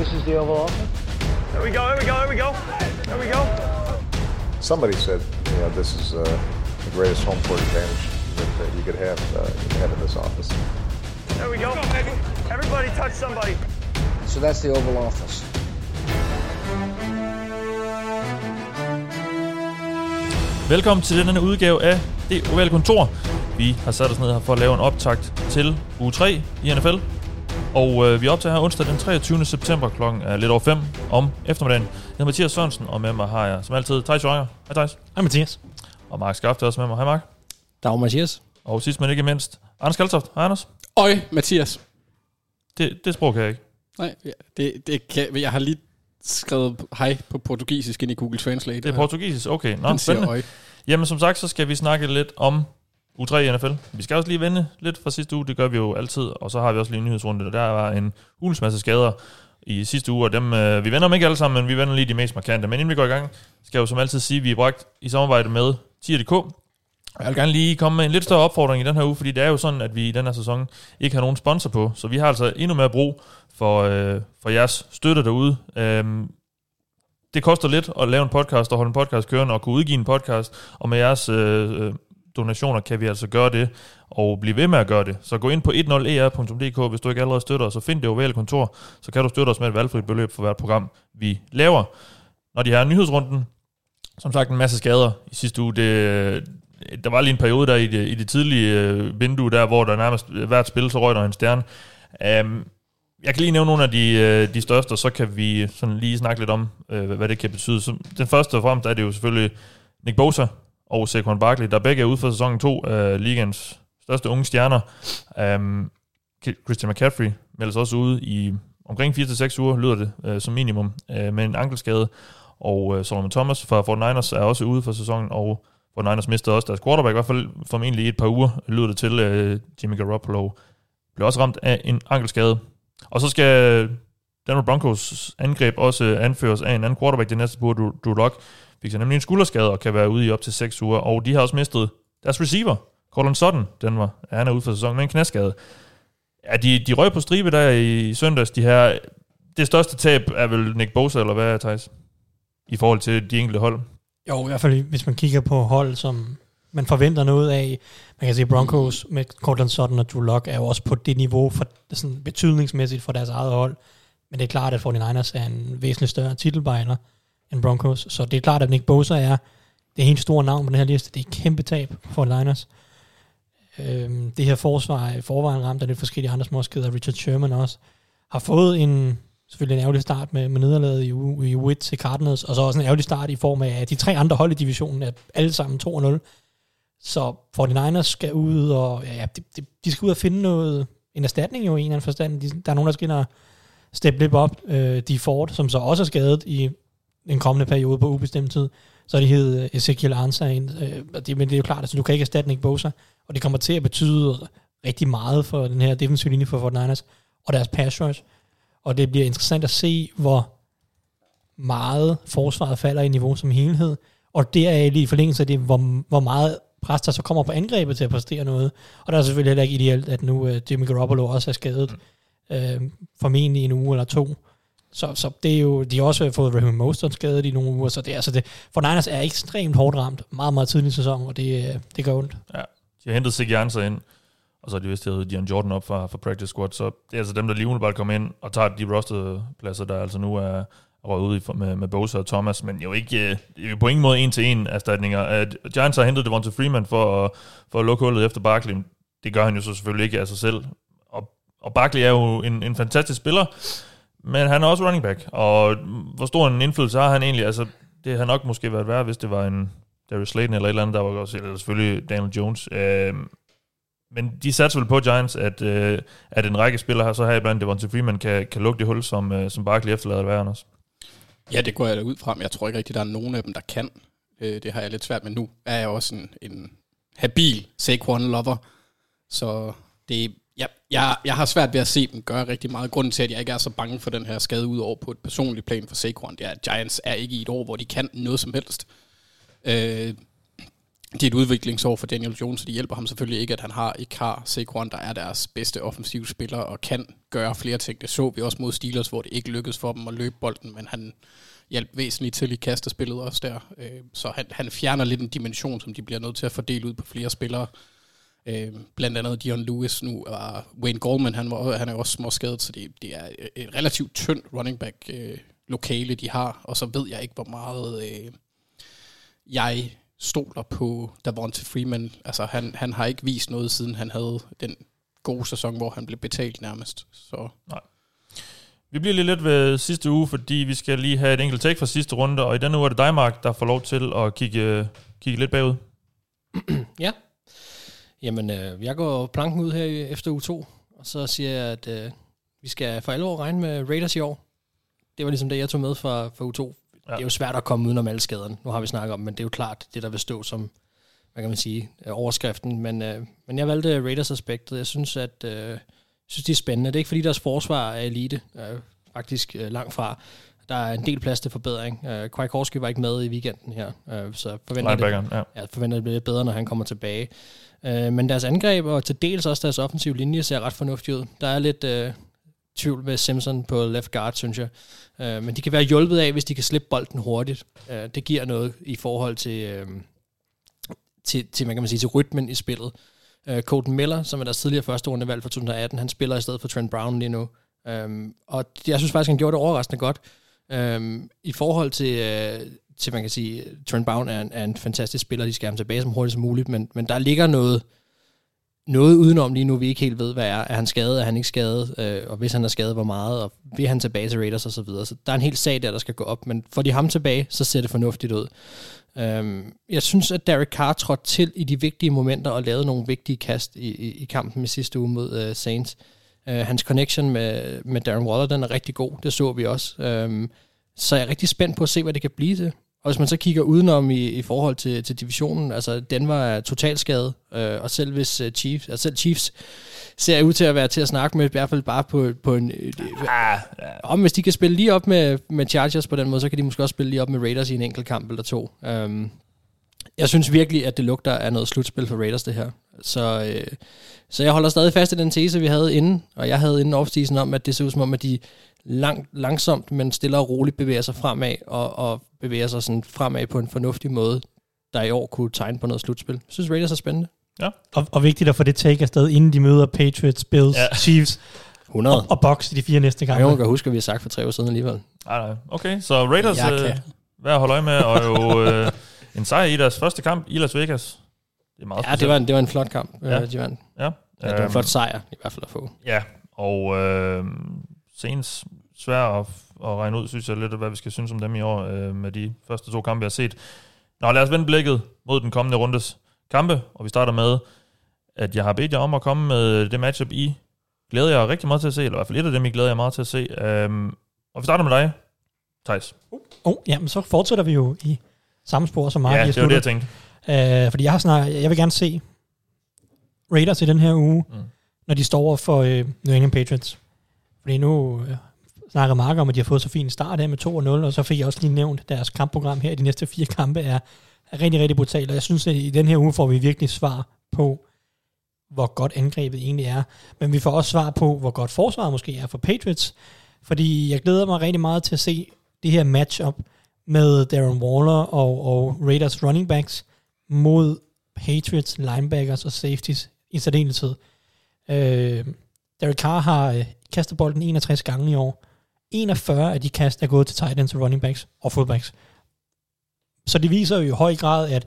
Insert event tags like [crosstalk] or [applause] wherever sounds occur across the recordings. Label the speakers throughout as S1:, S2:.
S1: this is the Oval Office?
S2: There we go, there we go, there we go. There we go.
S3: Somebody said, you know, this is uh, the greatest home court advantage that, that you could have, uh, you could have in this office.
S2: There we go, baby. Everybody touch somebody.
S1: So that's the Oval Office.
S4: Velkommen til denne udgave af Det Ovale Kontor. Vi har sat os ned her for at lave en optakt til uge 3 i NFL. Og øh, vi optager her onsdag den 23. september kl. lidt over 5 om eftermiddagen. Jeg hedder Mathias Sørensen, og med mig har jeg som altid Thijs Jørger. Hej Thijs.
S5: Hej Mathias.
S4: Og Mark Skaft er også med mig. Hej Mark.
S5: Dag Mathias.
S4: Og sidst men ikke mindst, Anders Kaltoft. Hej Anders.
S6: Øj, Mathias.
S4: Det, det sprog kan jeg ikke.
S6: Nej, det, det kan, jeg har lige skrevet hej på portugisisk ind i Google Translate.
S4: Det er portugisisk, okay. Nå,
S6: Han siger øj.
S4: Jamen som sagt, så skal vi snakke lidt om u 3 i NFL. Vi skal også lige vende lidt fra sidste uge, det gør vi jo altid, og så har vi også lige en nyhedsrunde, og der var en hulens masse skader i sidste uge, og dem, øh, vi vender dem ikke alle sammen, men vi vender lige de mest markante. Men inden vi går i gang, skal jeg jo som altid sige, at vi er bragt i samarbejde med Tier.dk, og jeg vil gerne lige komme med en lidt større opfordring i den her uge, fordi det er jo sådan, at vi i den her sæson ikke har nogen sponsor på, så vi har altså endnu mere brug for, øh, for jeres støtte derude. Øhm, det koster lidt at lave en podcast og holde en podcast kørende og kunne udgive en podcast, og med jeres øh, øh, donationer kan vi altså gøre det og blive ved med at gøre det. Så gå ind på 10er.dk, e hvis du ikke allerede støtter os, og find det ovale kontor, så kan du støtte os med et valgfrit beløb for hvert program, vi laver. Når de her nyhedsrunden, som sagt en masse skader i sidste uge, det, der var lige en periode der i det, i det tidlige øh, vindue der, hvor der nærmest øh, hvert spil, så røg der en stjerne. Um, jeg kan lige nævne nogle af de, øh, de største, og så kan vi sådan lige snakke lidt om, hvad det kan betyde. Så den første og fremmest er det jo selvfølgelig Nick Bosa og Saquon Barkley, der begge er ude for sæsonen 2 af øh, ligens største unge stjerner. Um, Christian McCaffrey meldes også ude i omkring 4-6 uger, lyder det øh, som minimum, øh, med en ankelskade. Og øh, Solomon Thomas fra 49ers er også ude for sæsonen, og 49ers mistede også deres quarterback, i hvert fald formentlig i et par uger, lyder det til. Øh, Jimmy Garoppolo blev også ramt af en ankelskade. Og så skal Denver Broncos angreb også anføres af en anden quarterback det næste på Drew, Drew Lock. Fik sig nemlig en skulderskade og kan være ude i op til 6 uger. Og de har også mistet deres receiver, Cortland Sutton, Denver. Ja, han er ude for sæsonen med en knæskade. Ja, de, de røg på stribe der i søndags. De her, det største tab er vel Nick Bosa, eller hvad er Thijs? I forhold til de enkelte hold.
S5: Jo, i hvert fald hvis man kigger på hold, som man forventer noget af. Man kan se Broncos med Cortland Sutton og Drew Lock er jo også på det niveau for, sådan betydningsmæssigt for deres eget hold. Men det er klart, at 49ers er en væsentlig større titelbejler end Broncos. Så det er klart, at Nick Bosa er det helt store navn på den her liste. Det er et kæmpe tab for 49ers. Øhm, det her forsvar er i forvejen ramt af lidt forskellige andre småskeder. Richard Sherman også har fået en selvfølgelig en ærgerlig start med, med nederlaget i, u- i Witt til Cardinals, og så også en ærgerlig start i form af, at de tre andre hold i divisionen er alle sammen 2-0. Så 49ers skal ud, og ja, de, de, de skal ud og finde noget, en erstatning jo i en eller anden forstand. De, der er nogen, der skal ind og steppe lidt op. Øh, de Ford, som så også er skadet i en kommende periode på ubestemt tid, så er de hed Ezekiel Ansa ind. Øh, det, men det er jo klart, at altså, du kan ikke erstatte Nick Bosa, og det kommer til at betyde rigtig meget for den her defensive linje for 49ers og deres pass rush. Og det bliver interessant at se, hvor meget forsvaret falder i niveau som helhed, og det er lige i forlængelse af det, hvor, hvor meget pres der så kommer på angrebet til at præstere noget. Og der er selvfølgelig heller ikke ideelt, at nu uh, Jimmy Garoppolo også er skadet, mm. øh, formentlig en uge eller to. Så, så det er jo, de har også fået Raheem Mostert skadet i nogle uger, så det, altså det, for Niners er ekstremt hårdt ramt, meget, meget tidlig i sæsonen, og det, øh, det gør ondt.
S4: Ja, de har hentet Sig Janser ind, og så har de vist hævet Dion Jordan op fra, fra practice squad, så det er altså dem, der lige umiddelbart kommer ind og tager de rosterpladser, der altså nu er røget ud i, med, med Bosa og Thomas, men jo ikke, øh, jo på ingen måde en til en erstatninger. Uh, Giants har hentet Devonta Freeman for at, for at lukke hullet efter Barkley. Det gør han jo så selvfølgelig ikke af sig selv. Og, og Barkley er jo en, en fantastisk spiller, men han er også running back, og hvor stor en indflydelse har han egentlig? Altså, det har nok måske været værd, hvis det var en Darius Slayton eller et eller andet, der var også, eller selvfølgelig Daniel Jones. Øh, men de satser vel på Giants, at, øh, at en række spillere her, så her iblandt Devonta Freeman, kan, kan lukke det hul, som, øh, som Barkley efterlader at være, Anders.
S6: Ja, det går jeg da ud fra, men jeg tror ikke rigtig, der er nogen af dem, der kan. Øh, det har jeg lidt svært med nu. Er jeg også en, en habil Saquon-lover, så det, jeg, jeg har svært ved at se dem gøre rigtig meget. Grunden til, at jeg ikke er så bange for den her skade ud over på et personligt plan for Saquon, det er, at Giants er ikke i et år, hvor de kan noget som helst. Øh, det er et udviklingsår for Daniel Jones, så det hjælper ham selvfølgelig ikke, at han har ikke har Saquon, der er deres bedste offensive spiller og kan gøre flere ting. Det så vi også mod Steelers, hvor det ikke lykkedes for dem at løbe bolden, men han hjalp væsentligt til i kastespillet også der. Øh, så han, han fjerner lidt en dimension, som de bliver nødt til at fordele ud på flere spillere. Øh, blandt andet Dion Lewis nu, og Wayne Goldman, han, var, han er også små skadet, så det, det er et relativt tyndt running back øh, lokale, de har, og så ved jeg ikke, hvor meget øh, jeg stoler på Davonte Freeman. Altså, han, han har ikke vist noget, siden han havde den gode sæson, hvor han blev betalt nærmest. Så.
S4: Nej. Vi bliver lige lidt ved sidste uge, fordi vi skal lige have et enkelt take fra sidste runde, og i denne uge er det dig, Mark, der får lov til at kigge, kigge lidt bagud.
S7: Ja. Jamen, øh, jeg går planken ud her efter uge 2, og så siger jeg, at øh, vi skal for alvor regne med Raiders i år. Det var ligesom det, jeg tog med fra, fra uge 2. Ja. Det er jo svært at komme udenom alle skaderne. Nu har vi snakket om, men det er jo klart det, der vil stå som, hvad kan man sige, øh, overskriften. Men, øh, men jeg valgte Raiders-aspektet. Jeg synes, at øh, synes, det er spændende. Det er ikke, fordi deres forsvar er elite. Øh, faktisk øh, langt fra. Der er en del plads til forbedring. Øh, Kwiatkowski var ikke med i weekenden her, øh, så forventer det,
S4: ja.
S7: jeg forventer, det bliver bedre, når han kommer tilbage. Øh, men deres angreb, og til dels også deres offensive linje, ser ret fornuftigt ud. Der er lidt øh, tvivl med Simpson på left guard, synes jeg. Øh, men de kan være hjulpet af, hvis de kan slippe bolden hurtigt. Øh, det giver noget i forhold til, øh, til, til, man kan man sige, til rytmen i spillet. Øh, Colton Miller, som er deres tidligere første rundevalg for 2018, han spiller i stedet for Trent Brown lige nu. Um, og jeg synes faktisk, han gjorde det overraskende godt. Øhm, I forhold til, øh, til, man kan sige, Trent Brown er en, er en fantastisk spiller, de skal have ham tilbage som hurtigt som muligt, men, men der ligger noget, noget udenom lige nu, vi ikke helt ved, hvad er. Er han skadet, er han ikke skadet, øh, og hvis han er skadet, hvor meget, og vil han tilbage til Raiders og så videre. Så der er en hel sag der, der skal gå op, men får de ham tilbage, så ser det fornuftigt ud. Øhm, jeg synes, at Derek Carr trådte til i de vigtige momenter og lavede nogle vigtige kast i, i, i kampen i sidste uge mod øh, Saints. Uh, hans connection med, med Darren Waller, den er rigtig god, det så vi også. Um, så jeg er rigtig spændt på at se, hvad det kan blive til. Og hvis man så kigger udenom i, i forhold til, til divisionen, altså Denver er totalt skadet, øh, og selv hvis uh, Chiefs, altså selv Chiefs ser ud til at være til at snakke med, i hvert fald bare på, på en... Øh,
S4: ah.
S7: Om hvis de kan spille lige op med, med Chargers på den måde, så kan de måske også spille lige op med Raiders i en enkelt kamp eller to. Um, jeg synes virkelig, at det lugter af noget slutspil for Raiders, det her. Så, øh, så jeg holder stadig fast i den tese, vi havde inden, og jeg havde inden offseason om, at det ser ud som om, at de lang, langsomt, men stille og roligt bevæger sig fremad, og, og bevæger sig sådan fremad på en fornuftig måde, der i år kunne tegne på noget slutspil. Jeg synes, Raiders er spændende.
S4: Ja.
S5: Og, og vigtigt at få det take afsted, inden de møder Patriots, Bills,
S4: Ja.
S5: Chiefs
S7: 100.
S5: og, og Bucks i de fire næste
S7: Jeg
S5: kampe.
S7: kan huske, at vi har sagt for tre år siden alligevel.
S4: Nej, nej. Okay, så Raiders
S7: Jeg
S4: øh,
S7: kan.
S4: værd at holde øje med, og jo øh, en sejr i deres første kamp i Las Vegas. Det er meget
S7: Ja, det var en, det var en flot kamp,
S4: Ja.
S7: ja. de vandt.
S4: Ja,
S7: Ja, det var en
S4: Øhm,
S7: flot sejr, i hvert fald at få.
S4: Ja, og øh, senest svær at, at regne ud, synes jeg lidt, hvad vi skal synes om dem i år, øh, med de første to kampe, jeg har set. Nå, lad os vende blikket mod den kommende rundes kampe, og vi starter med, at jeg har bedt jer om at komme med det matchup, I glæder jeg rigtig meget til at se, eller i hvert fald et af dem, I glæder jeg meget til at se. Øhm, og vi starter med dig, Thijs.
S5: Oh, jamen, så fortsætter vi jo i samme spor som Mark.
S4: Ja, det var det, jeg tænkte.
S5: Øh, fordi jeg har snakket, jeg vil gerne se Raiders i den her uge,
S4: Mm.
S5: mm. når de står over for øh, New England Patriots. Fordi nu øh, snakker Mark om, at de har fået så fin start her med 2-0, og så fik jeg også lige nævnt, at deres kampprogram her i de næste fire kampe er, er rigtig, rigtig brutalt. Og jeg synes, at i den her uge får vi virkelig svar på, hvor godt angrebet egentlig er. Men vi får også svar på, hvor godt forsvaret måske er for Patriots. Fordi jeg glæder mig rigtig meget til at se det her matchup med Darren Waller og, og Raiders running backs mod Patriots linebackers og safeties i særdeleshed. Øh, Derek Carr har øh, kastet bolden 61 gange i år. 41 af de kast er gået til tight ends og running backs og fullbacks. Så det viser jo i høj grad, at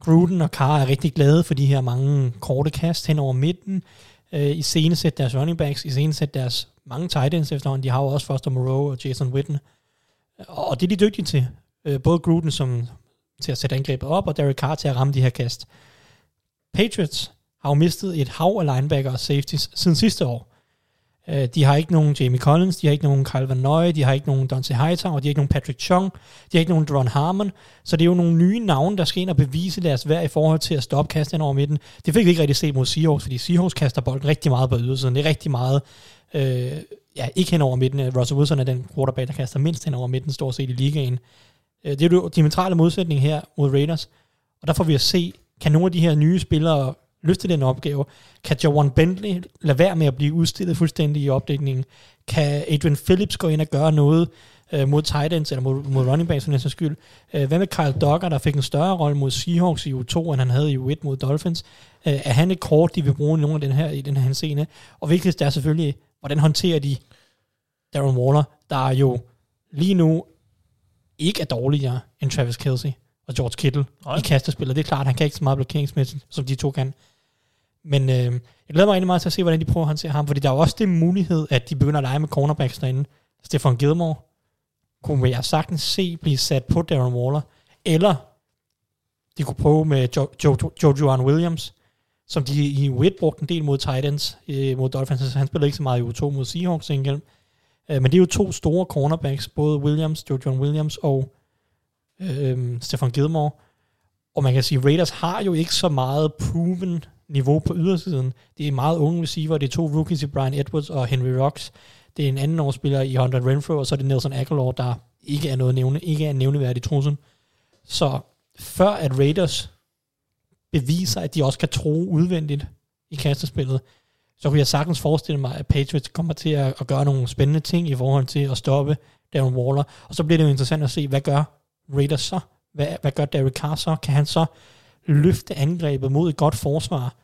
S5: Gruden og Carr er rigtig glade for de her mange korte kast hen over midten. Øh, I scenesæt deres running backs, i scenesæt deres mange tight ends efterhånden. De har jo også Foster Moreau og Jason Witten. Og det er de dygtige til. Øh, både Gruden som til at sætte angrebet op, og Derek Carr til at ramme de her kast. Patriots har jo mistet et hav af linebacker og safeties siden sidste år. Øh, de har ikke nogen Jamie Collins, de har ikke nogen Kyle Van Noy, de har ikke nogen Dante Hightower, de har ikke nogen Patrick Chung, de har ikke nogen Ron Harmon, så det er jo nogle nye navne, der skal ind og bevise deres værd i forhold til at stoppe kasten over midten. Det fik vi ikke rigtig set mod Seahawks, fordi Seahawks kaster bolden rigtig meget på ydersiden. Det er rigtig meget, øh, ja, ikke hen over midten. Russell Wilson er den quarterback, der kaster mindst hen over midten, stort set i ligaen. Øh, det er jo diametrale modsætning her mod Raiders. Og der får vi at se, kan nogle af de her nye spillere løfte den opgave? Kan Jawan Bentley lade være med at blive udstillet fuldstændig i opdækningen? Kan Adrian Phillips gå ind og gøre noget øh, mod tight ends, eller mod, mod running backs for sags skyld? Øh, hvad med Kyle Duggar, der fik en større rolle mod Seahawks i U2, end han havde i U1 mod Dolphins? Øh, er han et kort, de vil bruge i nogle af den her, i den her scene? Og vigtigst er selvfølgelig, hvordan håndterer de Darren Waller, der jo lige nu ikke er dårligere end Travis Kelsey og George Kittle
S4: Nej.
S5: i kastespillet. Det er klart, han kan ikke så meget blokeringsmæssigt, som de to kan. Men øh, jeg glæder mig egentlig meget til at se, hvordan de prøver at håndtere ham, fordi der er jo også den mulighed, at de begynder at lege med cornerbacks derinde. Stefan Gilmore kunne jeg sagtens se blive sat på Darren Waller, eller de kunne prøve med jo, jo, jo, jo Williams, som de i u brugte en del mod Titans, øh, mod Dolphins, altså, han spillede ikke så meget i U2 mod Seahawks enkelt. Øh, men det er jo to store cornerbacks, både Williams, Joan Williams og øh, øh Stefan Gilmore. Og man kan sige, Raiders har jo ikke så meget proven niveau på ydersiden. Det er meget unge receiver, det er to rookies i Brian Edwards og Henry Rocks. Det er en anden årsspiller i Hunter Renfro, og så er det Nelson Aguilar, der ikke er noget nævne, ikke er en nævneværdig trussel. Så før at Raiders beviser, at de også kan tro udvendigt i kastespillet, så kunne jeg sagtens forestille mig, at Patriots kommer til at, at gøre nogle spændende ting i forhold til at stoppe Darren Waller. Og så bliver det jo interessant at se, hvad gør Raiders så? Hvad, hvad gør Derek Carr så? Kan han så løfte angrebet mod et godt forsvar,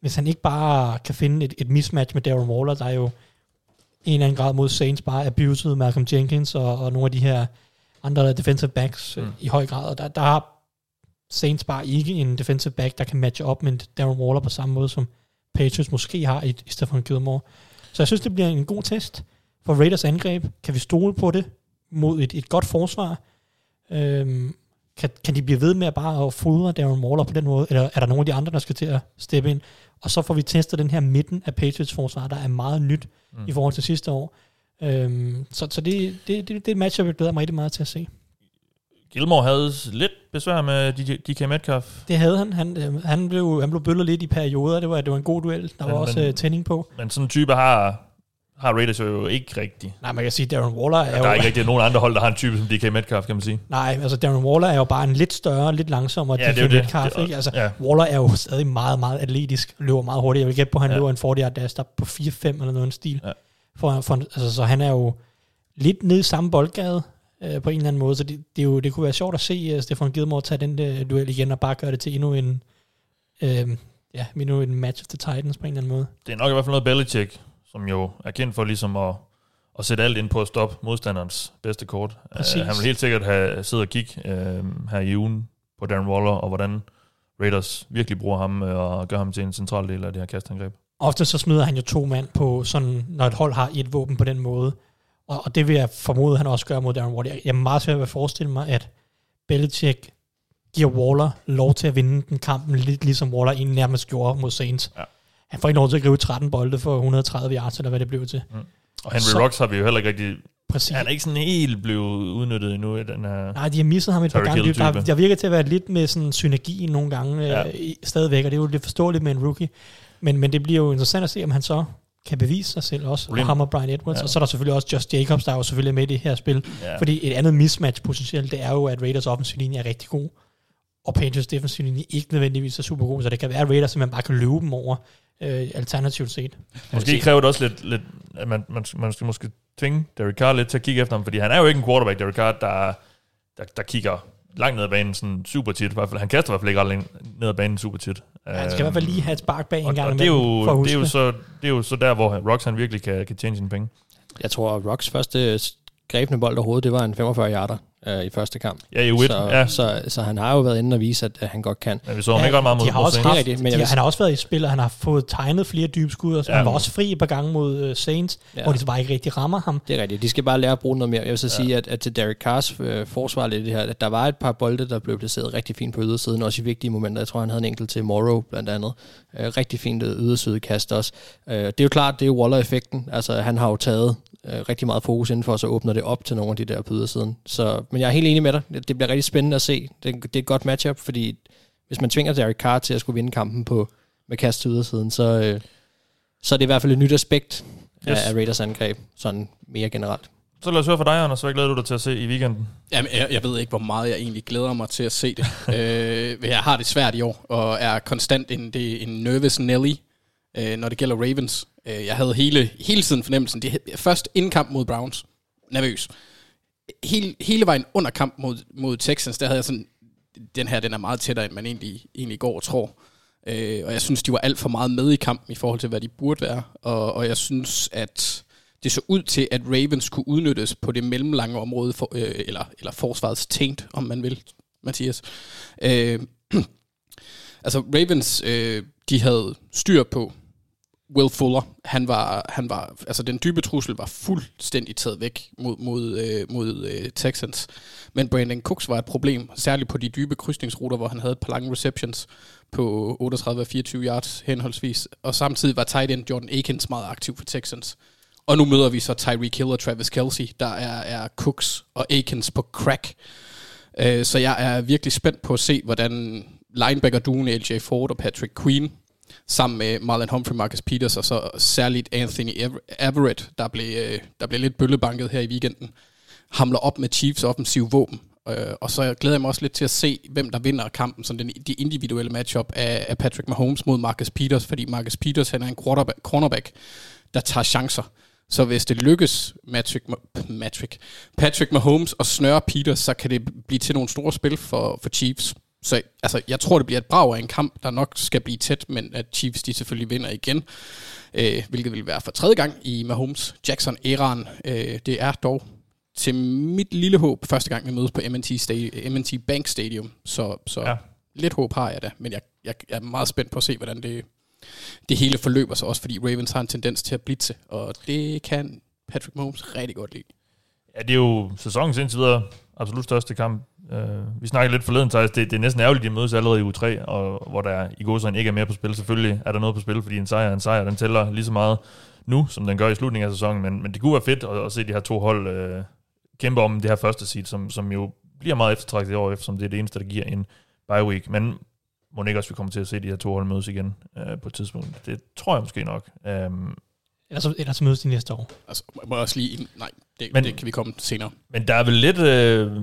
S5: hvis han ikke bare kan finde et, et mismatch med Darren Waller, der er jo en eller anden grad mod Saints bare abused Malcolm Jenkins og, og nogle af de her andre defensive backs mm. i høj grad. Og der, der har Saints bare ikke en defensive back, der kan matche op med Darren Waller på samme måde, som Patriots måske har i, i Stefan Gilmore. Så jeg synes, det bliver en god test for Raiders angreb. Kan vi stole på det mod et, et godt forsvar? Øhm, kan, kan de blive ved med at bare at fodre Darren Waller på den måde, eller er der nogle af de andre, der skal til at steppe ind? Og så får vi testet den her midten af Patriots forsvar, der er meget nyt mm. i forhold til sidste år. Øhm, så så det, det, det, det er et match, jeg glæder mig rigtig meget til at se.
S4: Gilmore havde lidt besvær med DK Metcalf.
S5: Det havde han. Han, øh, han, blev, han blev bøllet lidt i perioder. Det var, det var en god duel. Der
S4: Men-
S5: var også
S4: men-
S5: øh, tænding på.
S4: Men sådan en type har, har Raiders jo ikke rigtigt.
S5: Nej, man kan sige, Darren Waller er
S4: Der
S5: jo...
S4: er ikke rigtig nogen andre hold, der har en type som DK Metcalf, kan man sige.
S5: Nej, altså Darren Waller er jo bare en lidt større, lidt langsommere
S4: Ja,
S5: ja,
S4: det er jo det.
S5: Metcalf,
S4: Det
S5: ikke? Altså,
S4: ja.
S5: Waller er jo stadig meget, meget atletisk, løber meget hurtigt. Jeg vil gætte på, at han
S4: Ja.
S5: ja. løber en 40 yard dash der på 4-5 eller noget stil.
S4: Ja.
S5: For, for, altså, så han er jo lidt nede i samme boldgade øh, på en eller anden måde, så det, det, er jo, det kunne være sjovt at se uh, Stefan Gilmore tage den der duel igen og bare gøre det til endnu en, øh, ja, endnu en match of the Titans på en eller anden måde.
S4: Det er nok i hvert fald noget Belichick, som jo er kendt for ligesom at, at sætte alt ind på at stoppe modstanderens bedste kort.
S5: Præcis.
S4: Uh, han vil helt sikkert have siddet og kigge uh, her i ugen på Darren Waller, og hvordan Raiders virkelig bruger ham øh, og gør ham til en central del af det her kastangreb.
S5: Ofte så smider han jo to mand på, sådan, når et hold har et våben på den måde. Og, og det vil jeg formode, han også gør mod Darren Waller. Jeg jeg er meget svært ved at forestille mig, at Belichick giver Waller lov til at vinde den kampen, lidt ligesom Waller egentlig nærmest gjorde mod Saints.
S4: Ja.
S5: Han får ikke lov til at gribe 13 bolde for 130 yards, eller hvad det blev til.
S4: Og Henry
S5: Så-
S4: Rocks har vi jo heller ikke rigtig...
S5: Præcis.
S4: Han er ikke sådan helt blevet udnyttet endnu i den her...
S5: Nej, de har misset ham et par gange. Der, der virker til at være lidt med sådan synergi nogle gange
S4: Ja.
S5: ja. øh, stadigvæk, og det er jo lidt forståeligt med en rookie. Men, men det bliver jo interessant at se, om han så kan bevise sig selv også,
S4: Problem-
S5: og ham og Brian Edwards.
S4: Ja.
S5: Ja. Og så er der selvfølgelig også Josh Jacobs, der er jo selvfølgelig med i det her spil.
S4: Ja.
S5: Fordi et andet mismatch potentielt, det er jo, at Raiders offensiv linje er rigtig god, og Patriots defensiv linje ikke nødvendigvis er super god, så det kan være, at Raiders simpelthen bare kan løbe dem over, øh, alternativt set.
S4: Måske kræver det også lidt, lidt at man, man, man skal måske tvinge Derek Carr lidt til at kigge efter ham, fordi han er jo ikke en quarterback, Derek Carr, der, der, der kigger langt ned ad banen sådan super tit. I hvert fald, han kaster i hvert fald ikke ret langt ned ad banen super tit.
S5: Ja, han skal i hvert fald lige have et spark bag en
S4: og,
S5: gang
S4: og det, er
S5: for
S4: jo,
S5: huske
S4: det, er jo så, det er jo så der, hvor Rocks han virkelig kan, kan tjene sine penge.
S7: Jeg tror, at Rocks første grebne bold overhovedet, det var en 45 yarder øh, i første kamp.
S4: Ja, i U1,
S7: så,
S4: ja.
S7: Så, så han har jo været inde og vise, at, at han godt kan.
S4: Men vi så ham ikke ret meget mod,
S5: de har
S4: mod
S5: også
S4: Saints.
S5: haft,
S7: rigtigt, men jeg
S5: de,
S7: vil-
S5: han har også været i spil, og han har fået tegnet flere dybskud, og så
S4: Ja.
S5: han var også fri et par gange mod uh, Saints,
S7: Ja.
S5: ja. hvor de så bare ikke rigtig rammer ham.
S7: Det er rigtigt. De skal bare lære at bruge noget mere. Jeg vil så ja. sige, at, at til Derek Carrs øh, forsvar lidt i det her, at der var et par bolde, der blev placeret rigtig fint på ydersiden, også i vigtige momenter. Jeg tror, han havde en enkelt til Morrow, blandt andet. Øh, rigtig fint yderside kast også. Øh, det er jo klart, det er jo Waller-effekten. Altså, han har jo taget øh, rigtig meget fokus indenfor, og så åbner det op til nogle af de der på ydersiden. Så, men jeg er helt enig med dig. Det, bliver rigtig spændende at se. Det, det er et godt matchup, fordi hvis man tvinger Derek Carr til at skulle vinde kampen på, med kast til ydersiden, så, øh, så er det i hvert fald et nyt aspekt yes.
S4: Yes.
S7: af, af Raiders angreb, sådan mere generelt.
S4: Så lad os høre fra dig, Anders. Hvad glæder du dig til at se i weekenden?
S6: Jamen, jeg, jeg ved ikke, hvor meget jeg egentlig glæder mig til at se det. [laughs] øh, jeg har det svært i år, og er konstant en, det, en nervous Nelly, øh, når det gælder Ravens. Øh, jeg havde hele, hele tiden fornemmelsen, det, først indkamp mod Browns, nervøs. Hele, hele vejen under kamp mod, mod Texans, der havde jeg sådan, den her den er meget tættere, end man egentlig, egentlig går og tror. Øh, og jeg synes, de var alt for meget med i kampen i forhold til, hvad de burde være. Og, og jeg synes, at det så ud til, at Ravens kunne udnyttes på det mellemlange område, for, øh, eller, eller forsvarets tænkt, om man vil, Mathias. Øh, [clears throat] altså Ravens, øh, de havde styr på Will Fuller. Han var, han var, altså den dybe trussel var fuldstændig taget væk mod, mod, øh, mod øh, Texans. Men Brandon Cooks var et problem, særligt på de dybe krydsningsruter, hvor han havde et par lange receptions på 38 og 24 yards henholdsvis. Og samtidig var tight end Jordan Akins meget aktiv for Texans. Og nu møder vi så Tyreek Hill og Travis Kelsey, der er, er Cooks og Akins på crack. Øh, så jeg er virkelig spændt på at se, hvordan linebacker duen LJ Ford og Patrick Queen, sammen med Marlon Humphrey, Marcus Peters og så særligt Anthony Everett, der blev, øh, der blev lidt bøllebanket her i weekenden, hamler op med Chiefs offensiv våben. Øh, og så glæder jeg mig også lidt til at se, hvem der vinder kampen, sådan den, de individuelle matchup af, af Patrick Mahomes mod Marcus Peters, fordi Marcus Peters han er en quarterback, cornerback, der tager chancer. Så hvis det lykkes Patrick, Patrick, Patrick Mahomes og snøre Peters, så kan det blive til nogle store spil for, for Chiefs. Så altså, jeg tror, det bliver et brag af en kamp, der nok skal blive tæt, men at Chiefs de selvfølgelig vinder igen, øh, hvilket vil være for tredje gang i Mahomes Jackson-æraen. Øh, det er dog til mit lille håb første gang, vi mødes på MNT, Stadi- MNT Bank Stadium, så, så ja. lidt håb har jeg da, men jeg, jeg, jeg er meget spændt på at se, hvordan det, det hele forløber sig, også fordi Ravens har en tendens til at blitse, og det kan Patrick Mahomes rigtig godt lide.
S4: Ja, det er jo sæsonens indtil videre absolut største kamp. Uh, vi snakkede lidt forleden, så det, det er næsten ærgerligt, at de mødes allerede i u 3, og hvor der i godsøjne ikke er mere på spil. Selvfølgelig er der noget på spil, fordi en sejr er en sejr. Den tæller lige så meget nu, som den gør i slutningen af sæsonen, men, men det kunne være fedt at, at se de her to hold uh, kæmpe om det her første seed, som, som jo bliver meget eftertragtet i år, eftersom det er det eneste, der giver en bye week. Men må ikke også, vi kommer til at se de her to hold mødes igen uh, på et tidspunkt. Det tror jeg måske nok. Um,
S5: Ellers, ellers mødes de næste år.
S6: Altså, må jeg også lige... Nej, det, men, det kan vi komme senere.
S4: Men der er vel lidt... Øh,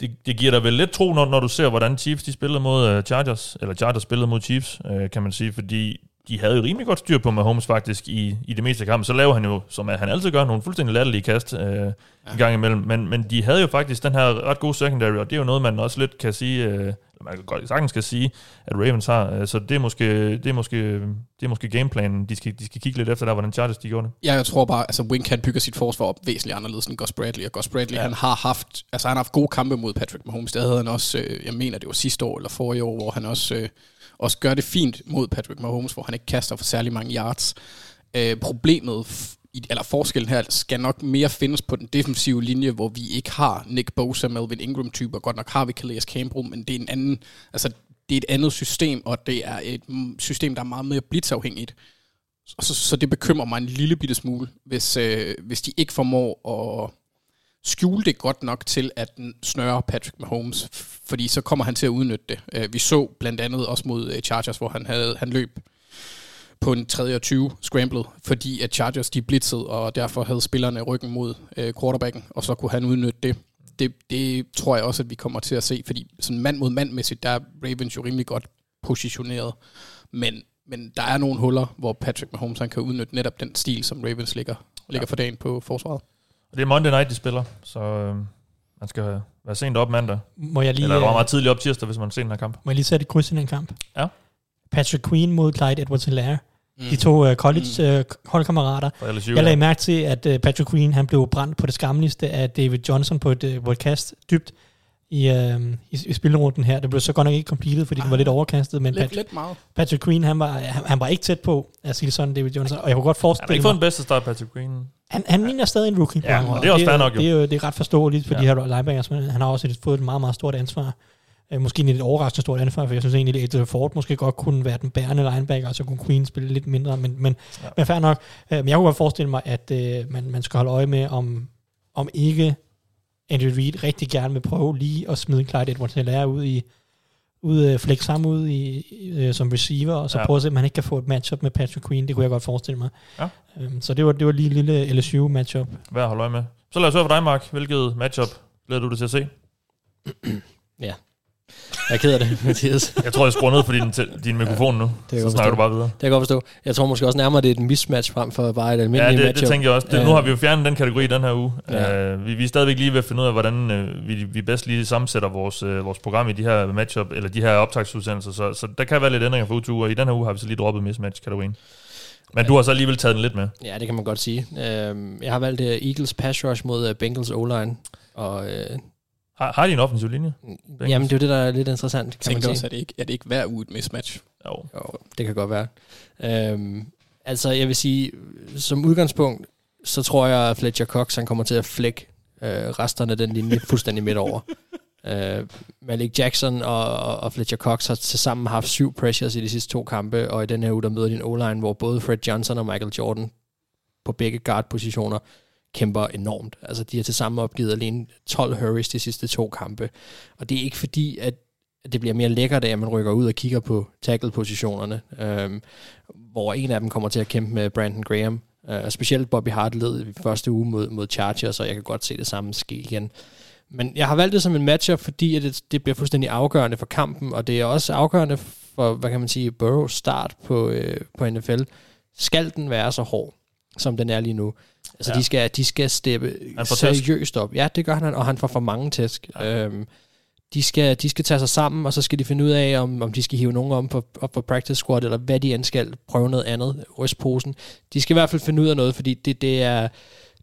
S4: det, det giver dig vel lidt tro, når, når du ser, hvordan Chiefs de spillede mod uh, Chargers, eller Chargers spillede mod Chiefs, øh, kan man sige, fordi de havde jo rimelig godt styr på Mahomes faktisk i, i det meste af kampen. Så laver han jo, som han altid gør, nogle fuldstændig latterlige kast øh, ja. en gang imellem. Men, men de havde jo faktisk den her ret gode secondary, og det er jo noget, man også lidt kan sige, øh, man kan godt sagtens kan sige, at Ravens har. Øh, så det er måske, det er måske, det er måske gameplanen, de skal, de skal kigge lidt efter der, hvordan Chargers de gjorde det.
S6: Ja, jeg tror bare, altså Wink kan bygger sit forsvar op væsentligt anderledes end Gus Bradley, og Gus Bradley, ja. han har haft, altså han har haft gode kampe mod Patrick Mahomes. Det havde han også, øh, jeg mener, det var sidste år eller forrige år, hvor han også, øh, også gør det fint mod Patrick Mahomes, hvor han ikke kaster for særlig mange yards. Øh, problemet eller forskellen her skal nok mere findes på den defensive linje, hvor vi ikke har Nick Bosa, Melvin Ingram-typer. Godt nok har vi Calais Campbell, men det er en anden, altså det er et andet system, og det er et system, der er meget mere blitzafhængigt. Så, så det bekymrer mig en lille bitte smule, hvis, øh, hvis de ikke formår at skjule det godt nok til at snøre Patrick Mahomes, fordi så kommer han til at udnytte det. Øh, vi så blandt andet også mod øh, Chargers, hvor han, havde, han løb på en 3 20 scrambled, fordi at Chargers de blitzede, og derfor havde spillerne ryggen mod øh, quarterbacken, og så kunne han udnytte det. det. Det tror jeg også, at vi kommer til at se, fordi sådan mand mod mand-mæssigt, der er Ravens jo rimelig godt positioneret, men, men der er nogle huller, hvor Patrick Mahomes han kan udnytte netop den stil, som Ravens ligger, ligger ja. for dagen på forsvaret.
S4: Og det er Monday Night, de spiller, så øh, man skal være sent op mandag.
S5: Må jeg lige,
S4: Eller meget, meget tidligt op tirsdag, hvis man ser den her kamp.
S5: Må jeg lige sætte et kryds i den kamp?
S4: Ja.
S5: Patrick Queen mod Clyde Edwards-Hilaire. Mm. De to uh, college uh, holdkammerater. Jeg lagde mærke til, at uh, Patrick Queen han blev brændt på det skamligste af David Johnson på et, uh, på et kast dybt i, uh, i, i spilrunden her. Det blev så godt nok ikke completed, fordi ah, det var lidt overkastet. Men
S6: lidt,
S5: Patrick,
S6: lidt meget.
S5: Patrick Queen, han var, han, han var ikke tæt på at sige sådan, David Johnson. Og jeg kunne godt forestille mig...
S4: Han har ikke fået den bedste start, Patrick Queen.
S5: Han, han ligner stadig en rookie.
S4: Ja, det er også fair nok
S5: jo. Det er, jo, det er ret forståeligt for ja. de her linebackers, men han har også et, fået et meget, meget stort ansvar. Øh, måske en lidt overraskende stort ansvar, for jeg synes egentlig, at Ford måske godt kunne være den bærende linebacker, og så kunne Queen spille lidt mindre, men, men, ja. men fair nok. Øh, men jeg kunne godt forestille mig, at øh, man, man skal holde øje med, om, om ikke Andrew Reid rigtig gerne vil prøve lige at smide Clyde edwards ud i, ud øh, flex ham ud i, øh, som receiver, og så
S4: Ja.
S5: ja. prøve at se, om han ikke kan få et matchup med Patrick Queen. Det kunne jeg godt forestille mig.
S4: Ja.
S5: Øhm, så det var, det var lige en lille LSU-matchup.
S4: Hvad at holde øje med? Så lad os høre fra dig, Mark. Hvilket matchup glæder du dig til at se?
S7: Jeg er ked af det, Mathias.
S4: Jeg tror, jeg skruer ned for din, din mikrofon nu.
S7: kan
S4: så snakker du bare videre.
S7: Det kan jeg godt forstå. Jeg tror måske også nærmere, det er et mismatch frem for bare et
S4: Ja,
S7: almindeligt
S4: det, det
S7: matchup.
S4: tænker jeg også. Det,
S7: Ja.
S4: nu har vi jo fjernet den kategori den her uge.
S7: Ja.
S4: Uh, vi, vi er stadigvæk lige ved at finde ud af, hvordan uh, vi, vi bedst lige sammensætter vores, uh, vores program i de her matchup, eller de her optagsudsendelser. Så, så der kan være lidt ændringer for uge til uge, og i den her uge har vi så lige droppet mismatch-kategorien. Men du har så alligevel taget den lidt med.
S7: Ja, det kan man godt sige. Jeg har valgt Eagles pass rush mod Bengals O-line. Og, øh,
S4: Har, har de en offensiv linje?
S7: jamen, det er jo det, der er lidt interessant, kan
S6: Tænkte
S7: man
S6: også,
S7: sige.
S6: at det ikke, er det ikke hver uge et mismatch?
S4: Jo.
S7: Jo, det kan godt være. Øhm, altså, jeg vil sige, som udgangspunkt, så tror jeg, at Fletcher Cox han kommer til at flække øh, resterne af den linje fuldstændig midt over. [laughs] Øh, Malik Jackson og, og, og Fletcher Cox har tilsammen haft syv pressures i de sidste to kampe, og i den her uge, der møder de en O-line, hvor både Fred Johnson og Michael Jordan på begge guard-positioner kæmper enormt. Altså, de har til sammen opgivet alene 12 hurries de sidste to kampe. Og det er ikke fordi, at det bliver mere lækkert af, at man rykker ud og kigger på tackle-positionerne, øhm, hvor en af dem kommer til at kæmpe med Brandon Graham. Øh, specielt Bobby Hart led i første uge mod, mod Chargers, og jeg kan godt se det samme ske igen. Men jeg har valgt det som en matchup, fordi at det, det bliver fuldstændig afgørende for kampen, og det er også afgørende for, hvad kan man sige, Burrows start på, øh, på NFL. Skal den være så hård, som den er lige nu? Altså,
S4: Ja.
S7: de, skal, de skal steppe seriøst op. Ja, det gør han, og han får for mange tæsk. Ja. Øhm, de skal, de skal tage sig sammen, og så skal de finde ud af, om, om de skal hive nogen om på, op på practice squad, eller hvad de end skal, prøve noget andet, ryste posen. De skal i hvert fald finde ud af noget, fordi det, det er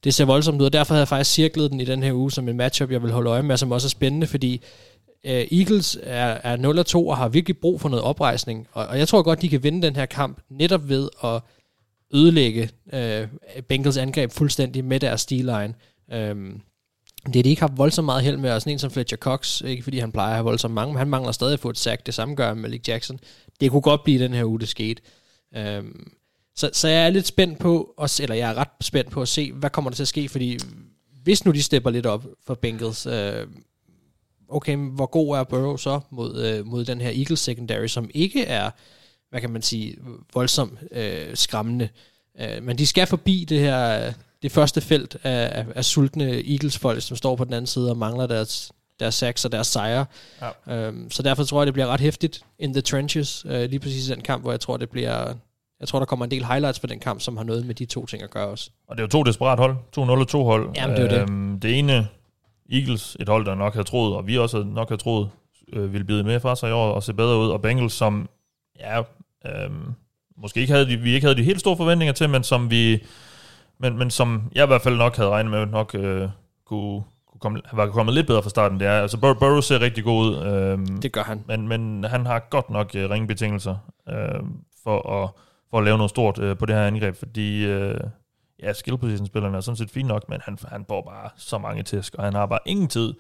S7: det ser voldsomt ud, og derfor havde jeg faktisk cirklet den i den her uge som en matchup, jeg vil holde øje med, som også er spændende, fordi uh, Eagles er, er 0-2 og har virkelig brug for noget oprejsning, og, og jeg tror godt, de kan vinde den her kamp netop ved at ødelægge øh, Bengals angreb fuldstændig med deres steelline. Um, øhm, det er de ikke har voldsomt meget held med, og sådan en som Fletcher Cox, ikke fordi han plejer at have voldsomt mange, men han mangler stadig at få et sack, det samme gør Malik Jackson. Det kunne godt blive den her uge, det skete. Øhm, så, så jeg er lidt spændt på, at, eller jeg er ret spændt på at se, hvad kommer der til at ske, fordi hvis nu de stepper lidt op for Bengals, øh, okay, hvor god er Burrow så mod, øh, mod den her Eagles secondary, som ikke er, hvad kan man sige, voldsomt øh, skræmmende. Øh, men de skal forbi det her, det første felt af, af, af sultne Eagles-folk, som står på den anden side og mangler deres, deres sacks og deres sejre.
S4: Ja.
S7: Øhm, så derfor tror jeg, det bliver ret hæftigt in the trenches, øh, lige præcis den kamp, hvor jeg tror, det bliver... Jeg tror, der kommer en del highlights på den kamp, som har noget med de to ting at gøre også.
S4: Og det er jo to desperat hold. 2-0 og 2 hold.
S7: Jamen, det er jo det.
S4: Øhm, det ene, Eagles, et hold, der nok havde troet, og vi også nok havde troet, øh, ville bide med fra sig i år og se bedre ud. Og Bengals, som ja, øhm, måske ikke havde de, vi ikke havde de helt store forventninger til, men som vi, men, men som jeg i hvert fald nok havde regnet med, nok øh, kunne, kunne komme, var kommet lidt bedre fra starten. Det er, altså Bur- Burrow ser rigtig god ud. Øhm,
S7: Det gør han.
S4: men, men han har godt nok øh, ringe betingelser øh, for, at, for at lave noget stort øh, på det her angreb, fordi øh, ja, skill position spillerne er sådan set fint nok, men han, han får bare så mange tæsk, og han har bare ingen tid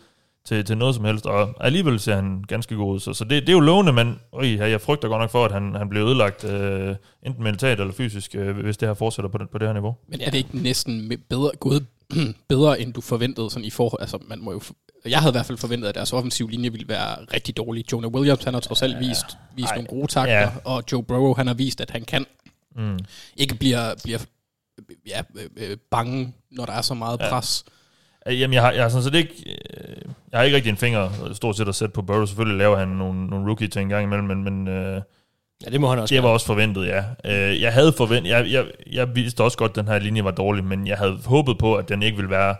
S4: til, til noget som helst, og alligevel ser han ganske god ud. Så, så det, det er jo lovende, men øj, jeg frygter godt nok for, at han, han bliver ødelagt, øh, enten mentalt eller fysisk, øh, hvis det her fortsætter på, den, på det her niveau.
S6: Men er det ikke næsten bedre, gået [clears throat] bedre, end du forventede sådan i forhold? Altså, man må jo jeg havde i hvert fald forventet, at deres offensiv linje ville være rigtig dårlig. Jonah Williams, han har trods alt vist, vist
S4: Ej.
S6: nogle gode takter,
S4: Ja.
S6: og Joe Burrow, han har vist, at han kan
S4: Mm.
S6: ikke bliver, bliver ja, øh, øh, bange, når der er så meget
S4: ja. Øh, Jamen, jeg har, jeg har sådan set ikke, øh, jeg har ikke rigtig en finger øh, stort set at sætte på Burrow. Selvfølgelig laver han nogle, nogle rookie-ting en gang imellem, men, men øh,
S7: Ja, det må han også
S4: det var også forventet, ja. Øh, jeg havde forventet, jeg, jeg, jeg vidste også godt, at den her linje var dårlig, men jeg havde håbet på, at den ikke ville være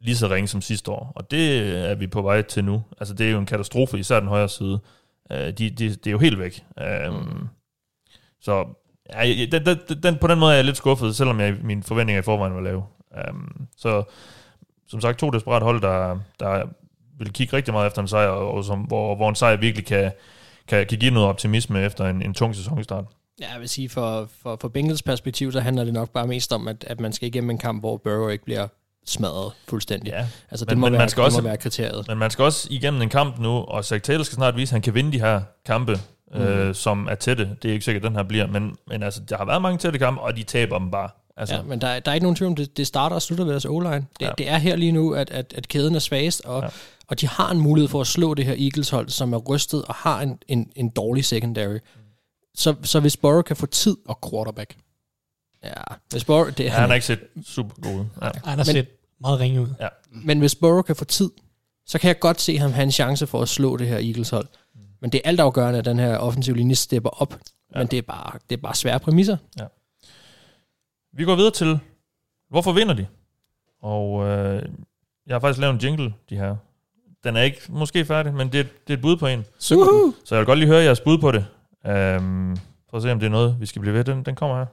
S4: lige så ringe som sidste år. Og det er vi på vej til nu. Altså, det er jo en katastrofe, især den højre side. Øh, de, de, det er jo helt væk. Øh, mm. Så ja, jeg- den, den, den, på den måde er jeg lidt skuffet, selvom jeg, mine forventninger i forvejen var lave. Um, så som sagt, to desperat hold, der, der vil kigge rigtig meget efter en sejr, og som, hvor, hvor en sejr virkelig kan, kan, kan give noget optimisme efter en, en tung sæsonstart.
S7: Ja, jeg vil sige, for, for, for Bengals perspektiv, så handler det nok bare mest om, at, at man skal igennem en kamp, hvor Burrow ikke bliver smadret fuldstændig.
S4: Ja,
S7: Altså,
S4: men-
S7: det må,
S4: men
S7: være,
S4: man skal
S7: det
S4: også-
S7: må være kriteriet.
S4: Men man skal også igennem en kamp nu, og Zach Taylor skal snart vise, at han kan vinde de her kampe, mm. øh, som er tætte. Det er ikke sikkert, at den her bliver, men, men altså, der har været mange tætte kampe, og de taber dem bare Altså,
S7: Ja, men der, er- der er ikke nogen tvivl om, det, det starter og slutter ved deres O-line. Det,
S4: Ja.
S7: ja. det er her lige nu, at, at, at kæden er svagest, og,
S4: Ja.
S7: ja. og de har en mulighed for at slå det her Eagles-hold, som er rystet og har en, en, en dårlig secondary. Så, så hvis Burrow kan få tid,
S6: Og quarterback.
S7: ja, hvis Burrow, det,
S4: ja, han har ikke set super god ud. Ja.
S5: Han har set meget ringe ud.
S7: Men hvis Burrow kan få tid, så kan jeg godt se ham have en chance for at slå det her Eagles-hold. Men det er altafgørende, at den her offensive linje stepper op.
S4: Ja.
S7: Ja. Men det er, bare, det er bare svære præmisser.
S4: Vi går videre til, hvorfor vinder de? Og øh, jeg har faktisk lavet en jingle, de her. Den er ikke måske færdig, men det, er- det er et bud på en.
S6: Den?
S4: Så jeg vil godt lige høre jeres bud på det. Um, for at se, om det er noget, vi skal blive ved. Den, den kommer her.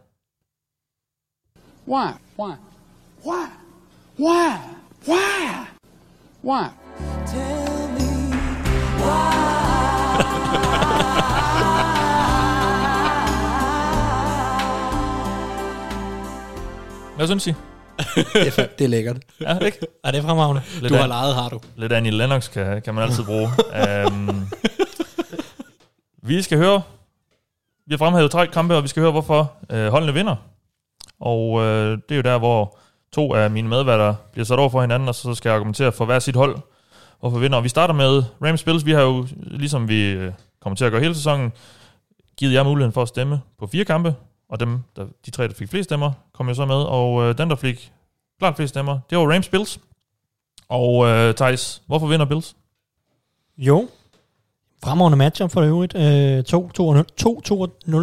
S8: Why? Why? Why? Why? Why? Why?
S4: Hvad synes I?
S6: Det er, det er lækkert. [laughs]
S4: Ja, ikke?
S5: Ej, det er fremragende.
S4: Lidt
S6: Du har
S4: an-
S6: lejet, har du.
S4: Lidt Annie Lennox kan, kan man altid bruge. um, [laughs] vi skal høre, vi har fremhævet tre kampe, og vi skal høre, hvorfor uh, holdene vinder. Og uh, det er jo der, hvor to af mine medværter bliver sat over for hinanden, og så skal jeg argumentere for hver sit hold, hvorfor vinder. Og vi starter med Rams Bills. Vi har jo, ligesom vi øh, kommer til at gøre hele sæsonen, givet jer muligheden for at stemme på fire kampe, og dem, der, de tre, der fik flest stemmer, kom jo så med, og øh, den, der fik klart flest stemmer, det var Rams Bills. Og øh, Thijs, hvorfor vinder Bills?
S5: Jo. Fremragende matchup for øvrigt. Øh,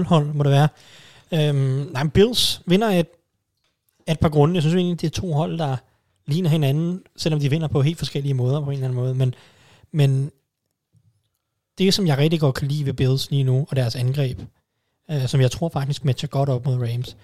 S5: 2-2-0 hold må det være. Øhm, nej, Bills vinder et, et par grunde. Jeg synes egentlig, det er to hold, der ligner hinanden, selvom de vinder på helt forskellige måder på en eller anden måde. Men, men det, som jeg rigtig godt kan lide ved Bills lige nu, og deres angreb, øh, som jeg tror faktisk matcher godt op mod Rams,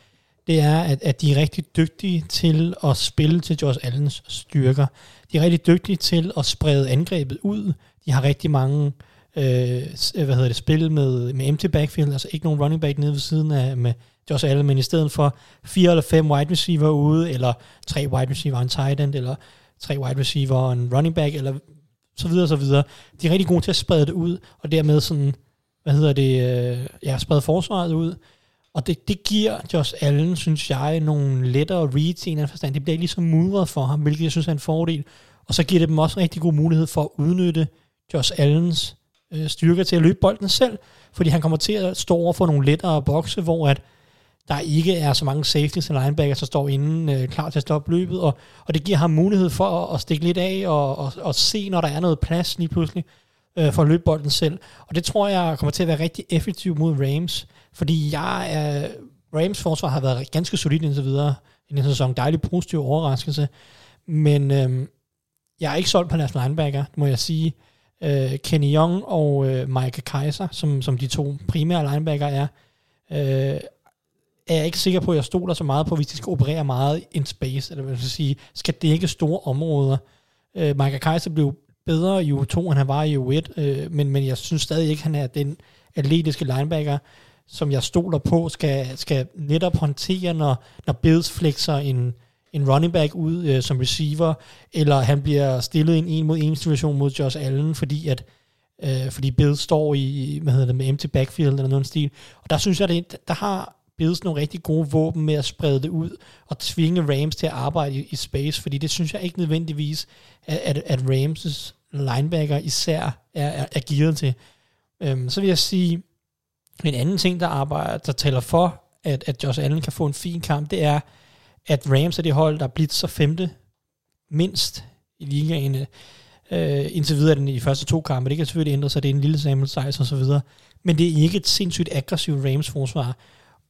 S5: det er, at, at de er rigtig dygtige til at spille til Josh Allens styrker. De er rigtig dygtige til at sprede angrebet ud. De har rigtig mange øh, hvad hedder det, spil med, med empty backfield, altså ikke nogen running back nede ved siden af med Josh Allen, men i stedet for fire eller fem wide receiver ude, eller tre wide receiver og en tight end, eller tre wide receiver og en running back, eller så videre, så videre. De er rigtig gode til at sprede det ud, og dermed sådan, hvad hedder det, øh, ja, sprede forsvaret ud. Og det, det giver Josh Allen, synes jeg, nogle lettere reads i en anden forstand. Det bliver ikke lige så mudret for ham, hvilket jeg synes er en fordel. Og så giver det dem også en rigtig god mulighed for at udnytte Josh Allens øh, styrker til at løbe bolden selv, fordi han kommer til at stå over for nogle lettere bokse, hvor at der ikke er så mange safeties og linebackers, der står inden øh, klar til at stoppe løbet, og, og det giver ham mulighed for at, at stikke lidt af og, og, og se, når der er noget plads lige pludselig, øh, for at løbe bolden selv. Og det tror jeg kommer til at være rigtig effektivt mod Rams, fordi jeg er, Rams forsvar har været ganske solidt indtil videre i den sæson. Dejlig positiv overraskelse. Men øh, jeg er ikke solgt på deres linebacker, må jeg sige. Øh, Kenny Young og øh, Mike Kaiser, som, som de to primære linebacker er, øh, er jeg ikke sikker på, at jeg stoler så meget på, hvis de skal operere meget in space, eller hvad skal sige, skal dække store områder. Øh, Mike Kaiser blev bedre i U2, end han var i U1, øh, men, men jeg synes stadig ikke, han er den atletiske linebacker, som jeg stoler på, skal, skal netop håndtere, når, når Bills flexer en, en running back ud øh, som receiver, eller han bliver stillet i en en mod en situation mod Josh Allen, fordi at øh, fordi Bills står i, hvad hedder det, med empty backfield eller noget stil. Og der synes jeg, det, der har Bills nogle rigtig gode våben med at sprede det ud og tvinge Rams til at arbejde i, i space, fordi det synes jeg ikke nødvendigvis, at, at, at Rams' linebacker især er, er, er gearet til. Øhm, så vil jeg sige, en anden ting, der arbejder, der taler for, at, at Josh Allen kan få en fin kamp, det er, at Rams er det hold, der er så femte mindst i ligaen. Øh, indtil videre den i de første to kampe. Det kan selvfølgelig ændre sig, det er en lille sample size og så videre. Men det er ikke et sindssygt aggressivt Rams forsvar.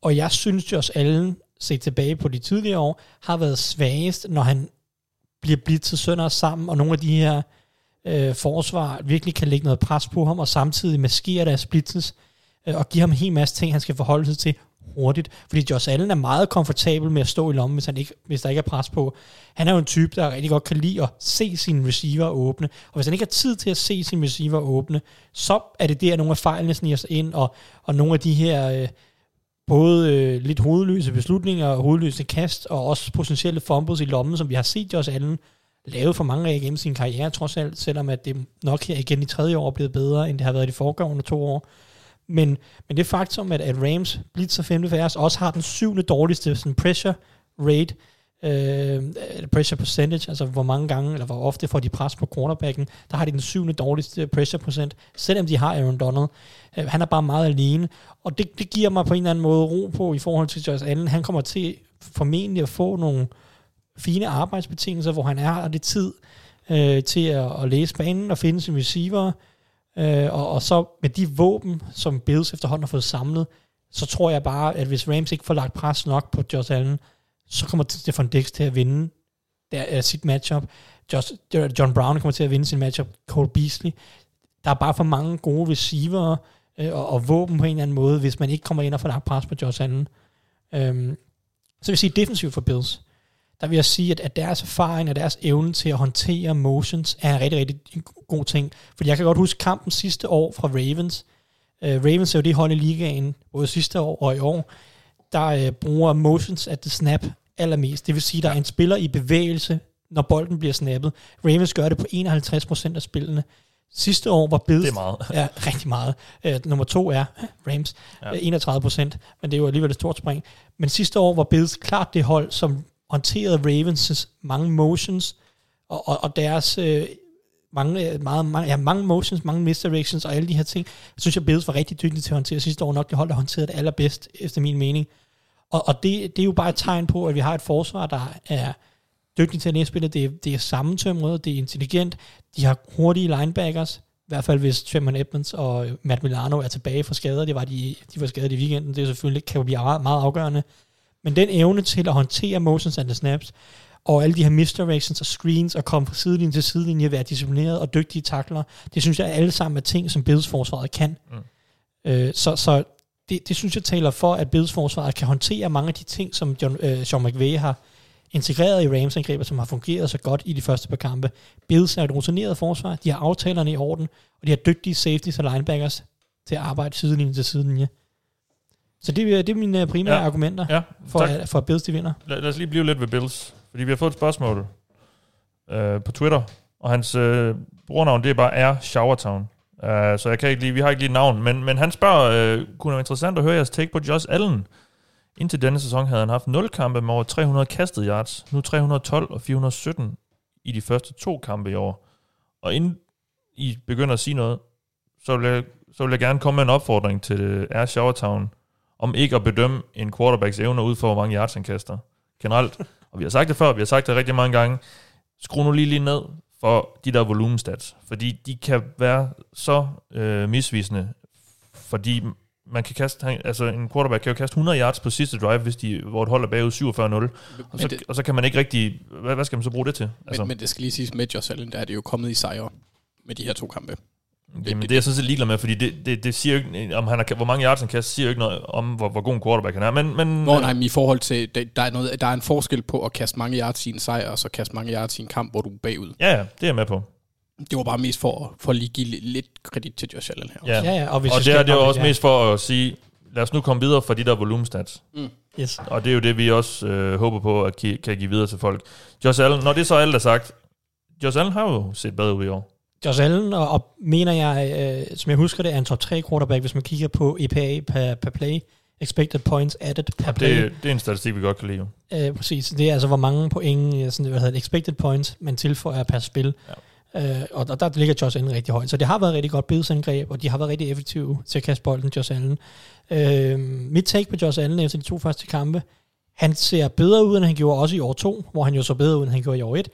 S5: Og jeg synes, Josh Allen, set tilbage på de tidligere år, har været svagest, når han bliver blidt til sønder sammen, og nogle af de her øh, forsvar virkelig kan lægge noget pres på ham, og samtidig maskere deres blitzes, øh, og give ham en hel masse ting, han skal forholde sig til hurtigt. Fordi Josh Allen er meget komfortabel med at stå i lommen, hvis, han ikke, hvis der ikke er pres på. Han er jo en type, der rigtig godt kan lide at se sin receiver åbne. Og hvis han ikke har tid til at se sin receiver åbne, så er det der, nogle af fejlene sniger sig ind, og, og nogle af de her øh, både øh, lidt hovedløse beslutninger, og hovedløse kast, og også potentielle fumbles i lommen, som vi har set Josh Allen lave for mange af gennem sin karriere, trods alt, selvom at det nok her igen i tredje år er blevet bedre, end det har været i de foregående to år. Men, men det faktum, at, at Rams blitzer femte færrest, også har den syvende dårligste sådan pressure rate, øh, pressure percentage, altså hvor mange gange, eller hvor ofte får de pres på quarterbacken, der har de den syvende dårligste pressure procent, selvom de har Aaron Donald. Øh, han er bare meget alene, og det, det giver mig på en eller anden måde ro på i forhold til Josh Allen. Han kommer til formentlig at få nogle fine arbejdsbetingelser, hvor han er har lidt tid øh, til at, at læse banen og finde sin receiver, øh, og, og så med de våben, som Bills efterhånden har fået samlet, så tror jeg bare, at hvis Rams ikke får lagt pres nok på Josh Allen, så kommer Stefan Dix til at vinde der, uh, sit matchup. Just, John Brown kommer til at vinde sin matchup. Cole Beasley. Der er bare for mange gode receiver øh, og, og våben på en eller anden måde, hvis man ikke kommer ind og får lagt pres på Josh Allen. Øhm, så vil jeg sige defensivt for Bills. Der vil jeg sige, at, at deres erfaring og deres evne til at håndtere motions er en rigtig, rigtig god ting. Fordi jeg kan godt huske kampen sidste år fra Ravens. Uh, Ravens er jo det hold i ligaen, både sidste år og i år, der uh, bruger motions at the snap allermest. Det vil sige, der er en spiller i bevægelse, når bolden bliver snappet. Ravens gør det på 51% af spillene. Sidste år var Bills...
S4: Det er meget.
S5: Ja, rigtig meget. Uh, nummer to er Rams, ja. uh, 31 procent, men det er jo alligevel et stort spring. Men sidste år var Bills klart det hold, som håndterede Ravens' mange motions, og, og, og deres uh, mange, meget, mange, ja, mange motions, mange misdirections og alle de her ting. Jeg synes, at Bills var rigtig dygtige til at håndtere sidste år. Nok det hold, der håndterede det allerbedst, efter min mening. Og, og det, det er jo bare et tegn på, at vi har et forsvar, der er dygtigt til at næstspille. Det, er, det er sammentømret, det er intelligent. De har hurtige linebackers. I hvert fald hvis Tremon Edmonds og Matt Milano er tilbage fra skader. Det var de, de var skadet i weekenden. Det er selvfølgelig kan jo blive meget, meget afgørende. Men den evne til at håndtere motions and the snaps, og alle de her misdirections og screens, og komme fra sidelinje til sidelinje, være disciplineret og dygtige takler, det synes jeg alle sammen er ting, som Bills forsvaret kan. Mm. Øh, så, så det, det synes jeg taler for, at Bills forsvaret kan håndtere mange af de ting, som John, øh, Sean McVay har integreret i Rams angrebet, som har fungeret så godt i de første par kampe. Bills er et rutineret forsvar, de har aftalerne i orden, og de har dygtige safeties og linebackers til at arbejde sidelinje til sidelinje. Så det, det er mine primære ja. argumenter
S4: Ja,
S5: for,
S4: tak.
S5: at, for at Bills de vinder.
S4: Lad, lad os lige blive lidt ved Bills. Fordi vi har fået et spørgsmål øh, på Twitter, og hans øh, brugernavn, det er bare R. Showertown. Uh, så jeg kan ikke lige, vi har ikke lige et navn, men, men han spørger, uh, kunne det være interessant at høre jeres take på Josh Allen? Indtil denne sæson havde han haft 0 kampe med over 300 kastet yards, nu 312 og 417 i de første to kampe i år. Og inden I begynder at sige noget, så vil jeg, så vil jeg gerne komme med en opfordring til øh, R. Showertown, om ikke at bedømme en quarterbacks evner ud for, hvor mange yards han kaster. Generelt. [laughs] Og vi har sagt det før, vi har sagt det rigtig mange gange. Skru nu lige lige ned for de der volumenstats, fordi de kan være så øh, misvisende, fordi man kan kaste, altså en quarterback kan jo kaste 100 yards på sidste drive, hvis de, hvor et hold er bagud 47-0, og så,
S6: det-
S4: og så kan man ikke rigtig, hvad, hvad skal man så bruge det til? Altså,
S6: Men, men det skal lige siges med Josh Allen, der er det jo kommet i sejre med de her to kampe.
S4: Jamen, det er jeg sådan set ligeglad med, fordi det, det, det siger jo ikke, om han har, hvor mange yards han kaster, siger jo ikke noget om, hvor, hvor god en quarterback han er. Men, men,
S6: Nå nej, men i forhold til, det, der, er noget, der er en forskel på at kaste mange yards i en sejr, og så kaste mange yards i en kamp, hvor du er bagud.
S4: Ja, ja, det er jeg med på.
S6: Det var bare mest for, for at lige give li- lidt kredit til Josh Allen her.
S4: Ja,
S5: Ja, ja, og hvis
S4: og det
S5: skal
S4: er det er også
S5: ja.
S4: mest for at sige, lad os nu komme videre fra de der volumenstats.
S5: Yes.
S4: Og det er jo det, vi også øh, håber på, at ki- kan give videre til folk. Josh Allen, når det så er alt er sagt, Josh Allen har jo set bedre ud i år.
S5: Josh Allen, og, og mener jeg, øh, som jeg husker det, er en top 3 quarterback, hvis man kigger på EPA per, per play, expected points added per play.
S4: Det, det er en statistik, vi godt kan lide.
S5: Øh, præcis. Det er altså, hvor mange point, øh, sådan, hvad hedder det, expected points, man tilføjer per spil. Ja. Øh, og der, der ligger Josh Allen rigtig højt. Så det har været rigtig godt bidsangreb, og de har været rigtig effektive til at kaste bolden, Josh Allen. Øh, mit take på Josh Allen efter de to første kampe, han ser bedre ud, end han gjorde også i år 2, hvor han jo så bedre ud, end han gjorde i år 1.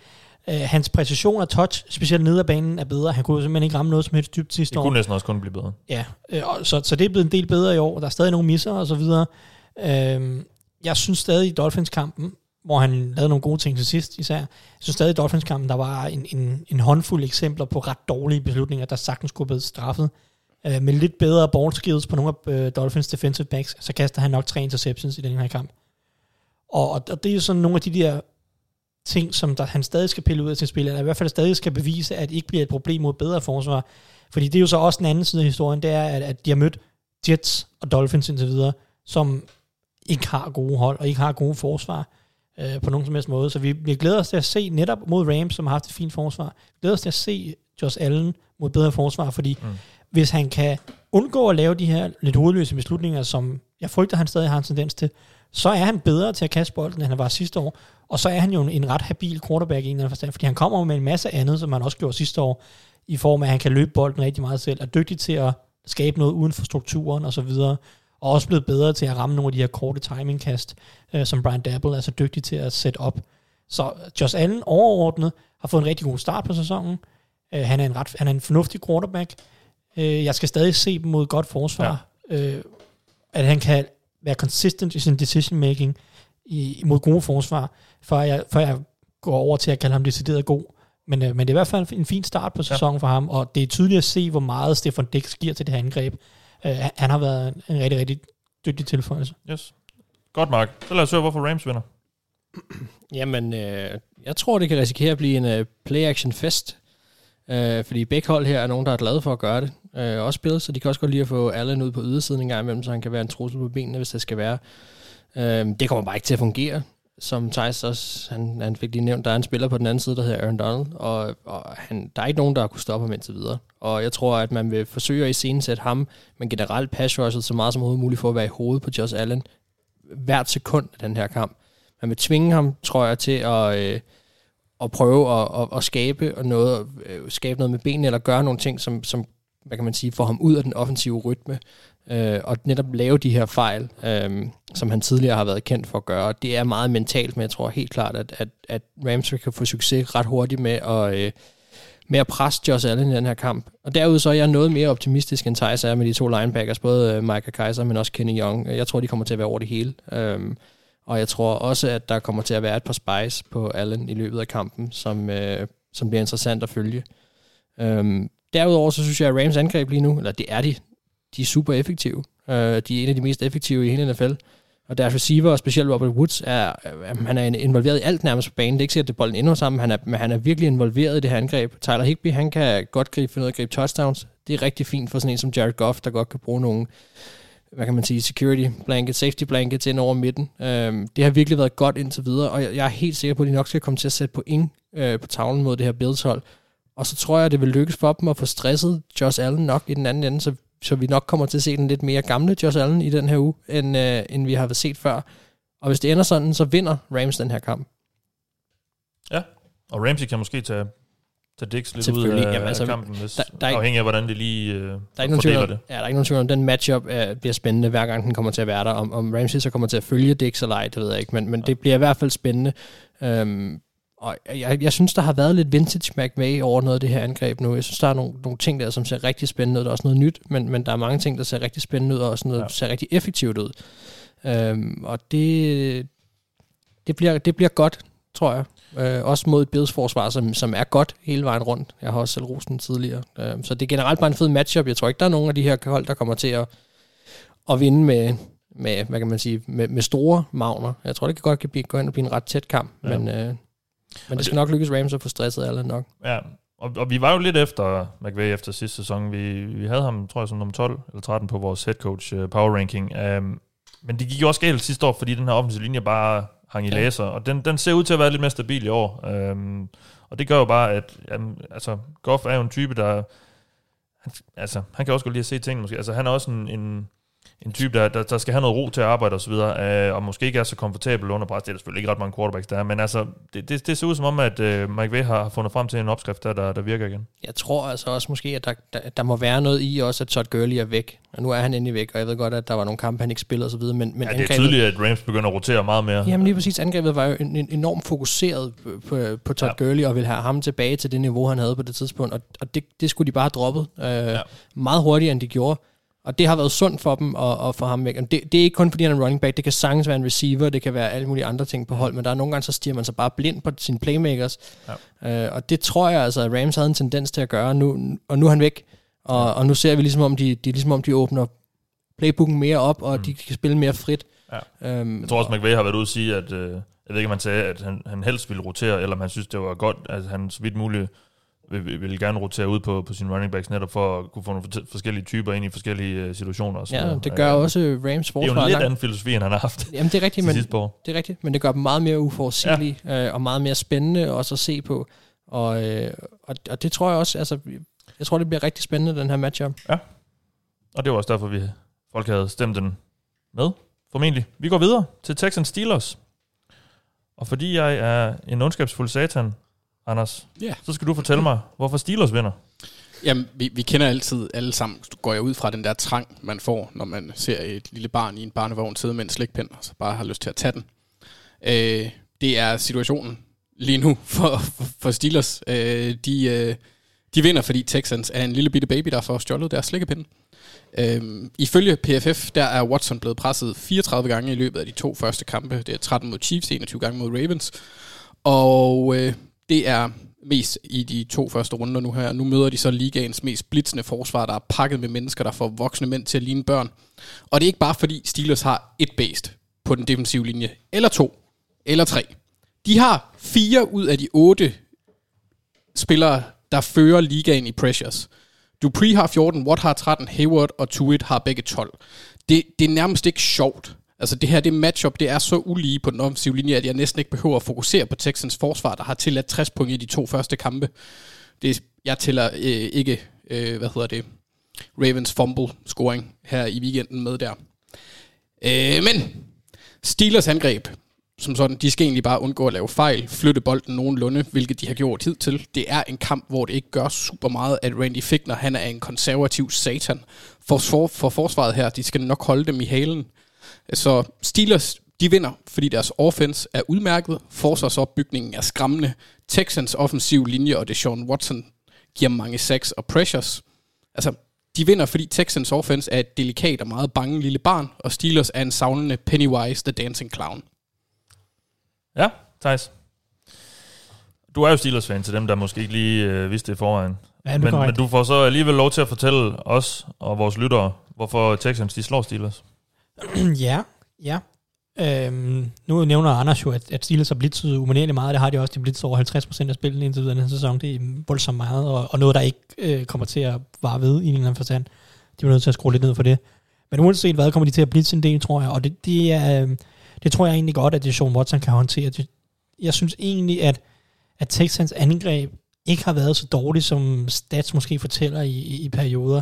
S5: Øh, hans præcision og touch, specielt ned ad banen, er bedre. Han kunne simpelthen ikke ramme noget som helst dybt sidste
S4: Det
S5: år.
S4: kunne næsten også kun blive bedre.
S5: Ja, øh, og så, så det er blevet en del bedre i år. Der er stadig nogle misser og så videre. Øh, jeg synes stadig i Dolphins-kampen, hvor han lavede nogle gode ting til sidst især, jeg synes stadig i Dolphins-kampen, der var en, en, en håndfuld eksempler på ret dårlige beslutninger, der sagtens kunne blive straffet. Øh, med lidt bedre ball skills på nogle af øh, Dolphins defensive backs, så kaster han nok tre interceptions i den her kamp. Og, og, og det er jo sådan nogle af de der ting, som der, han stadig skal pille ud af sit spil, eller i hvert fald stadig skal bevise, at det ikke bliver et problem mod bedre forsvar. Fordi det er jo så også den anden side af historien, det er, at, at de har mødt Jets og Dolphins indtil videre, som ikke har gode hold, og ikke har gode forsvar øh, på nogen som helst måde. Så vi, vi glæder os til at se netop mod Rams, som har haft et fint forsvar. Vi glæder os til at se Josh Allen mod bedre forsvar, fordi mm. hvis han kan undgå at lave de her lidt hovedløse beslutninger, som jeg frygter, han stadig har en tendens til, så er han bedre til at kaste bolden, end han var sidste år. Og så er han jo en, en ret habil quarterback i en eller anden forstand, fordi han kommer med en masse andet, som han også gjorde sidste år, i form af, at han kan løbe bolden rigtig meget selv, er dygtig til at skabe noget uden for strukturen og så videre, og også blevet bedre til at ramme nogle af de her korte timingkast, øh, som Brian Dabble er så dygtig til at sætte op. Så Josh Allen overordnet har fået en rigtig god start på sæsonen. Øh, han, er en ret, han er en fornuftig quarterback. Øh, jeg skal stadig se dem mod godt forsvar. Ja. Øh, at han kan være consistent i sin decision making i, mod gode forsvar, før jeg, før jeg går over til at kalde ham decideret god. Men, øh, men det er i hvert fald en fin start på sæsonen ja. for ham, og det er tydeligt at se, hvor meget Stefan Dix giver til det her angreb. Øh, han har været en, en rigtig, rigtig dygtig tilføjelse.
S4: Yes. Godt, Mark. Så lad os høre, hvorfor Rams vinder. [clears throat]
S7: Jamen, øh, jeg tror, det kan risikere at blive en øh, play-action-fest. Øh, fordi begge hold her er nogen, der er glade for at gøre det. Øh, også Bills, så de kan også godt lide at få Allen ud på ydersiden en gang imellem, så han kan være en trussel på benene, hvis det skal være. Øh, det kommer bare ikke til at fungere. Som Thijs også, han, han fik lige nævnt, der er en spiller på den anden side, der hedder Aaron Donald, og, og han, der er ikke nogen, der har kunne stoppe ham indtil videre. Og jeg tror, at man vil forsøge at iscenesætte ham, men generelt pass rushet så meget som overhovedet muligt for at være i hovedet på Josh Allen hvert sekund af den her kamp. Man vil tvinge ham, tror jeg, til at, øh, at prøve at, at, at skabe noget, at skabe noget med benene, eller gøre nogle ting, som, som hvad kan man sige, får ham ud af den offensive rytme, øh, og netop lave de her fejl, øh, som han tidligere har været kendt for at gøre. Det er meget mentalt, men jeg tror helt klart, at, at, at Ramsey kan få succes ret hurtigt med at, øh, med at presse Josh Allen i den her kamp. Og derudover så er jeg noget mere optimistisk end Thijs er med de to linebackers, både øh, Mike Kaiser, men også Kenny Young. Jeg tror, de kommer til at være over det hele. Øh, og jeg tror også, at der kommer til at være et par spice på Allen i løbet af kampen, som, øh, som bliver interessant at følge. Øhm, derudover så synes jeg, at Rams angreb lige nu, eller det er de, de er super effektive. Øh, de er en af de mest effektive i hele NFL. Og deres receiver, og specielt Robert Woods, er, øh, han er involveret i alt nærmest på banen. Det er ikke sikkert, at bolden ender sammen, han er, men han er virkelig involveret i det her angreb. Tyler Higby, han kan godt gribe, finde ud af at gribe touchdowns. Det er rigtig fint for sådan en som Jared Goff, der godt kan bruge nogle hvad kan man sige, security blanket, safety blanket ind over midten. Øhm, det har virkelig været godt indtil videre, og jeg, jeg er helt sikker på, at de nok skal komme til at sætte point øh, på tavlen mod det her Bills hold. Og så tror jeg, at det vil lykkes for dem at få stresset Josh Allen nok i den anden ende, så, så vi nok kommer til at se den lidt mere gamle Josh Allen i den her uge, end, øh, end vi har set før. Og hvis det ender sådan, så vinder Rams den her kamp.
S4: Ja, og Ramsey kan måske tage tage Dix lidt ud af, Jamen, altså, af kampen, hvis, der, der er afhængig af, hvordan det lige øh, der er ikke
S7: nogen
S4: det.
S7: Ja, der er ikke nogen tvivl om, den matchup er, bliver spændende, hver gang den kommer til at være der. Om, om Ramsey så kommer til at følge Dix eller ej, det ved jeg ikke, men, men ja. det bliver i hvert fald spændende. Um, og jeg, jeg synes, der har været lidt vintage McVay over noget af det her angreb nu. Jeg synes, der er nogle, nogle ting der, som ser rigtig spændende ud. Der er også noget nyt, men, men der er mange ting, der ser rigtig spændende ud, og også noget, ja. ser rigtig effektivt ud. Um, og det, det, bliver, det bliver godt, tror jeg. Øh, også mod et Bills forsvar, som, som er godt hele vejen rundt. Jeg har også selv rosen tidligere. Øh, så det er generelt bare en fed matchup. Jeg tror ikke, der er nogen af de her hold, der kommer til at, at vinde med, med, hvad kan man sige, med, med store magner. Jeg tror, det kan godt kan blive, gå hen og blive en ret tæt kamp, ja. men, øh, men det skal nok lykkes Rams at få stresset alle nok.
S4: Ja, og, og vi var jo lidt efter McVay efter sidste sæson. Vi, vi havde ham, tror jeg, som nummer 12 eller 13 på vores head coach uh, power ranking. Um, men det gik jo også galt sidste år, fordi den her offensive linje bare hang i ja. læser, og den, den ser ud til at være lidt mere stabil i år. Øhm, og det gør jo bare, at jamen, altså, Goff er jo en type, der... Han, altså, han kan også godt lide at se ting, måske. Altså, han er også en, en en type, der, der, der skal have noget ro til at arbejde osv., øh, og måske ikke er så komfortabel under pres. Det er der selvfølgelig ikke ret mange quarterbacks, der er, men altså, det, det, det ser ud som om, at øh, Mike Way har fundet frem til en opskrift, der, der, der virker igen.
S7: Jeg tror altså også måske, at der, der, der må være noget i også, at Todd Gurley er væk. Og nu er han endelig væk, og jeg ved godt, at der var nogle kampe, han ikke spillede osv., men, men
S4: ja, det er tydeligt, at Rams begynder at rotere meget mere.
S7: Jamen lige præcis, angrebet var jo en, en enormt fokuseret på, på Todd ja. Gurley, og ville have ham tilbage til det niveau, han havde på det tidspunkt, og, og det, det skulle de bare have droppet øh, ja. meget hurtigere, end de gjorde. Og det har været sundt for dem at, at få ham væk. Det, det er ikke kun fordi han er en running back, det kan sagtens være en receiver, det kan være alle mulige andre ting på hold, men der er nogle gange, så stiger man sig bare blind på sine playmakers. Ja. Øh, og det tror jeg altså, at Rams havde en tendens til at gøre, nu, og nu er han væk. Og, og nu ser vi ligesom om, de, de, ligesom om de åbner playbooken mere op, og mm. de kan spille mere frit.
S4: Ja. Øhm, jeg tror også, McVay har været ude at sige, at øh, jeg ved ikke, om han sagde, at han, han helst ville rotere, eller om han synes, det var godt, at han så vidt muligt vil, vil gerne rotere ud på, på sine running backs, netop for at kunne få nogle forskellige typer ind i forskellige uh, situationer. Og
S7: ja, noget. det gør uh, også Rams forsvar.
S4: Det er jo en lidt anden filosofi, end han har haft
S7: Jamen, det er rigtigt, [laughs] men, det er rigtigt, men det gør dem meget mere uforudsigelige, ja. øh, og meget mere spændende også at se på. Og, øh, og, og det tror jeg også, altså, jeg tror, det bliver rigtig spændende, den her matchup.
S4: Ja, og det var også derfor, vi folk havde stemt den med, formentlig. Vi går videre til Texans Steelers. Og fordi jeg er en ondskabsfuld satan, Anders,
S6: Ja.
S4: så skal du fortælle mig, hvorfor Steelers vinder.
S6: Jamen, vi, vi kender altid alle sammen, går jeg ud fra den der trang, man får, når man ser et lille barn i en barnevogn sidde med en slikpind, og så bare har lyst til at tage den. Øh, det er situationen lige nu for, for, for Steelers. Øh, de, øh, de vinder, fordi Texans er en lille bitte baby, der får stjålet deres slikkepinde. Øh, ifølge PFF, der er Watson blevet presset 34 gange i løbet af de to første kampe. Det er 13 mod Chiefs, 21 gange mod Ravens. Og øh, det er mest i de to første runder nu her. Nu møder de så ligaens mest blitzende forsvar, der er pakket med mennesker, der får voksne mænd til at ligne børn. Og det er ikke bare fordi Steelers har et based på den defensive linje, eller to, eller tre. De har fire ud af de otte spillere, der fører ligaen i pressures. Dupree har 14, Watt har 13, Hayward og Tuit har begge 12. Det, det er nærmest ikke sjovt. Altså det her, det matchup, det er så ulige på den offensive linje, at jeg næsten ikke behøver at fokusere på Texans forsvar, der har tilladt 60 point i de to første kampe. Det, jeg tæller øh, ikke, øh, hvad hedder det, Ravens fumble scoring her i weekenden med der. Øh, men Steelers angreb, som sådan, de skal egentlig bare undgå at lave fejl, flytte bolden nogenlunde, hvilket de har gjort hidtil. Det er en kamp, hvor det ikke gør super meget, at Randy Fickner, han er en konservativ satan. For, for, for forsvaret her, de skal nok holde dem i halen. Så Steelers, de vinder, fordi deres offense er udmærket, forsvarsopbygningen er skræmmende, Texans offensiv linje og Deshaun Watson giver mange sacks og pressures. Altså, de vinder, fordi Texans offense er et delikat og meget bange lille barn, og Steelers er en savnende Pennywise, the dancing clown.
S4: Ja, Thijs. Du er jo Steelers-fan til dem, der måske ikke lige øh, vidste det i forvejen.
S5: Ja,
S4: men, men du får så alligevel lov til at fortælle os og vores lyttere, hvorfor Texans de slår Steelers. [clears throat]
S5: ja, ja. Øhm, nu nævner Anders jo, at, at Steelers har blitzet umanerligt meget. Det har de også. De blitzet over 50% af spillet indtil videre den her sæson. Det er voldsomt meget, og, og noget, der ikke øh, kommer til at vare ved i en eller anden forstand. De bliver nødt til at skrue lidt ned for det. Men uanset hvad, kommer de til at blitze en del, tror jeg. Og det, det, er, øh, det tror jeg egentlig godt, at det Sean Watson kan håndtere. Det, jeg synes egentlig, at, at Texans angreb ikke har været så dårligt, som stats måske fortæller i, i, i perioder.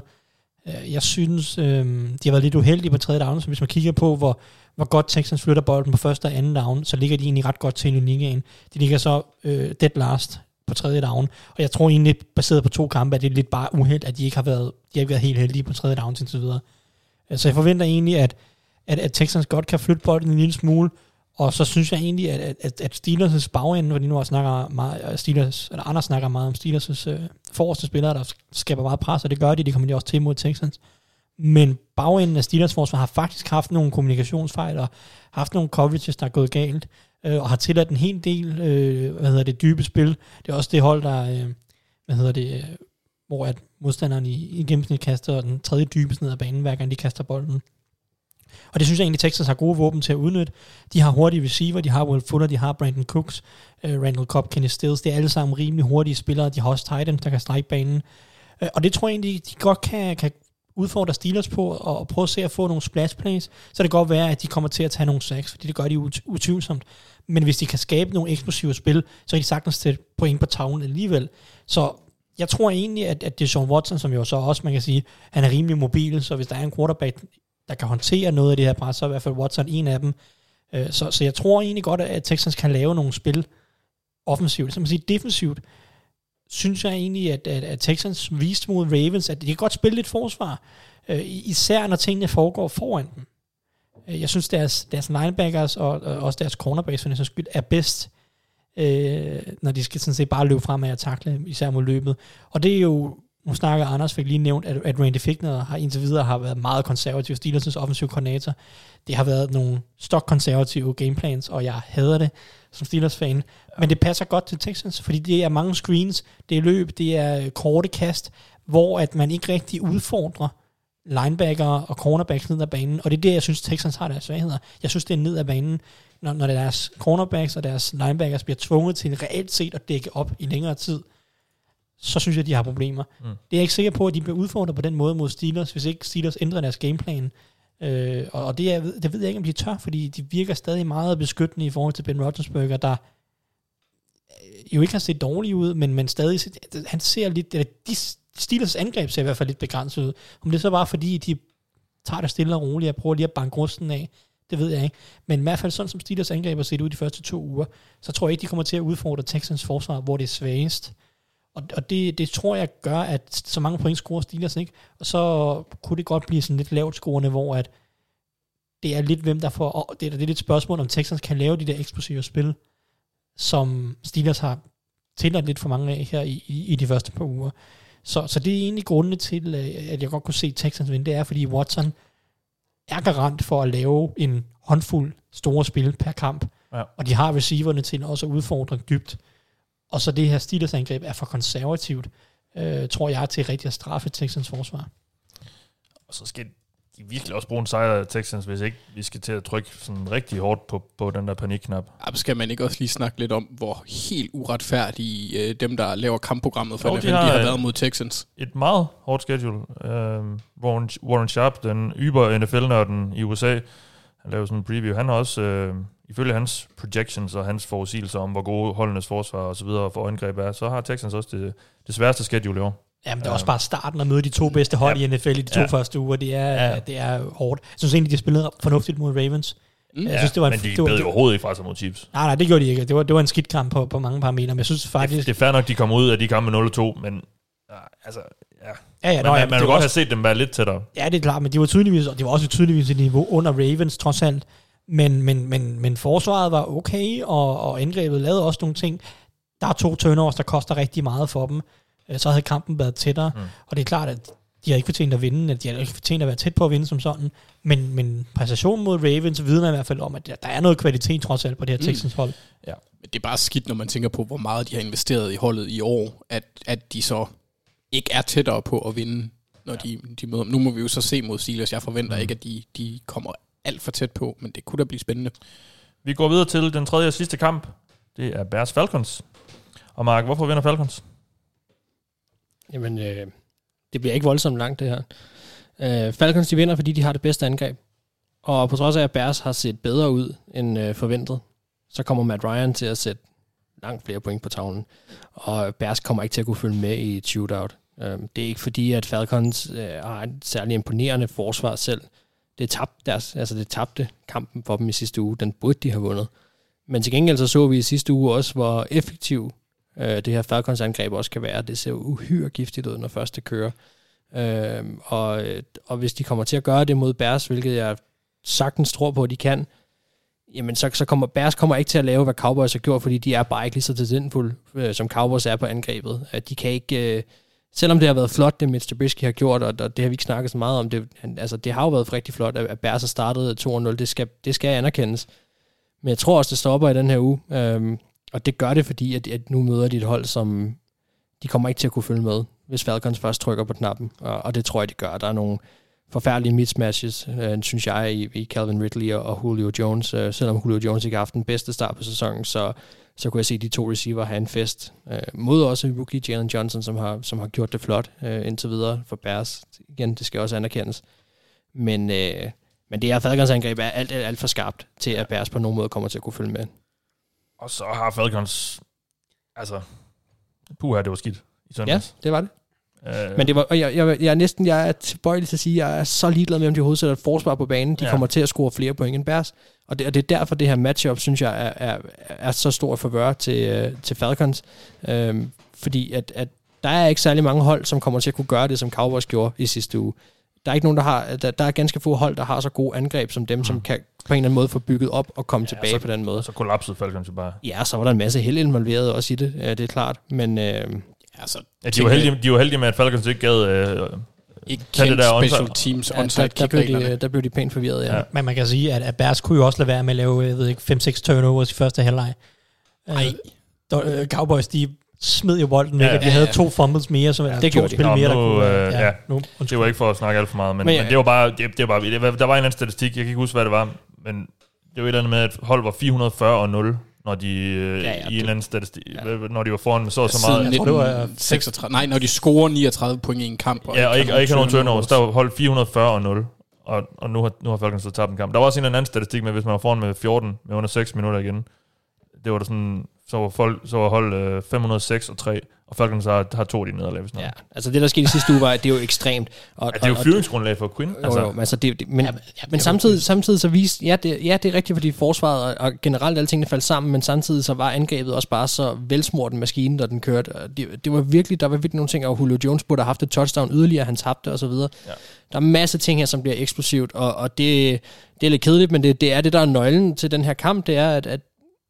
S5: Øh, jeg synes, øh, de har været lidt uheldige på tredje down, så hvis man kigger på, hvor, hvor godt Texans flytter bolden på første og anden down, så ligger de egentlig ret godt til i ligaen. De ligger så øh, dead last på tredje down, og jeg tror egentlig, baseret på to kampe, at det er lidt bare uheld, at de ikke har været, de har ikke været helt heldige på tredje down indtil videre. Øh, så jeg forventer egentlig, at, at, at Texans godt kan flytte bolden en lille smule, og så synes jeg egentlig, at, at, at Steelers' bagende, fordi nu også snakker meget, øh, Steelers, eller andre snakker meget om Steelers' øh, forreste spillere, der skaber meget pres, og det gør de, det kommer de også til mod Texans. Men bagenden af Steelers forsvar har faktisk haft nogle kommunikationsfejl, og haft nogle coverages, der er gået galt, øh, og har tilladt en hel del, øh, hvad hedder det, dybe spil. Det er også det hold, der, øh, hvad hedder det, øh, hvor at modstanderen i, i gennemsnit kaster den tredje dybeste ned ad banen, hver gang de kaster bolden. Og det synes jeg egentlig, Texas har gode våben til at udnytte. De har hurtige receiver, de har Will Fuller, de har Brandon Cooks, uh, Randall Cobb, Kenny Stills. Det er alle sammen rimelig hurtige spillere. De har også tight ends, der kan strække banen. Uh, og det tror jeg egentlig, de godt kan, kan udfordre Steelers på, og, og prøve at se at få nogle splash plays. Så det kan godt være, at de kommer til at tage nogle sacks, fordi det gør de ut- utvivlsomt. Men hvis de kan skabe nogle eksplosive spil, så kan de sagtens sætte point på tavlen alligevel. Så jeg tror egentlig, at, at det er Sean Watson, som jo så også, man kan sige, han er rimelig mobil, så hvis der er en quarterback, der kan håndtere noget af det her pres, så er i hvert fald Watson en af dem. Øh, Så, så jeg tror egentlig godt, at Texans kan lave nogle spil offensivt. Som man siger defensivt, synes jeg egentlig, at, at, at Texans viste mod Ravens, at de kan godt spille lidt forsvar, øh, især når tingene foregår foran dem. Øh, jeg synes, deres, deres linebackers og, og også deres cornerbacks, for skyld, er bedst, øh, når de skal sådan set bare løbe fremad og takle, især mod løbet. Og det er jo, nu snakker Anders fik lige nævnt, at, at Randy Fickner har indtil videre har været meget konservativ. Steelers' offensiv koordinator. Det har været nogle stok-konservative gameplans, og jeg hader det som Steelers-fan. Men det passer godt til Texans, fordi det er mange screens, det er løb, det er korte kast, hvor at man ikke rigtig udfordrer linebacker og cornerbacks ned ad banen, og det er det, jeg synes, Texans har deres svagheder. Jeg synes, det er ned ad banen, når, når deres cornerbacks og deres linebackers bliver tvunget til reelt set at dække op i længere tid, så synes jeg, de har problemer. Mm. Det er jeg ikke sikker på, at de bliver udfordret på den måde mod Steelers, hvis ikke Steelers ændrer deres gameplan. Øh, og og det, er, det ved jeg ikke, om de tør, fordi de virker stadig meget beskyttende i forhold til Ben Roethlisberger, der øh, jo ikke har set dårlig ud, men, men stadig, han ser lidt, eller de Steelers angreb ser i hvert fald lidt begrænset ud. Om det så bare fordi, de tager det stille og roligt, jeg prøver lige at banke rusten af, det ved jeg ikke. Men i hvert fald sådan som Steelers angreb har set ud de første to uger, så tror jeg ikke, de kommer til at udfordre Texans forsvar, hvor det er svagest. Og, og det, det tror jeg gør, at så mange point scorer Steelers ikke. Og så kunne det godt blive sådan lidt lavt scorende, hvor at det er lidt hvem der får, og det er, det er lidt spørgsmål, om Texans kan lave de der eksplosive spil, som Steelers har tilladt lidt for mange af her i, i, i de første par uger. Så, så det er egentlig grundene til, øh, at jeg godt kunne se Texans vinde, det er, fordi Watson er garant for at lave en håndfuld store spil per kamp,
S4: Ja.
S5: og de har receiverne til også at udfordre dybt. Og så det her Steelers angreb er for konservativt, øh, tror jeg, til rigtig at straffe Texans forsvar.
S4: Og så skal de virkelig også bruge en sejr af Texans, hvis ikke vi skal til at trykke sådan rigtig hårdt på, på den der panikknap.
S6: Ja, skal man ikke også lige snakke lidt om, hvor helt uretfærdige øh, dem, der laver kampprogrammet for
S4: Jo, de
S6: NFL, de
S4: har,
S6: har
S4: øh,
S6: været mod Texans?
S4: Et meget hårdt schedule. Uh, Warren, Warren Sharp, den yber NFL-nørden i USA, lavede sådan en preview. Han har også, uh, ifølge hans projections og hans forudsigelser om, hvor gode holdenes forsvar og så videre for angreb er, så har Texans også det, det sværeste schedule i år.
S5: Jamen, det er også bare starten at møde de to bedste hold
S4: Ja.
S5: i NFL i de to
S4: Ja.
S5: første uger. Det er,
S4: Ja.
S5: det er hårdt. Jeg synes egentlig, de spillede fornuftigt mod Ravens.
S6: Mm.
S5: Jeg synes, det var en,
S4: men de
S5: det var,
S4: bed
S5: det,
S4: jo overhovedet ikke fra sig mod Chiefs.
S5: nej, nej, det gjorde de ikke. Det var, det var en skidt kamp på, på mange parametre, men jeg synes
S4: Det,
S5: faktisk...
S4: det er fair nok, de kommer ud af de kampe med 0-2, men altså, ja.
S5: ja, ja,
S4: Men
S5: nå, ja,
S4: man, man kunne godt have
S5: også,
S4: set dem være lidt tættere.
S5: ja, det er klart, men de var tydeligvis, og det var også tydeligvis et niveau under Ravens, trods alt. Men, men, men, men forsvaret var okay, og, og angrebet lavede også nogle ting. Der er to turnovers, der koster rigtig meget for dem. Øh, Så havde kampen været tættere,
S4: Mm.
S5: og det er klart, at de har ikke fortjent at vinde, at de har ikke fortjent at være tæt på at vinde som sådan, men, men præstationen mod Ravens vidner i hvert fald om, at der, der er noget kvalitet trods alt på det her
S6: Mm.
S5: Texans hold.
S6: Men det er bare skidt, når man tænker på, hvor meget de har investeret i holdet i år, at, at de så ikke er tættere på at vinde, når ja. de, de møder. Nu må vi jo så se mod Steelers. Jeg forventer mm. ikke, at de, de kommer alt for tæt på, men det kunne da blive spændende.
S4: Vi går videre til den tredje og sidste kamp. Det er Bears Falcons. Og Mark, hvorfor vinder Falcons?
S7: Jamen, øh, det bliver ikke voldsomt langt, det her. Øh, Falcons, de vinder, fordi de har det bedste angreb. Og på trods af, at Bears har set bedre ud end øh, forventet, så kommer Matt Ryan til at sætte langt flere point på tavlen. Og Bærs kommer ikke til at kunne følge med i et shootout. Øhm, det er ikke fordi, at Falcons øh, har et særlig imponerende forsvar selv. Det tabte, deres, altså det tabte kampen for dem i sidste uge. Den burde de have vundet. Men til gengæld så så vi i sidste uge også, hvor effektiv øh, det her Falcons angreb også kan være. Det ser uhyre giftigt ud, når først det kører. Øhm, øh, og, og hvis de kommer til at gøre det mod Bears, hvilket jeg sagtens tror på, at de kan, jamen så, så kommer Bears kommer ikke til at lave, hvad Cowboys har gjort, fordi de er bare ikke lige så talentfulde, øh, som Cowboys er på angrebet. At de kan ikke... Øh, selvom det har været flot, det Mitch Trubisky har gjort, og, og det har vi ikke snakket så meget om, det, han, altså, det har jo været rigtig flot, at, at Bears har startet 2-0, det skal, det skal anerkendes. Men jeg tror også, det stopper i den her uge, øhm, og det gør det, fordi at, at nu møder de et hold, som de kommer ikke til at kunne følge med, hvis Falcons først trykker på knappen, og, og det tror jeg, de gør. Der er nogle forfærdelige mismatches, øh, synes jeg, i, i Calvin Ridley og, og Julio Jones. Øh, selvom Julio Jones ikke har haft den bedste start på sæsonen, så, så kunne jeg se de to receiver have en fest. Øh, mod også rookie Jalen Johnson, som har, som har gjort det flot øh, indtil videre for Bears. Igen, det skal også anerkendes. Men, øh, men det her Falcons angreb er alt, alt, alt for skarpt til, at Bears på nogen måde kommer til at kunne følge med.
S4: Og så har Falcons... Altså... Puha, det var skidt i
S7: Ja,
S4: søndags.
S7: det var det.
S4: Øh,
S7: Men det var, og jeg, jeg, jeg, er næsten jeg er tilbøjelig til at sige, at jeg er så ligeglad med, om de overhovedet sætter et forsvar på banen. De
S4: Ja.
S7: kommer til at score flere point end Bears. Og det, og det er derfor, det her matchup, synes jeg, er, er, er så stor favør til, øh, til Falcons. Øhm, fordi at, at der er ikke særlig mange hold, som kommer til at kunne gøre det, som Cowboys gjorde i sidste uge. Der er ikke nogen, der har, der, der er ganske få hold, der har så gode angreb som dem, mm. som kan på en eller anden måde få bygget op og komme ja, tilbage
S4: så-
S7: på den måde.
S4: Så kollapsede Falcons jo bare.
S7: Ja, så var der en masse held involveret også i det, øh, det er klart. Men øh,
S6: Altså,
S4: Ja, de, var heldige, de var heldige med, at Falcons ikke gad... Øh,
S6: ikke
S4: Tag det
S6: kendt
S4: der
S6: special
S4: onside-
S6: teams
S7: ja,
S6: onside
S7: der, der, blev de, der blev de pænt forvirret, ja.
S4: Ja.
S7: ja.
S5: Men man kan sige, at, at Bears kunne jo også lade være med at lave, jeg ved ikke, 5-6 turnovers i første halvleg.
S6: Nej.
S5: Øh, Cowboys, de smed jo bolden væk,
S4: Ja,
S5: ja, og de
S6: ja,
S5: havde
S6: ja.
S5: to fumbles mere, ja,
S7: det
S5: to
S7: gjorde de.
S5: spil
S4: Nå,
S5: mere, der
S4: nu,
S5: kunne...
S4: øh, ja.
S5: nu,
S4: det var ikke for at snakke alt for meget, men,
S7: Men ja.
S4: men det var bare... Det, det var bare det der var en eller anden statistik, jeg kan ikke huske, hvad det var, men det var et eller andet med, at hold var 440 og 0, når de øh,
S7: Ja,
S4: ja, i
S7: det-
S4: en eller anden statistik, ja. når de var foran med så og så meget.
S5: Jeg tror, det var, øh,
S6: 1936. Nej, når de scorer 39 point i en kamp.
S4: Ja, og ikke, og ikke har nogen turnovers. Der var holdt 440 og 0. Og, og nu har, nu har Falcons så tabt en kamp. Der var også en eller anden statistik med, hvis man var foran med 14 med under 6 minutter igen. Det var der sådan så var, folk, så var hold øh, 506 og 3, og Falcons har, har to af de nederlag, hvis
S7: Ja,
S4: ja.
S7: altså det, der skete i sidste uge, var, det er jo ekstremt. Og,
S4: Ja, det er jo fyringsgrundlag for Quinn.
S7: Jo,
S4: Altså,
S7: jo, men, altså det, det, men, ja,
S5: men- ja,
S7: men samtidig, samtidig så viste, ja det, ja, det er rigtigt, fordi forsvaret og, og generelt alle tingene faldt sammen, men samtidig så var angrebet også bare så velsmurt en maskine, da den kørte. Det, det var virkelig, der var virkelig nogle ting, og Julio Jones burde have haft et touchdown yderligere, han tabte og så videre.
S4: Ja.
S7: Der er masser af ting her, som bliver eksplosivt, og, og det, det er lidt kedeligt, men det, det er det, der er nøglen til den her kamp, det er, at, at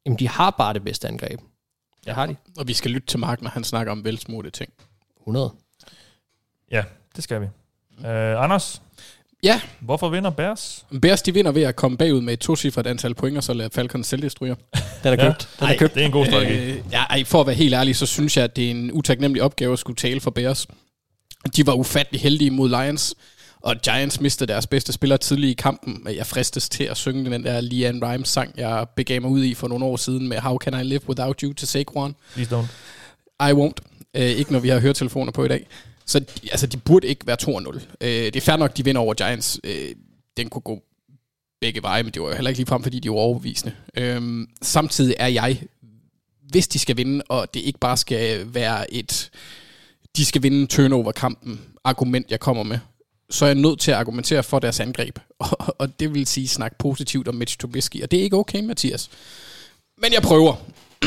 S7: jamen, de har bare det bedste angreb. Det har de.
S6: Og vi skal lytte til Mark, når han snakker om velsmurte ting.
S7: 100.
S4: ja, det skal vi. Øh, Anders,
S6: Ja,
S4: hvorfor vinder Bears?
S6: Bears de vinder ved at komme bagud med et tocifret antal point, og så lade Falcons selvdestruere.
S7: Den er
S4: Ja.
S7: købt. Den er købt.
S4: Det er en god strategi.
S6: Øh, ja, ej, for at være helt ærlig, så synes jeg, at det er en utaknemmelig opgave at skulle tale for Bears. De var ufattelig heldige mod Lions, og Giants mistede deres bedste spiller tidligt i kampen. Jeg fristes til at synge den der Leanne Rimes sang, jeg begav mig ud i for nogle år siden med How Can I Live Without You til Saquon.
S4: Please don't.
S6: I won't. Øh, ikke når vi har høretelefoner på i dag. Så altså, de burde ikke være 2-0. Øh, det er fair nok, de vinder over Giants. Øh, den kunne gå begge veje, men det var jo heller ikke ligefrem, fordi de var overbevisende. Øh, samtidig er jeg, hvis de skal vinde, og det ikke bare skal være et, de skal vinde turnover-kampen, argument, jeg kommer med, så er jeg nødt til at argumentere for deres angreb. [laughs] Og, og det vil sige snakke positivt om Mitch Trubisky, og det er ikke okay, Mathias. Men jeg prøver.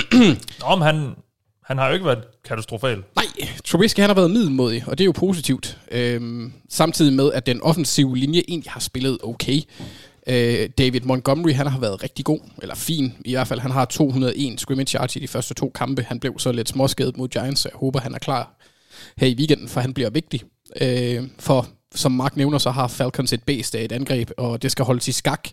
S6: [clears throat]
S4: Nå, men han, han har jo ikke været katastrofal.
S6: Nej, Trubisky han har været middelmodig, og det er jo positivt. Øhm, samtidig med, at den offensive linje egentlig har spillet okay. Øh, David Montgomery, han har været rigtig god, eller fin i hvert fald. Han har 201 scrimmage yards i de første to kampe. Han blev så lidt småskadet mod Giants, så jeg håber, han er klar her i weekenden, for han bliver vigtig. Øh, for som Mark nævner, så har Falcons et et angreb, og det skal holdes i skak,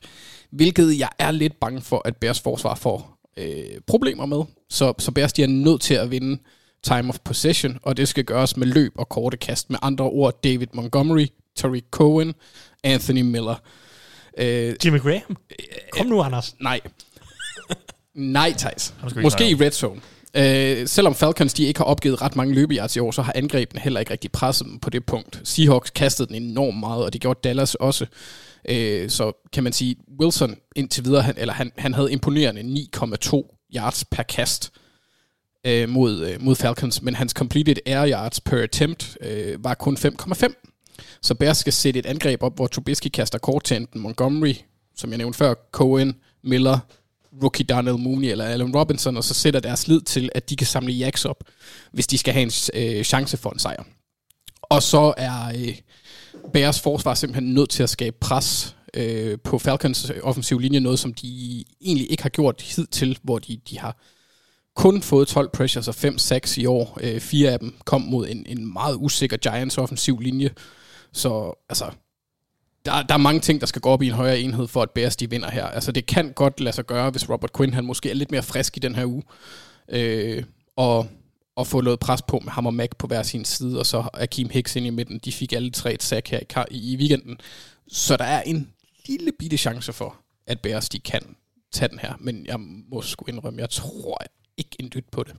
S6: hvilket jeg er lidt bange for, at Bears forsvar får øh, problemer med. Så, så Bears de er nødt til at vinde time of possession, og det skal gøres med løb og korte kast. Med andre ord, David Montgomery, Tariq Cohen, Anthony Miller. Øh,
S5: Jimmy Graham. Kom nu, Anders.
S6: nej. [laughs] nej, Thijs. Måske i red zone. Øh, selvom Falcons de ikke har opgivet ret mange løbeyards i år, så har angrebene heller ikke rigtig presset dem på det punkt. Seahawks kastede den enormt meget, og det gjorde Dallas også. Øh, så kan man sige, Wilson indtil videre, han, eller han, han havde imponerende 9,2 yards per kast øh, mod, øh, mod Falcons, men hans completed air yards per attempt øh, var kun 5,5. Så Bears skal sætte et angreb op, hvor Trubisky kaster kort til enten Montgomery, som jeg nævnte før, Cohen, Miller, rookie Darnell Mooney eller Allen Robinson, og så sætter deres lid til, at de kan samle jacks op, hvis de skal have en øh, chance for en sejr. Og så er øh, Bears forsvar simpelthen nødt til at skabe pres øh, på Falcons offensiv linje, noget som de egentlig ikke har gjort hidtil, hvor de, de har kun fået 12 pressures og 5-6 i år. Øh, fire af dem kom mod en, en meget usikker Giants offensiv linje. Så altså, der, der er mange ting, der skal gå op i en højere enhed, for at Bears de vinder her. Altså, det kan godt lade sig gøre, hvis Robert Quinn han måske er lidt mere frisk i den her uge. Øh, og, og få noget pres på med ham og Mac på hver sin side, og så Akeem Hicks ind i midten. De fik alle tre et sack her i, i, i weekenden. Så der er en lille bitte chance for, at Bears de kan tage den her. Men jeg må sgu indrømme, jeg tror ikke en dyt på det.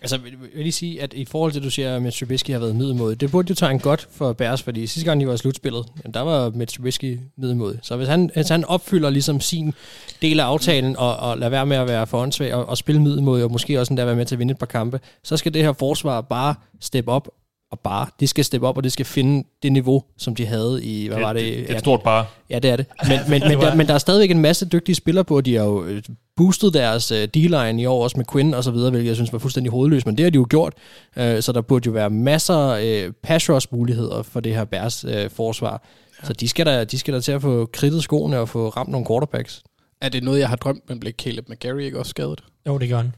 S7: Altså, vil vil lige sige, at i forhold til, at du siger, at Mitch Trubisky har været middelmåde, det burde jo tage en godt for Bærs, fordi sidste gang, de var i slutspillet, jamen, der var Mitch Trubisky middelmodig. Så hvis han, hvis han opfylder ligesom sin del af aftalen, og, og lader være med at være for åndssvag, og, og spille middelmåde, og måske også endda være med til at vinde et par kampe, så skal det her forsvar bare steppe op, og bare, de skal steppe op, og det skal finde det niveau, som de havde i, hvad var det?
S4: Det, det er et stort bare.
S7: Ja, det er det. Men, [laughs] men, men, der, men der er stadigvæk en masse dygtige spillere på, og de har jo øh, boostet deres uh, D-line i år, også med Quinn og så videre, hvilket jeg synes var fuldstændig hovedløst, men det har de jo gjort. Uh, så der burde jo være masser uh, pass rush muligheder for det her Bears uh, forsvar. Ja. Så de skal, da, de skal da til at få kridtet skoene og få ramt nogle quarterbacks.
S6: Er det noget, jeg har drømt, men blev Caleb McGarry ikke også skadet?
S5: Jo, det gør han.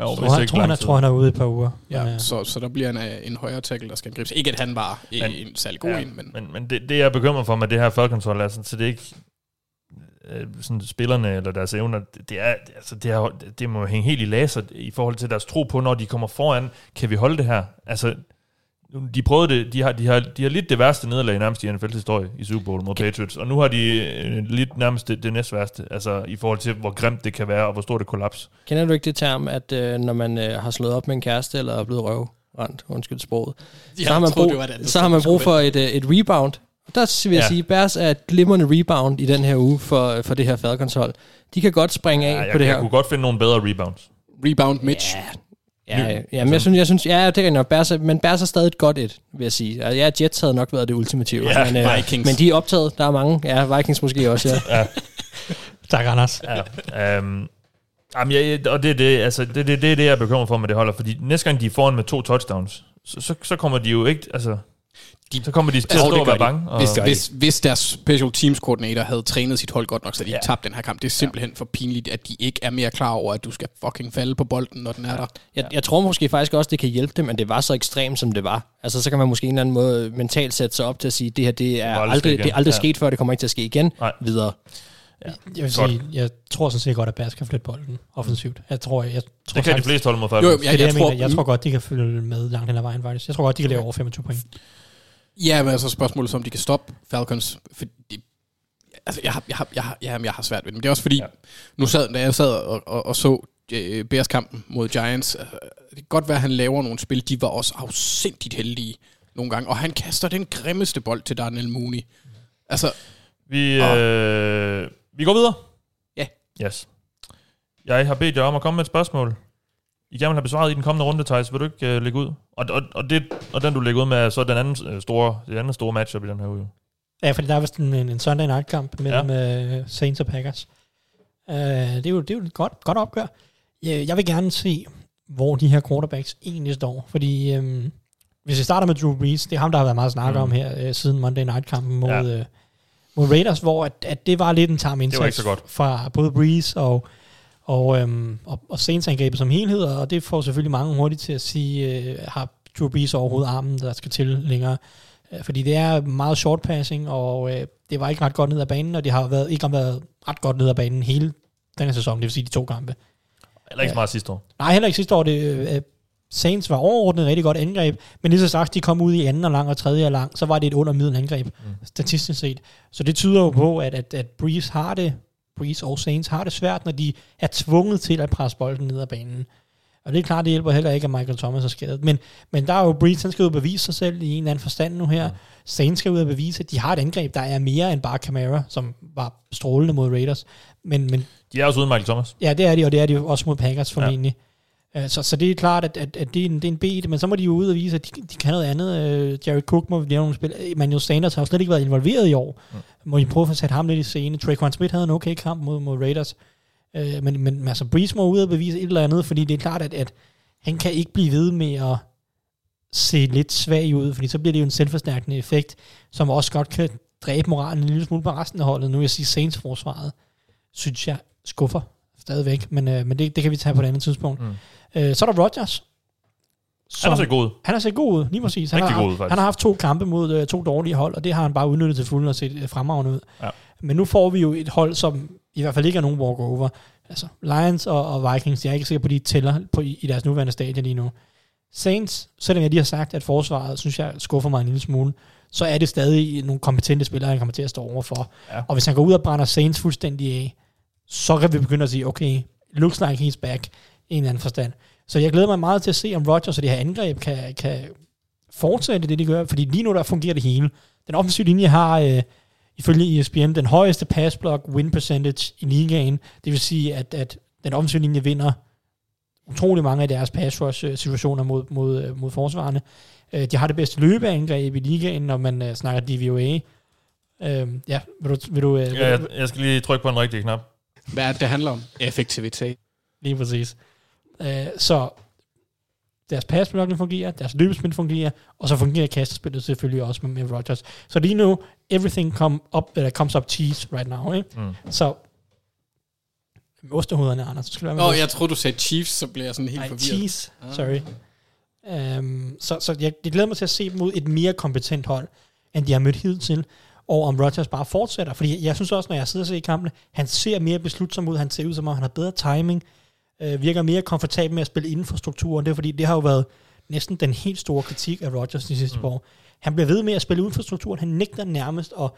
S4: Jo,
S5: Jeg tror, han, tror, han, er, tror, han er ude i et par uger.
S6: Ja,
S5: Men, øh,
S6: så, så der bliver en, øh, en højere tackle, der skal angribes. Ikke at han var men, en særlig god
S4: ja,
S6: en, men,
S4: men, men det, det, jeg er bekymret for med det her Falcons hold, er sådan, så det er ikke øh, sådan spillerne eller deres evner, det, det er, altså, det, er, det må hænge helt i laser i forhold til deres tro på, når de kommer foran, kan vi holde det her? Altså, de prøvede det, de har, de har, de har lidt det værste nederlag nærmest i NFL's historie i Super Bowl mod Patriots, og nu har de øh, lidt nærmest det, det næst værste, altså i forhold til, hvor grimt det kan være, og hvor stort det kollaps.
S7: Kender du ikke det term, at øh, når man øh, har slået op med en kæreste, eller er blevet røvrendt, undskyld sproget, så har man brug, så har man brug for et, øh, et rebound. Og der vil jeg
S4: Ja.
S7: sige, Bears er et glimrende rebound i den her uge for, for det her Falcons hold. De kan godt springe af
S4: Ja, jeg,
S7: på det
S4: jeg
S7: her.
S4: kunne godt finde nogle bedre rebounds.
S6: Rebound Mitch.
S7: Ja, Ja, ja, men jeg synes, jeg synes ja, det er nok, Bears, er- men Bears er stadig et godt et, vil jeg sige. Altså, Ja, Jets havde nok været det ultimative.
S4: Ja,
S7: men, øh,
S6: Vikings.
S7: Men de er optaget, der er mange. Ja, Vikings måske også, ja. [laughs]
S5: Tak, Anders.
S4: Ja. Um, jamen, jeg, og det er det, altså, det, det, det, er det, jeg er bekymret for med det holder, fordi næste gang de er foran med to touchdowns, så, så, så kommer de jo ikke, altså, de, så kommer de til at
S6: Jo,
S4: stå
S6: det
S4: og være
S6: de.
S4: bange. Og,
S6: Hvis, hvis, hvis deres special teams koordinator havde trænet sit hold godt nok, så de
S4: Ja.
S6: ja. tabte den her kamp. Det er simpelthen for pinligt, at de ikke er mere klar over, at du skal fucking falde på bolden, når den er der.
S7: Jeg, jeg tror måske faktisk også, det kan hjælpe dem, at det var så ekstremt, som det var. Altså, så kan man måske en eller anden måde mentalt sætte sig op til at sige, det her det er
S4: må aldrig
S7: det er aldrig
S4: Ja.
S7: sket før, det kommer ikke til at ske igen.
S4: Nej.
S7: Videre.
S5: Jeg vil
S4: Godt.
S5: sige, jeg tror sådan set godt, at Bears kan flytte bolden offensivt. Jeg tror, jeg, jeg tror
S4: det kan de
S5: faktisk-
S4: fleste holde mod
S6: Jo,
S4: Falcons.
S5: det er
S6: jeg,
S5: det,
S6: jeg,
S5: jeg,
S6: tror,
S5: mener. jeg tror godt, de kan følge med langt hen ad vejen, faktisk. Jeg tror godt, de kan lave over 25 point.
S6: Ja, men altså spørgsmålet er, om de kan stoppe Falcons. Fordi, altså, jeg har, jeg, har, jeg, har, jamen, jeg har svært ved det. Men det er også fordi,
S4: Ja.
S6: nu sad, da jeg sad og, og, og så uh, Bears-kampen mod Giants, uh, det kan godt være, at han laver nogle spil. De var også afsindigt heldige nogle gange. Og han kaster den grimmeste bold til Darnell Mooney. Altså,
S4: Vi, øh, vi går videre.
S6: Ja.
S4: Yes. Jeg har bedt jer om at komme med et spørgsmål. I gerne vil have besvaret i den kommende runde, Thijs. Vil du ikke øh, lægge ud? Og, og, og, det, og den, du lægger ud med, er så den anden øh, store, den anden store matchup i den her uge.
S5: Ja, fordi der er vist en, en, en Sunday night kamp mellem ja. uh, Saints og Packers. Uh, det, er jo, det er jo et godt, godt opgør. Jeg, vil gerne se, hvor de her quarterbacks egentlig står. Fordi um, hvis vi starter med Drew Brees, det er ham, der har været meget snakket
S4: Mm.
S5: om her uh, siden Monday night-kampen mod,
S4: Ja.
S5: uh, mod Raiders, hvor at, at det var lidt en tam indsats fra både Brees og, og, um, og, og Saints-angrebet som helhed, og det får selvfølgelig mange hurtigt til at sige, uh, har Drew Brees overhovedet armen, der skal til længere. Øh, Fordi det er meget short passing, og øh, det var ikke ret godt ned ad banen, og det har været, ikke har været ret godt ned ad banen hele denne sæson, det vil sige de to kampe.
S4: Eller ikke så meget sidste år.
S5: Nej, heller ikke sidste år. Det, øh, Saints var overordnet et rigtig godt angreb, men lige så sagt, de kom ud i anden og lang og tredje og lang, så var det et under middel angreb, mm. statistisk set. Så det tyder jo på, at, at, at Breeze har det, Breeze og Saints har det svært, når de er tvunget til at presse bolden ned ad banen. Og det er klart, det hjælper heller ikke, at Michael Thomas er skadet. Men, men der er jo Breeze, han skal jo bevise sig selv i en eller anden forstand nu her. Saints skal ud og bevise, at de har et angreb, der er mere end bare Camara, som var strålende mod Raiders. Men, men
S4: De er også uden Michael Thomas.
S5: Ja, det er de, og det er de også mod Packers formentlig. Ja. Så, så det er klart, at, at, at det, er en, det er en bed, men så må de jo ud og vise, at de, de kan noget andet. Uh, Jared Cook må lave nogle spil. Emmanuel Sanders har jo slet ikke været involveret i år. Mm. Må de prøve at sat ham lidt i scene. Traquan Smith havde en okay kamp mod, mod Raiders. Uh, men, men altså, Breeze må ud og bevise et eller andet, fordi det er klart, at, at han kan ikke blive ved med at se lidt svag ud, fordi så bliver det jo en selvforstærkende effekt, som også godt kan dræbe moralen en lille smule på resten af holdet. Nu vil jeg sige, Saints-forsvaret, synes jeg, skuffer stadigvæk, men, øh, men det, det kan vi tage på et andet tidspunkt.
S4: Mm.
S5: Øh, så er der Rodgers.
S4: Han har set god.
S5: Han har set god lige præcis. Han
S4: Rigtig
S5: har,
S4: god faktisk.
S5: han har haft to kampe mod øh, to dårlige hold, og det har han bare udnyttet til fulde og set øh, fremragende ud.
S4: Ja.
S5: Men nu får vi jo et hold, som i hvert fald ikke er nogen walkover. Altså, Lions og, og Vikings, jeg er ikke sikker på, at de tæller på, i, i deres nuværende stadie lige nu. Saints, selvom jeg lige har sagt, at forsvaret, synes jeg, skuffer mig en lille smule, så er det stadig nogle kompetente spillere, han kommer til at stå overfor.
S4: Ja.
S5: Og hvis han går ud og brænder Saints fuldstændig af, så kan vi begynde at sige, okay, looks like he's back i en eller anden forstand. Så jeg glæder mig meget til at se, om Rodgers og det her angreb kan, kan fortsætte det, de gør, fordi lige nu der fungerer det hele. Den offensive linje har, øh, ifølge ESPN, den højeste pass block win percentage i ligaen. Det vil sige, at, at den offensive linje vinder utrolig mange af deres pass rush øh, situationer mod, mod, øh, mod forsvarerne. Øh, De har det bedste løbeangreb i ligaen, når man snakker DVOA. Øh, ja, vil du... Vil du,
S4: Ja, jeg, jeg skal lige trykke på den rigtige knap.
S6: hvad er det, det handler om? Effektivitet.
S5: Lige præcis. Øh, så deres passblokning fungerer, deres løbespil fungerer, og så fungerer kastespillet selvfølgelig også med, med Rodgers. Så lige nu, everything come up, eller comes up cheese right now, ikke?
S4: Mm.
S5: Så med ostehovederne, Anders, så skal du være med
S6: Åh,
S5: ost-
S6: jeg troede, du sagde Chiefs, så blev jeg sådan helt
S5: Nej,
S6: forvirret.
S5: cheese, sorry. Um, så, så jeg, jeg glæder mig til at se dem mod et mere kompetent hold, end de har mødt hidtil, og om Rodgers bare fortsætter. Fordi jeg, jeg synes også, når jeg sidder og ser i kampene, han ser mere beslutsom ud, han ser ud som om, han har bedre timing, øh, virker mere komfortabel med at spille inden for strukturen. Det er fordi, det har jo været næsten den helt store kritik af Rodgers de sidste mm. år. Han bliver ved med at spille uden for strukturen. Han nægter nærmest at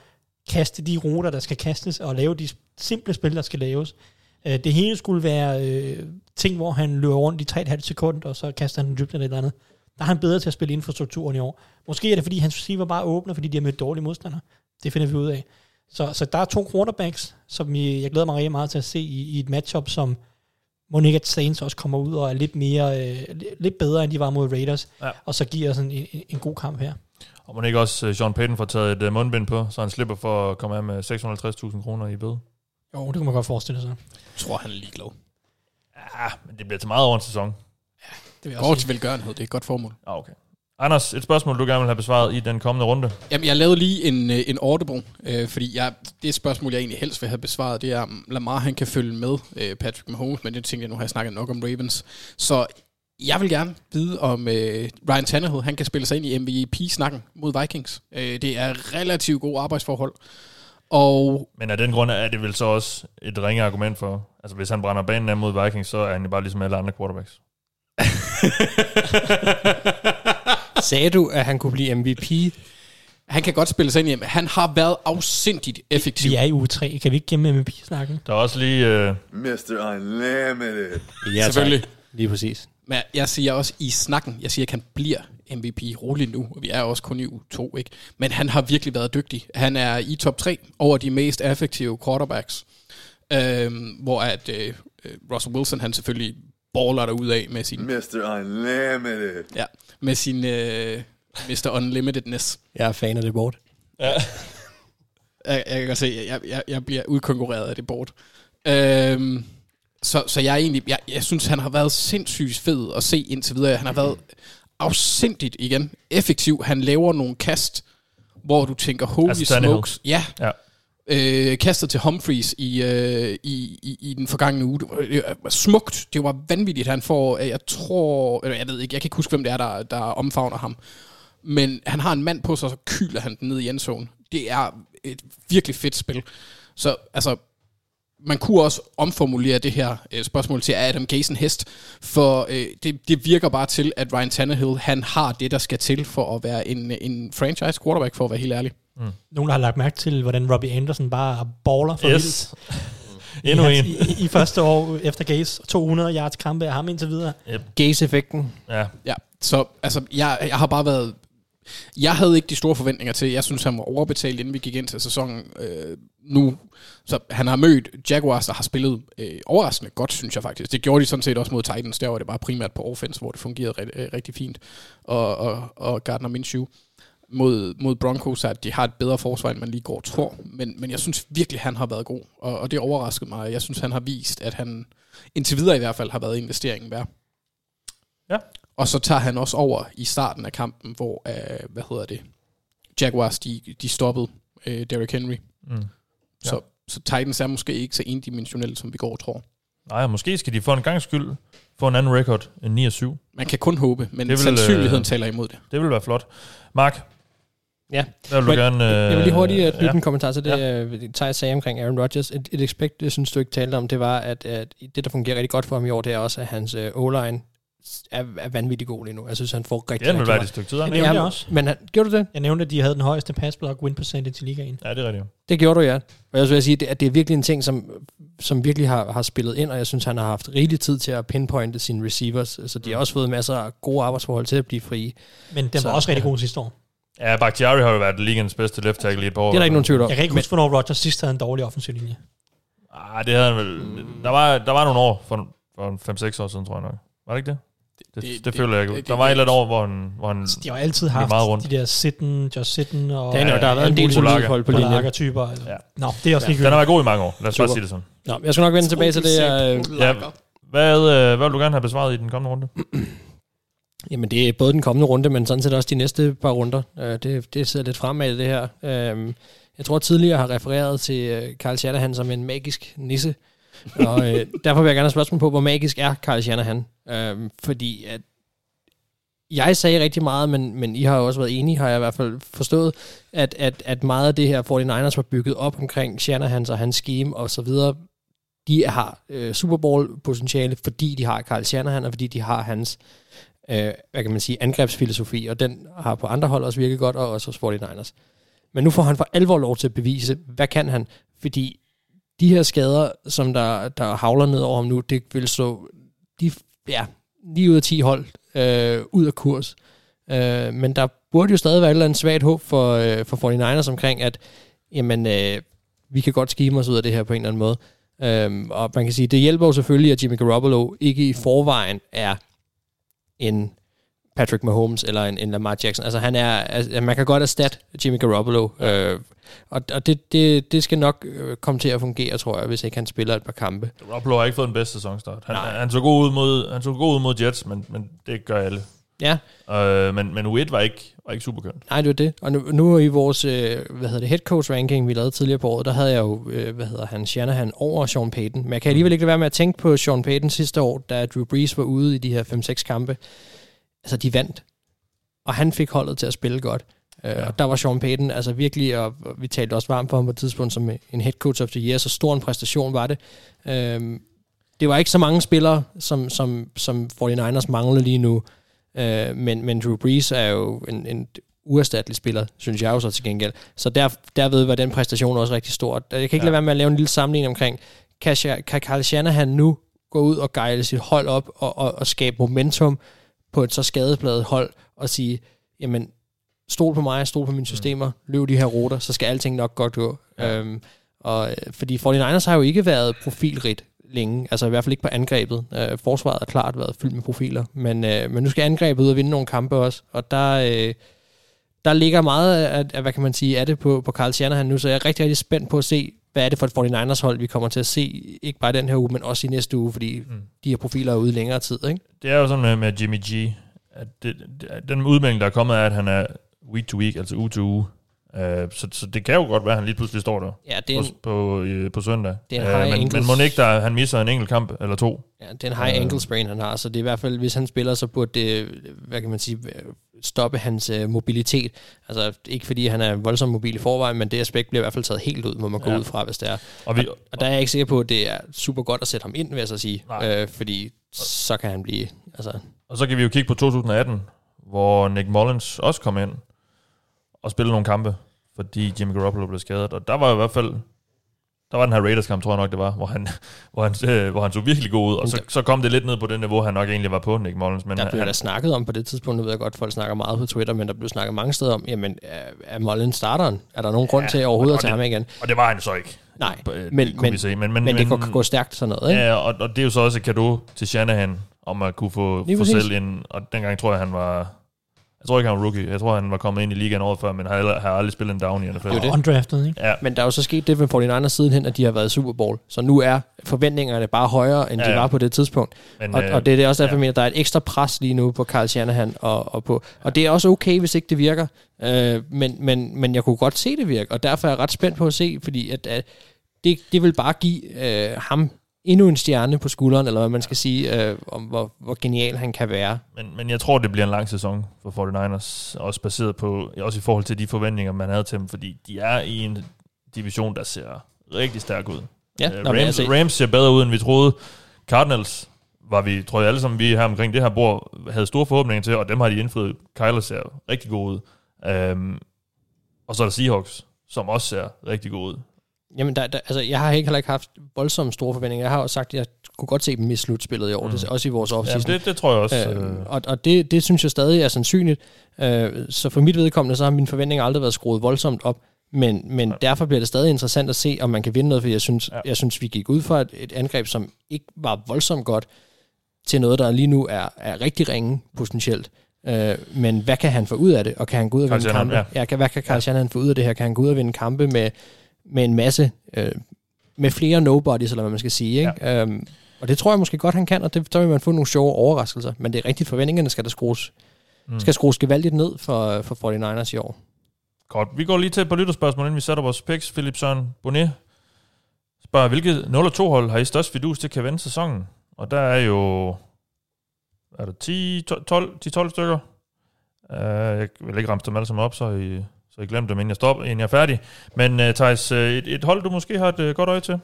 S5: kaste de ruter, der skal kastes, og lave de simple spil, der skal laves. Øh, det hele skulle være øh, ting, hvor han løber rundt i 3,5 sekunder, og så kaster han en dybde eller et eller andet. Der er han bedre til at spille inden for strukturen i år. Måske er det, fordi hans receiver bare åbner, fordi de har mødt dårlige modstandere. Det finder vi ud af. Så, så der er to quarterbacks, som jeg, jeg glæder mig rigtig meget til at se i, i et matchup, som må ikke, at Saints også kommer ud og er lidt mere, øh, lidt bedre, end de var mod Raiders,
S4: Ja.
S5: og så giver sådan en, en, en god kamp her.
S4: Og må ikke også uh, Sean Payton får taget et uh, mundbind på, så han slipper for at komme af med 650.000 kroner i bøde?
S5: Jo, det kan man godt forestille sig.
S6: Jeg tror, han er ligeglad.
S4: Ja, men det bliver til meget over en sæson.
S5: Det vil jeg
S6: Går
S5: også
S6: til velgørenhed, det er et godt formål.
S4: Ah, okay. Anders, et spørgsmål, du gerne vil have besvaret i den kommende runde.
S6: Jamen, jeg lavede lige en, øh, en audible, øh, fordi jeg, det et spørgsmål, jeg egentlig helst vil have besvaret, det er, om Lamar han kan følge med øh, Patrick Mahomes, men det tænker jeg, nu har jeg snakket nok om Ravens. Så jeg vil gerne vide, om øh, Ryan Tannehill han kan spille sig ind i MVP-snakken mod Vikings. Øh, det er relativt gode arbejdsforhold. Og
S4: Men af den grund er det vel så også et ringe argument for, altså hvis han brænder banen af mod Vikings, så er han jo bare ligesom alle andre quarterbacks. [laughs]
S7: Sagde du, at han kunne blive MVP?
S6: han kan godt spille sig ind i, han har været afsindigt effektiv.
S5: Vi er i uge 3. Kan vi ikke gemme MVP-snakken?
S4: Der er også lige... Øh,
S9: Mr. Unlimited.
S7: Ja,
S6: Selvfølgelig.
S7: Lige præcis.
S6: Men jeg siger også i snakken, jeg siger, at han bliver MVP roligt nu. Vi er også kun i uge 2, ikke? Men han har virkelig været dygtig. Han er i top 3 over de mest effektive quarterbacks. Øhm, hvor at øh, øh, Russell Wilson, han selvfølgelig baller der ud af med sin,
S9: Mr. Unlimited.
S6: ja, med sin øh, Mr. Unlimitedness.
S7: Jeg er fan af det bort.
S6: Jeg, jeg kan godt se, jeg, jeg, jeg bliver udkonkurreret af det board. Øhm, så, så jeg egentlig, jeg, jeg synes, han har været sindssygt fed at se indtil videre. Han har været afsindigt igen effektiv. Han laver nogle kast, hvor du tænker, holy
S4: Altså
S6: smokes. Ja,
S4: ja
S6: øh, kastet til Humphreys i, øh, i, i, i den forgangne uge. Det var, det var smukt. Det var vanvittigt. Han får, øh, jeg tror, eller jeg ved ikke, jeg kan ikke huske, hvem det er, der, der omfavner ham. Men han har en mand på sig, og så kyler han den ned i endzone. Det er et virkelig fedt spil. Så altså, man kunne også omformulere det her øh, spørgsmål til, er Adam Gase en hest? For øh, det, det virker bare til, at Ryan Tannehill, han har det, der skal til for at være en, en franchise quarterback, for at være helt ærlig.
S5: Nogen, der har lagt mærke til, hvordan Robbie Anderson bare baller for vildt.
S4: Yes. [laughs] Endnu
S5: I,
S4: en.
S5: I, I første år efter Gaze. 200 yards kampe af ham indtil videre.
S7: Gaze-effekten.
S4: Ja.
S6: Ja, så altså, jeg, jeg har bare været... Jeg havde ikke de store forventninger til. Jeg synes, han var overbetalt, inden vi gik ind til sæsonen øh, nu. Så han har mødt Jaguars, der har spillet øh, overraskende godt, synes jeg faktisk. Det gjorde de sådan set også mod Titans. Der var det bare primært på offense, hvor det fungerede rigtig, øh, rigtig fint. Og, og, og Gardner Minshew mod, mod Broncos, at de har et bedre forsvar, end man lige går og tror. Men, men jeg synes virkelig, han har været god. Og, og det overraskede mig. Jeg synes, han har vist, at han indtil videre i hvert fald har været investeringen værd.
S4: Ja.
S6: Og så tager han også over i starten af kampen, hvor, øh, hvad hedder det, Jaguars, de, de stoppede øh, Derrick Henry.
S4: Mm.
S6: Så, så Titans er måske ikke så endimensionelle, som vi går og tror.
S4: Nej, måske skal de for en gang skyld få en anden record end 9 og 7.
S6: Man kan kun håbe, men
S4: det vil,
S6: sandsynligheden
S4: øh,
S6: taler imod det.
S4: Det vil være flot. Mark,
S7: Ja.
S4: hvad vil du
S7: Men
S4: gerne... Øh,
S7: Jeg vil lige hurtigt uh, knytte
S4: ja.
S7: en kommentar til det, ja. Thijs sagde omkring Aaron Rodgers. Et, et expect, det synes du ikke talte om, det var, at, at det, der fungerer rigtig godt for ham i år, det er også, at hans uh, O-line er, er vanvittigt god lige nu. Jeg synes, han får rigtig,
S4: Det den
S7: rigtig meget.
S4: et stykke tid,
S5: Jeg nævnte det også.
S7: Men han, gjorde du det?
S5: Jeg nævnte, at de havde den højeste pass block win percentage i ligaen.
S4: Ja, det er rigtigt.
S7: Det gjorde du, ja. Og jeg vil sige, at det, at det er virkelig en ting, som, som virkelig har, har spillet ind, og jeg synes, han har haft rigelig tid til at pinpointe sine receivers, så de har også fået masser af gode arbejdsforhold til at blive frie.
S5: Men den
S7: Så,
S5: var også rigtig
S7: ja.
S5: god sidste år.
S4: Ja, Bakhtiari har jo været ligaens bedste left tackle i et par år.
S7: Det er der ikke nogen tvivl om.
S5: Jeg kan ikke huske, hvornår Rodgers sidst havde en dårlig offensiv linje.
S4: Ah, det havde han vel... Der var, der var nogle år, for, for 5-6 år siden, tror jeg nok. Var det ikke det? Det, det,
S6: det-
S4: det, føler jeg ikke.
S6: det-
S4: Der var et eller andet år, hvor han... Hvor han
S5: De har altid haft
S4: meget rundt.
S5: de der Sitten, Josh Sitten og
S7: Daniel, der har været en del solide folk på linjen.
S5: typer.
S4: Ja.
S5: Nå, det er også
S7: Ja.
S4: den har været god i mange år. Lad os bare
S7: Super.
S4: sige det sådan.
S7: Nå, jeg skal nok vende tilbage til det. Øh,
S4: Ja, hvad, øh, hvad vil du gerne have besvaret i den kommende runde?
S7: Jamen, det er både den kommende runde, men sådan set også de næste par runder. Øh, det, det ser lidt fremad, det her. Øh, jeg tror tidligere har refereret til øh, Carl Shanahan som en magisk nisse. og øh, [laughs] derfor vil jeg gerne have spørgsmål på, hvor magisk er Carl Shanahan? Øh, fordi at jeg sagde rigtig meget, men, men I har jo også været enige, har jeg i hvert fald forstået, at, at, at meget af det her 49ers var bygget op omkring Shanahans og hans scheme og så videre. De har øh, Super Bowl potentiale, fordi de har Carl Shanahan, og fordi de har hans øh, hvad kan man sige, angrebsfilosofi, og den har på andre hold også virket godt, og også hos 49ers. Men nu får han for alvor lov til at bevise, hvad kan han? Fordi de her skader, som der, der havler ned over ham nu, det vil så de, ja, lige ud af 10 hold øh, ud af kurs. Øh, men der burde jo stadig være et eller andet svagt håb for, øh, for 49ers omkring, at jamen, øh, vi kan godt skime os ud af det her på en eller anden måde. Øhm, og man kan sige, det hjælper jo selvfølgelig, at Jimmy Garoppolo ikke i forvejen er en Patrick Mahomes eller en, en Lamar Jackson. Altså han er, altså, man kan godt erstatte Jimmy Garoppolo, øh, og, og det, det, det skal nok øh, komme til at fungere, tror jeg, hvis ikke han spiller et par kampe.
S4: Garoppolo har ikke fået den bedste sæsonstart. Han, han, så god ud mod, han så god ud mod Jets, men, men det gør alle.
S7: Ja.
S4: Øh, men, men U1 var ikke, var ikke super kønt.
S7: Nej, det var det. Og nu, nu i vores øh, hvad hedder det, head coach ranking, vi lavede tidligere på året, der havde jeg jo, øh, hvad hedder han, Shanahan over Sean Payton. Men jeg kan alligevel ikke lade være med at tænke på Sean Payton sidste år, da Drew Brees var ude i de her 5-6 kampe. Altså, de vandt. Og han fik holdet til at spille godt. Øh, ja. Og der var Sean Payton altså virkelig, og vi talte også varmt for ham på et tidspunkt som en head coach of the year, så stor en præstation var det. Øh, det var ikke så mange spillere, som, som, som 49ers mangler lige nu, øh, men, men Drew Brees er jo en, en uerstattelig spiller, synes jeg jo så til gengæld. Så der, derved var den præstation også rigtig stor. Jeg kan ikke ja. lade være med at lave en lille sammenligning omkring, kan, kan Carl Shanahan nu gå ud og gejle sit hold op og, og, og skabe momentum på et så skadesbladet hold og sige, jamen, stol på mig, stol på mine systemer, mm. løb de her ruter, så skal alting nok godt gå. Ja. Øhm, og, fordi 49ers har jo ikke været profilrigt længe, altså i hvert fald ikke på angrebet. Øh, forsvaret har klart været fyldt med profiler, men, øh, men nu skal angrebet ud og vinde nogle kampe også, og der, øh, der ligger meget af, af, hvad kan man sige, af det på, på Carl Shanahan nu, så jeg er rigtig, rigtig spændt på at se, hvad er det for et 49ers hold, vi kommer til at se, ikke bare den her uge, men også i næste uge, fordi mm. de her profiler er ude længere tid. Ikke?
S4: Det er jo sådan med, med Jimmy G, at det, det, den udmelding, der er kommet, er, at han er week to week, altså uge to uge. Uh, så, så det kan jo godt være, at han lige pludselig står der
S7: ja, det er en,
S4: på, på, uh, på søndag.
S7: Det er en uh,
S4: men, men må ikke, der, han misser en enkelt kamp eller to?
S7: Ja, det er en high uh, ankle sprain, han har, så det er i hvert fald, hvis han spiller, så burde det, hvad kan man sige, stoppe hans uh, mobilitet. Altså ikke fordi han er voldsomt mobil i forvejen, men det aspekt bliver i hvert fald taget helt ud, må man gå ja. ud fra, hvis det er. Og, vi, og, og der er jeg ikke sikker på, at det er super godt at sætte ham ind, vil jeg så sige, uh, fordi så kan han blive... Altså.
S4: Og så kan vi jo kigge på 2018, hvor Nick Mullins også kom ind og spillede nogle kampe, fordi Jimmy Garoppolo blev skadet. Og der var i hvert fald, der var den her Raiders-kamp, tror jeg nok det var, hvor han, [laughs] hvor han, øh, hvor han så virkelig god ud, og så, så kom det lidt ned på det niveau, han nok egentlig var på, Nick Mullins. Men
S7: der blev
S4: han,
S7: der snakket om på det tidspunkt, nu ved jeg godt, folk snakker meget på Twitter, men der blev snakket mange steder om, jamen, er, Mullins starteren? Er der nogen ja, grund til overhovedet at tage ham igen?
S4: Og det var han så ikke.
S7: Nej, men, men, men, se. men, men, men det kan gå stærkt sådan noget, ikke?
S4: Ja, og, og det er jo så også et kado til Shanahan, om at kunne få, få selv en, og dengang tror jeg, han var jeg tror ikke, han var rookie. Jeg tror, han var kommet ind i ligaen året før, men har, aldrig, har aldrig spillet en down i NFL.
S5: Det er det. Undrafted, ikke?
S7: Ja. Men der er jo så sket det med 49ers sidenhen, at de har været i Super Bowl. Så nu er forventningerne bare højere, end ja, de var på det tidspunkt. Men, og, øh, og det er det også derfor, ja. at der er et ekstra pres lige nu på Carl Shanahan. Og, og, på, og det er også okay, hvis ikke det virker. Øh, men, men, men jeg kunne godt se det virke, og derfor er jeg ret spændt på at se, fordi at, at det, det vil bare give øh, ham endnu en stjerne på skulderen, eller hvad man skal sige, øh, om hvor, hvor genial han kan være.
S4: Men, men jeg tror, det bliver en lang sæson for 49ers, også baseret på, også i forhold til de forventninger, man havde til dem, fordi de er i en division, der ser rigtig stærk ud.
S7: Ja,
S4: uh, Rams, Rams ser bedre ud, end vi troede. Cardinals var vi, tror jeg alle sammen, vi her omkring det her bord, havde store forhåbninger til, og dem har de indfriet. Kyler ser rigtig god ud. Um, og så er der Seahawks, som også ser rigtig god ud.
S7: Jamen, der, der, altså, jeg har heller ikke haft voldsomt store forventninger. Jeg har også sagt, at jeg kunne godt se dem i slutspillet i år, mm. det, også i vores offseason.
S4: Ja, det, det tror jeg også.
S7: Øh, og og det, det synes jeg stadig er sandsynligt. Øh, så for mit vedkommende, så har mine forventninger aldrig været skruet voldsomt op. Men, men ja. derfor bliver det stadig interessant at se, om man kan vinde noget, for jeg synes, ja. jeg synes vi gik ud fra et, et angreb, som ikke var voldsomt godt, til noget, der lige nu er, er rigtig ringe potentielt. Øh, men hvad kan han få ud af det? Og kan han gå ud og vinde kampe? Ja. ja kan, hvad kan Carl ja. få ud af det her? Kan han gå ud og vinde kampe med med en masse, øh, med flere nobodies, eller hvad man skal sige. Ikke? Ja. Øhm, og det tror jeg måske godt, han kan, og det, så vil man få nogle sjove overraskelser. Men det er rigtigt, forventningerne skal der skrues, mm. skal skrues gevaldigt ned for, for 49ers i år.
S4: Godt. Vi går lige til på lytterspørgsmål, inden vi sætter vores picks. Philip Søren Bonnet spørger, hvilket 0-2 hold har I størst fidus til kan vende sæsonen? Og der er jo er der 10, 12, 10, 12 stykker. Uh, jeg vil ikke ramse dem alle sammen op, så I så jeg glemte dem, inden jeg, stopper, inden jeg er færdig. Men uh, Thijs, uh, et, et hold, du måske har et uh, godt øje til?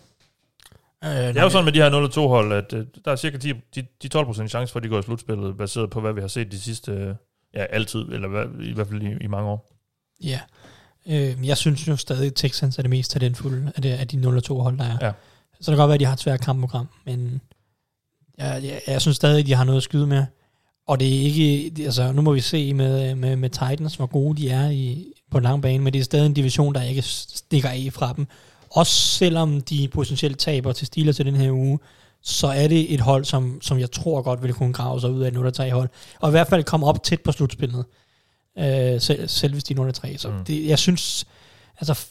S4: Øh, det er jo sådan med de her 0-2 hold, at uh, der er cirka 10, de, de 12% chance for, at de går i slutspillet, baseret på, hvad vi har set de sidste, uh, ja, altid, eller hvad, i hvert fald i, i mange år.
S5: Ja. Øh, jeg synes jo stadig, at Texans er det mest talentfulde af, det, af de 0-2 hold, der er. Ja. Så det kan godt være, at de har et svært kampprogram, men jeg, jeg, jeg synes stadig, at de har noget at skyde med. Og det er ikke, altså nu må vi se med, med, med Titans, hvor gode de er i, på en lang bane, men det er stadig en division, der ikke stikker af fra dem. også selvom de potentielt taber til Steelers til den her uge, så er det et hold, som, som jeg tror godt vil kunne grave sig ud af et 0-3 hold. Og i hvert fald komme op tæt på slutspillet. Øh, selv, selv hvis de er 0-3. Så
S4: Mm.
S5: det, jeg synes, altså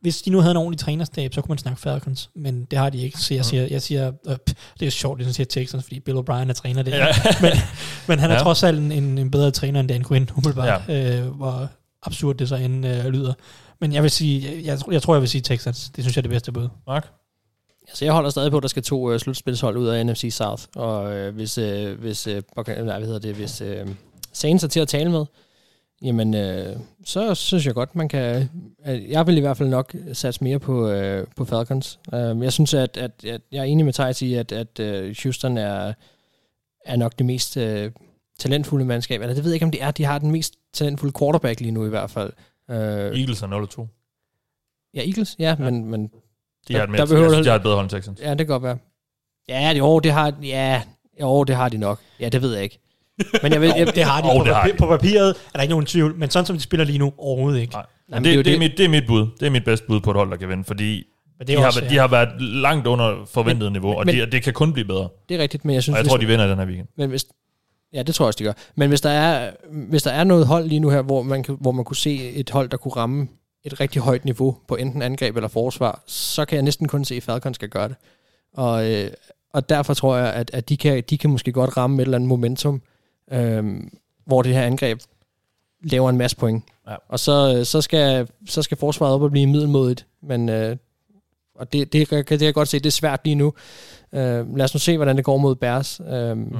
S5: hvis de nu havde en ordentlig trænerstab, så kunne man snakke Falcons, men det har de ikke. Så jeg siger, jeg siger øh, det er sjovt, at jeg siger Texans, fordi Bill O'Brien er træner der.
S4: Ja. [laughs]
S5: men, men han er
S4: Ja.
S5: trods alt en, en, bedre træner end Dan Quinn, umiddelbart. Ja. Øh, hvor absurd det så end øh, lyder. Men jeg vil sige, jeg, jeg, jeg tror, jeg vil sige Texans. Det synes jeg er det bedste bud.
S4: Mark?
S7: Altså, jeg holder stadig på, at der skal to øh, slutspilshold ud af NFC South, og øh, hvis, øh, hvis, øh, okay, nej, hvad hedder det, hvis øh, Saints er til at tale med, jamen, øh, så synes jeg godt, man kan... Øh, jeg vil i hvert fald nok satse mere på, øh, på Falcons. Øh, jeg synes, at, at, at jeg er enig med Thijs i, at, at øh, Houston er, er nok det mest øh, talentfulde mandskab. Eller det ved jeg ikke, om det er. De har den mest talentfulde quarterback lige nu i hvert fald. Øh,
S4: Eagles er 0-2.
S7: ja, Eagles, ja, ja. men, men
S4: De har, et mere,
S7: der behøver
S4: jeg synes, de har et bedre hold end Texans.
S7: Ja, det kan godt være. Ja, det, jo, det har, ja, jo, det har de nok. Ja, det ved jeg ikke. Men jeg vil, [laughs] jeg,
S5: Det har de,
S4: Åh,
S5: på,
S4: det har
S5: papir,
S4: de.
S5: på papiret, er der ikke nogen tvivl, men sådan som de spiller lige nu, overhovedet ikke.
S4: Nej.
S7: men
S4: det,
S7: det er
S4: det, det, er
S7: det-
S4: mit, det er mit bud. Det er mit bedste bud på et hold, der kan vinde, fordi
S5: Men
S4: de,
S5: det
S4: har,
S5: også,
S4: været- de har været langt under forventet
S7: Men-
S4: niveau, og
S7: men-
S4: de, det kan kun blive bedre.
S7: det er rigtigt, men jeg synes,
S4: Og jeg tror, de vinder den her weekend.
S7: Men hvis, ja, det tror jeg også, de gør. Men hvis der er, hvis der er noget hold lige nu her, hvor man, hvor man kunne se et hold, der kunne ramme et rigtig højt niveau på enten angreb eller forsvar, så kan jeg næsten kun se, at Falcons skal gøre det. Og, øh, og derfor tror jeg, at, at de, kan, de kan måske godt ramme et eller andet momentum, øh, hvor det her angreb laver en masse point.
S4: Ja.
S7: Og så, øh, så, skal, så skal forsvaret op og blive middelmodigt. Men øh, og det, det, kan det kan jeg godt se, det er svært lige nu. Øh, lad os nu se, hvordan det går mod Bears. Øh, mm.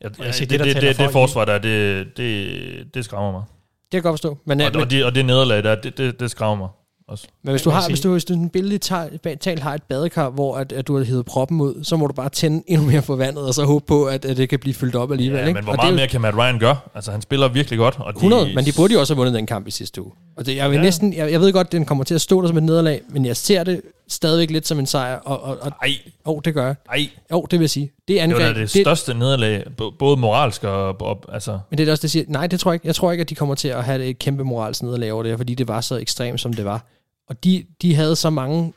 S4: Jeg,
S5: jeg
S4: det,
S5: det,
S4: det, det, det forsvar der, det, det, det skræmmer mig.
S7: Det kan jeg godt forstå. Men,
S4: Og,
S7: men,
S4: og, det, og det nederlag der, det, det, det skræmmer mig også.
S7: men hvis du har, hvis du, hvis du en billedligt ta- talt har et badekar, hvor at, at du har hævet proppen ud, så må du bare tænde endnu mere for vandet, og så håbe på, at, at det kan blive fyldt op alligevel.
S4: Ja,
S7: ikke?
S4: men hvor
S7: og
S4: meget
S7: det er
S4: mere
S7: jo
S4: kan Matt Ryan gøre? Altså, han spiller virkelig godt. Og de,
S7: 100, men de burde jo også have vundet den kamp i sidste uge. Og det, jeg, vil
S4: Ja.
S7: næsten, jeg, jeg ved godt, at den kommer til at stå der som et nederlag, men jeg ser det stadigvæk lidt som en sejr. Og, og, og
S4: Ej,
S7: oh, det gør jeg.
S4: ej.
S7: Jo, det vil jeg sige. Det
S4: Det
S7: angreb,
S4: var da det
S7: det,
S4: største nederlag, både moralsk og... og altså,
S7: men det er også det, jeg siger. Nej, det tror jeg ikke. Jeg tror ikke, at de kommer til at have et kæmpe moralsk nederlag over det her, fordi det var så ekstremt, som det var. Og de, de havde så mange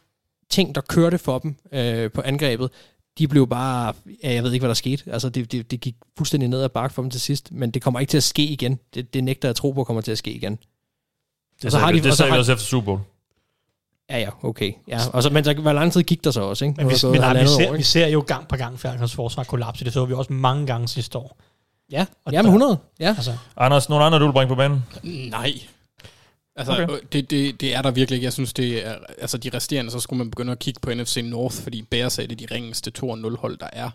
S7: ting, der kørte for dem øh, på angrebet. De blev bare... Ja, jeg ved ikke, hvad der skete. Altså, det, det, det gik fuldstændig ned ad bakke for dem til sidst, men det kommer ikke til at ske igen. Det, det nægter jeg at tro på, kommer til at ske igen.
S4: det,
S7: Og så har de-
S4: det
S7: og så
S4: sagde vi også efter Super Bowl.
S7: Ja, ja, okay. Ja, og så, men så, hvor lang tid gik der så også, ikke?
S5: Men vi, men, nej, vi, ser,
S7: år,
S5: vi ser jo gang på gang Falcons forsvar kollapse. Det så vi også mange gange sidste år.
S7: Ja,
S5: Og
S7: ja med
S5: der-
S7: 100. Ja.
S5: Altså,
S4: Anders, nogle andre, du vil bringe på banen?
S6: Nej. Altså,
S4: Okay.
S6: okay. det, det, det er der virkelig ikke. Jeg synes, det er... Altså, de resterende, så skulle man begynde at kigge på NFC North, fordi Bears er det de ringeste 2-0-hold, der er.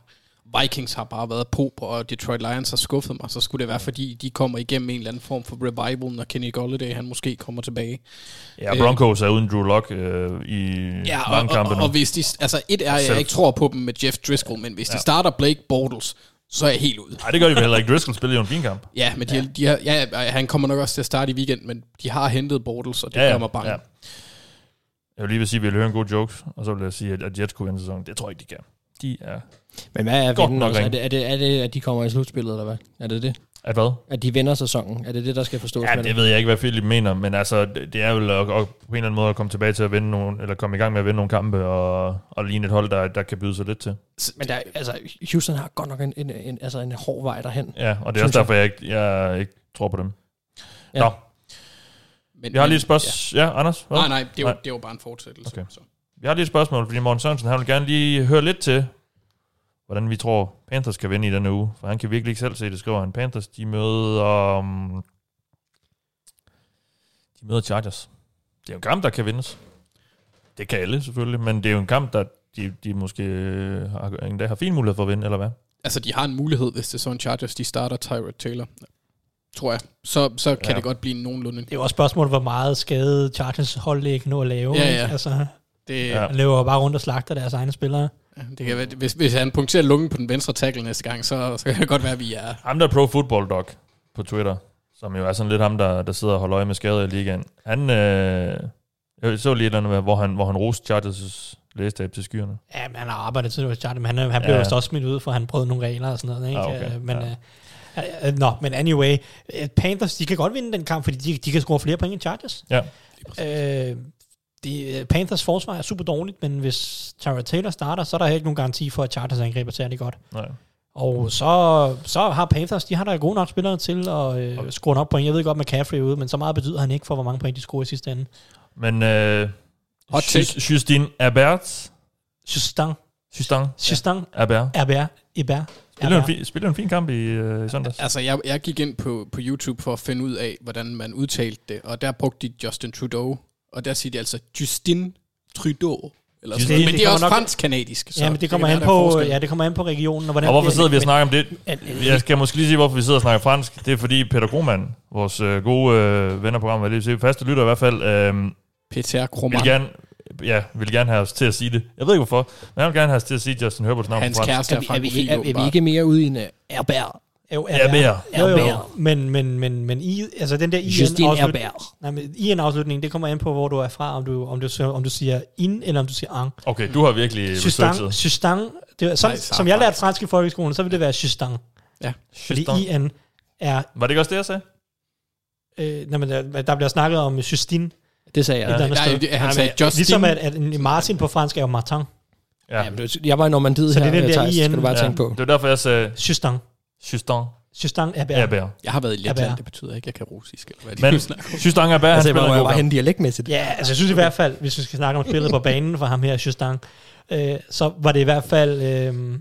S6: Vikings har bare været på, og Detroit Lions har skuffet mig, så skulle det være, fordi de kommer igennem en eller anden form for revival, når Kenny Golladay, han måske kommer tilbage.
S4: Ja, Broncos er uden Drew Lock øh, i
S6: Ja, og,
S4: mange
S6: og,
S4: kampe
S6: og,
S4: nu.
S6: og hvis de... Altså, et er, at
S4: Selv-
S6: jeg ikke tror på dem med Jeff Driscoll, men hvis. Ja. de starter Blake Bortles, så er jeg helt ude.
S4: Nej, det gør de vel heller ikke. Driscoll spillede jo en fin kamp. [laughs]
S6: Ja, men de, ja. de har, ja, han kommer nok også til at starte i weekend, men de har hentet Bortles, og det ja, gør mig bange.
S4: ja. Jeg vil lige vil sige, at vi vil høre en god jokes, og så vil jeg sige, at, Jets kunne vinde sæsonen. Det tror jeg ikke, de kan. De er...
S7: Men hvad er
S4: Godt
S7: vinden?
S4: nok
S7: Altså, er, det, er, det, er det, at de kommer i slutspillet, eller hvad? Er det det?
S4: At hvad?
S7: At de vinder sæsonen? Er det det, der skal forstås
S4: Ja,
S7: med
S4: det ved jeg ikke, hvad Philip mener, men altså, det er at, at, på en eller anden måde at komme tilbage til at vinde nogle, eller komme i gang med at vinde nogle kampe, og, og ligne et hold, der, der kan byde sig lidt til.
S7: Men der, altså, Houston har godt nok en, en, en, altså en hård vej derhen.
S4: Ja, og det er også derfor, jeg ikke, jeg ikke tror på dem.
S7: Ja.
S4: Nå,
S6: Men,
S4: vi har lige et spørgsmål. Ja, ja Anders? Hvad?
S6: Nej, nej, det var,
S4: Nej.
S6: det var bare en fortsættelse.
S4: Okay.
S6: Så.
S4: Vi har lige et spørgsmål, fordi Morten Sørensen, han vil gerne lige høre lidt til, hvordan vi tror, Panthers kan vinde i denne uge. For han kan virkelig ikke selv se det, skriver han. Panthers, de møder... Um, de møder Chargers. Det er jo en kamp, der kan vindes. Det kan alle selvfølgelig, men det er jo en kamp, der de, de måske øh, har, endda har fin mulighed for at vinde, eller hvad?
S6: Altså, de har en mulighed, hvis det er sådan Chargers, de starter Tyrod Taylor. Tror jeg. Så, så kan
S4: Ja.
S6: det godt blive nogenlunde.
S5: det er jo også spørgsmål, hvor meget skade Chargers hold ikke nå at lave.
S6: Ja,
S5: ikke?
S6: ja.
S5: Altså,
S6: Det,
S4: Ja.
S6: ja.
S5: han løber bare rundt og slagter deres egne spillere.
S6: det kan være, hvis, hvis han punkterer lungen på den venstre tackle næste gang, så, så kan det godt være, at vi er...
S4: Ham der er Pro Football Dog på Twitter, som jo er sådan lidt ham, der, der sidder og holder øje med skader i ligaen. Han, øh, jeg så lige et eller andet med, hvor han, hvor han roste Chargers læstab til skyerne.
S5: Ja, men han har arbejdet til det Chargers, men han, er- han blev
S4: Ja.
S5: også smidt ud, for han prøvede nogle regler og sådan noget. Ikke?
S4: Ah, okay.
S5: Øh, Men,
S4: Ja.
S5: ja. øh, nå, men anyway, øh, Panthers, de kan godt vinde den kamp, fordi de, de kan score flere point end Chargers.
S4: Ja.
S5: Øh, de, øh, Panthers forsvar er super dårligt, men hvis Tara Taylor starter, så er der ikke nogen garanti for, at Chargers angriber særlig godt.
S4: Nej.
S5: Og så, så har Panthers, de har da gode nok spillere til at øh, score nok point. Jeg ved godt, McCaffrey er ude, men så meget betyder han ikke for, hvor mange point de scorer i sidste ende.
S4: Men øh,
S6: Hot take.
S4: Jus- Justin Herbert,
S5: Justin,
S4: Justin
S5: Justin
S4: Herbert,
S5: Herbert, Herbert,
S4: spiller en, fin, spiller en fin kamp i, øh, i søndags.
S6: Altså, jeg, jeg gik ind på, på YouTube for at finde ud af, hvordan man udtalte det, og der brugte de Justin Trudeau, og der siger de altså Justin Trudeau. Eller sådan.
S5: Det-
S6: noget. Men
S5: det
S6: det er også
S5: nok-
S6: fransk-kanadisk. så
S5: Ja, men det kommer, an på,
S6: forskel.
S5: ja, det kommer an på regionen. Og, hvordan
S4: Og hvorfor sidder vi og snakker om det? Jeg skal måske lige sige, hvorfor vi sidder og snakker fransk. Det er fordi Peter Grohmann, vores øh, gode øh, ven af programmet, vil sige, faste lytter i hvert fald, øh,
S6: Peter
S4: vil
S6: Kroman.
S4: gerne, ja, vil gerne have os til at sige det. Jeg ved ikke hvorfor, men han vil gerne have os til at sige Justin Herberts navn
S6: Hans
S4: på fransk.
S6: kæreste
S7: Er
S6: er
S7: vi, er, vi, er, er vi ikke mere ude i en uh, Herbert?
S5: Jo,
S4: Herbert.
S5: Jo, jo, jo. Men, men, men, men i, altså den der IN afslut,
S7: Herbert.
S5: nej, men IN afslutning, det kommer an på, hvor du er fra, om du, om du, siger- om du siger in, eller om du siger ang.
S4: Okay, du har virkelig researchet.
S5: Justin, det er, som,
S6: Nej,
S5: som jeg lærte fransk i folkeskolen, så vil det være Justin.
S6: Ja.
S5: Fordi
S4: Justin.
S5: IN er,
S4: Var det ikke også det, jeg sagde?
S5: øh, nej, men der, der bliver snakket om Justin
S7: Det sagde jeg.
S5: et eller andet
S6: Nej,
S5: sted.
S6: det- han sagde Justin.
S5: Ligesom at, at en Martin på fransk er jo Martin.
S4: Ja,
S7: Ja, men jeg var i Normandiet
S5: Så
S7: her,
S5: det er den der
S7: Thijs,
S5: IN.
S7: skal du bare
S4: ja.
S7: tænke på.
S4: Det var derfor, jeg sagde
S5: Justin.
S4: Justin
S5: Justin Herbert.
S4: Herbert.
S6: Jeg har været i Letland,
S5: Herbert.
S6: det betyder ikke, at jeg kan russisk. Eller hvad
S4: Men. Justin Herbert, han
S7: Altså,
S4: spiller kamp.
S7: henne dialektmæssigt.
S5: Ja, altså jeg synes i hvert fald, hvis vi skal snakke om spillet på banen for ham her, Justin, øh, så var det i hvert fald... Øh,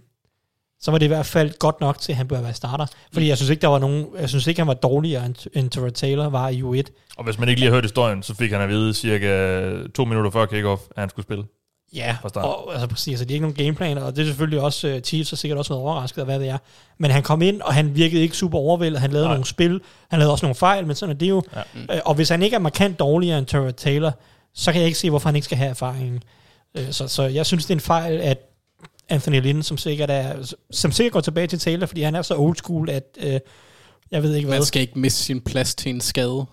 S5: så var det i hvert fald godt nok til, at han bør være starter. Fordi jeg synes ikke, der var nogen, jeg synes ikke, han var dårligere, end, end Taylor var i U1.
S4: Og hvis man ikke lige har hørt historien, så fik han at vide cirka to minutter før kickoff, at han skulle spille.
S5: Ja,
S4: Fra start.
S5: og, altså præcis, altså, de er ikke nogen gameplaner, og det er selvfølgelig også, uh, Chiefs har sikkert også været overrasket af, hvad det er. Men han kom ind, og han virkede ikke super overvældet, han lavede
S4: Nej.
S5: nogle spil, han lavede også nogle fejl, men sådan er det jo.
S4: Ja.
S5: Øh, og hvis han ikke er markant dårligere end Terrell Taylor, så kan jeg ikke se, hvorfor han ikke skal have erfaringen. Øh, så, så jeg synes, det er en fejl, at Anthony Lynn, som sikkert, er, som sikkert går tilbage til Taylor, fordi han er så old school, at øh, jeg ved ikke hvad.
S6: Man skal ikke miste sin plads til en skade.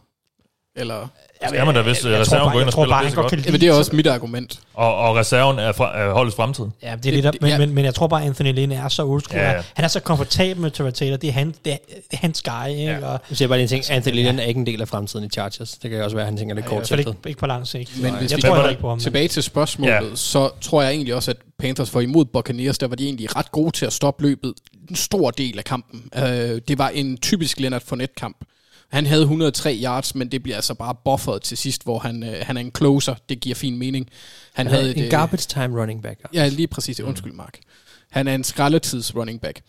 S6: Eller,
S4: Skal man da, hvis
S5: jeg, jeg, tror
S4: reserven
S5: bare,
S4: går ind
S5: jeg
S4: og
S5: tror
S4: spiller
S5: bare, godt
S4: godt.
S6: jamen, det er også mit argument.
S4: Og, og reserven er, fra, er holdets fremtid.
S5: Ja, det er lidt, men,
S6: ja.
S5: men, men jeg tror bare, at Anthony Lynn er så old school.
S4: Ja,
S5: Ja,
S4: ja.
S5: Han er så komfortabel med Taylor. Det er, han, det er, det er hans guy. Ikke? Ja. Og,
S7: Nu siger jeg bare lige en ting. Anthony Lynn er ikke en del af fremtiden i Chargers. Det kan også være, at han tænker lidt
S5: i hvert
S7: kort
S5: fald ikke, ikke på lang sigt.
S6: Men hvis
S5: jeg
S6: vi
S5: tror ikke på ham.
S6: Tilbage til spørgsmålet,
S4: Ja.
S6: ja. så tror jeg egentlig også, at Panthers var imod Buccaneers, der var de egentlig ret gode til at stoppe løbet en stor del af kampen. Øh, det var en typisk Leonard Fournette-kamp. Han havde 103 yards, men det bliver altså bare bufferet til sidst, hvor han, øh, han er en closer. Det giver fin mening. Han havde et,
S7: en
S6: øh,
S7: garbage time running back.
S6: Ja, lige præcis. Undskyld, Mark. Han er en skraldetids running back.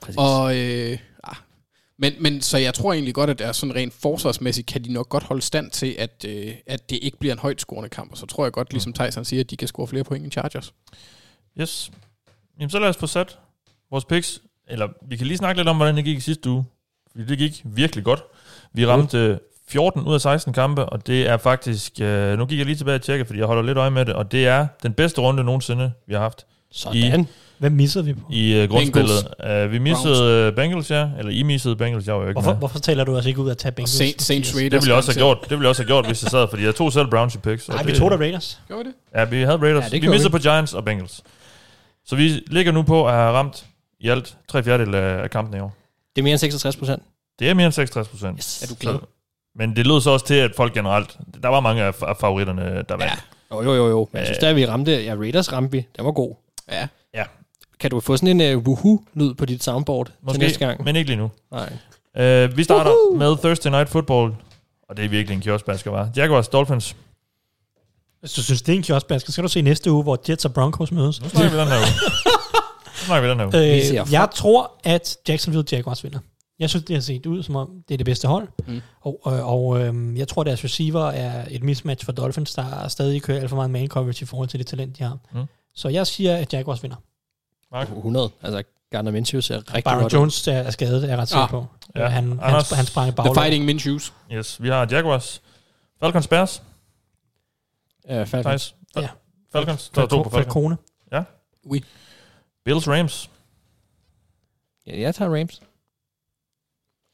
S7: Præcis.
S6: Og, øh, ah, men, men så jeg tror egentlig godt, at der er sådan rent forsvarsmæssigt, kan de nok godt holde stand til, at, øh, at det ikke bliver en højt scorende kamp. Og så tror jeg godt, ligesom Tyson siger, at de kan score flere point end Chargers.
S4: Yes. Jamen, så lad os få sat vores picks. Eller vi kan lige snakke lidt om, hvordan det gik i sidste uge. Fordi det gik virkelig godt. Vi ramte øh, 14 ud af 16 kampe, og det er faktisk... Øh, nu gik jeg lige tilbage og tjekke, fordi jeg holder lidt øje med det, og det er den bedste runde nogensinde, vi har haft
S7: Sådan.
S5: Hvem missede vi på?
S4: i uh, grundspillet. Uh, vi missede uh, Bengals, ja. Eller I missede Bengals, jeg var jo ikke
S5: Hvorfor,
S4: med.
S5: hvorfor taler du altså ikke ud at tage Bengals?
S6: Saints, Saints Raiders.
S4: Det ville jeg også have gjort, det ville jeg også have gjort, hvis jeg sad, fordi jeg tog selv Browns i picks.
S5: Nej, vi
S4: det-
S5: tog da Raiders.
S6: Gjorde vi det?
S4: Ja, vi havde Raiders.
S7: Ja,
S4: vi missede
S7: vi.
S4: på Giants og Bengals. Så vi ligger nu på at have ramt i alt tre fjerdedel af af kampen i år.
S7: Det er mere end 66 procent.
S4: Det er mere end 66 procent.
S7: Yes.
S6: Er du glad?
S4: Men det lød så også til, at folk generelt... Der var mange af, favoritterne, der vandt.
S7: Jo, jo, jo, jo. Men jeg
S4: Øh.
S7: synes, da vi ramte, ja, Raiders ramte vi. Den var god.
S6: Ja.
S4: Ja.
S7: Kan du få sådan en uh, woohoo-lyd på dit soundboard
S4: Måske,
S7: til næste gang?
S4: men ikke lige nu.
S7: Nej.
S4: Uh, vi starter Woohoo! med Thursday Night Football. Og det er virkelig en kioskbasker, var. Jaguars Dolphins.
S5: Hvis du synes, det er en kioskbasker, så skal du se næste uge, hvor Jets og Broncos mødes.
S4: Nu snakker vi den her uge. [laughs] Snakker vi den her.
S7: Vi
S5: Øh, jeg tror, at Jacksonville Jaguars vinder. Jeg synes, det har set ud, som om det er det bedste hold.
S6: Mm.
S5: Og, og, og øhm, jeg tror, deres receiver er et mismatch for Dolphins, der stadig kører alt for meget man coverage i forhold til det talent, de har.
S4: Mm.
S5: Så jeg siger, at Jaguars vinder.
S4: Mark?
S7: 100. Altså, Gardner Minshew ser rigtig
S5: Byron
S7: godt ud.
S5: Jones er, er skadet, er jeg ret sikker
S6: Ah.
S5: på.
S4: Ja.
S5: Ja. Han, han,
S4: Anders?
S5: han sprang i
S6: The. Fighting Minshews.
S4: Yes, vi har Jaguars. Falcons Bears.
S7: Ja, Falcons.
S4: Nice.
S5: Ja.
S4: Falcons. Der er to på Falcons.
S5: Falcone.
S6: Oui.
S4: Bills Rams.
S7: Ja, jeg tager Rams.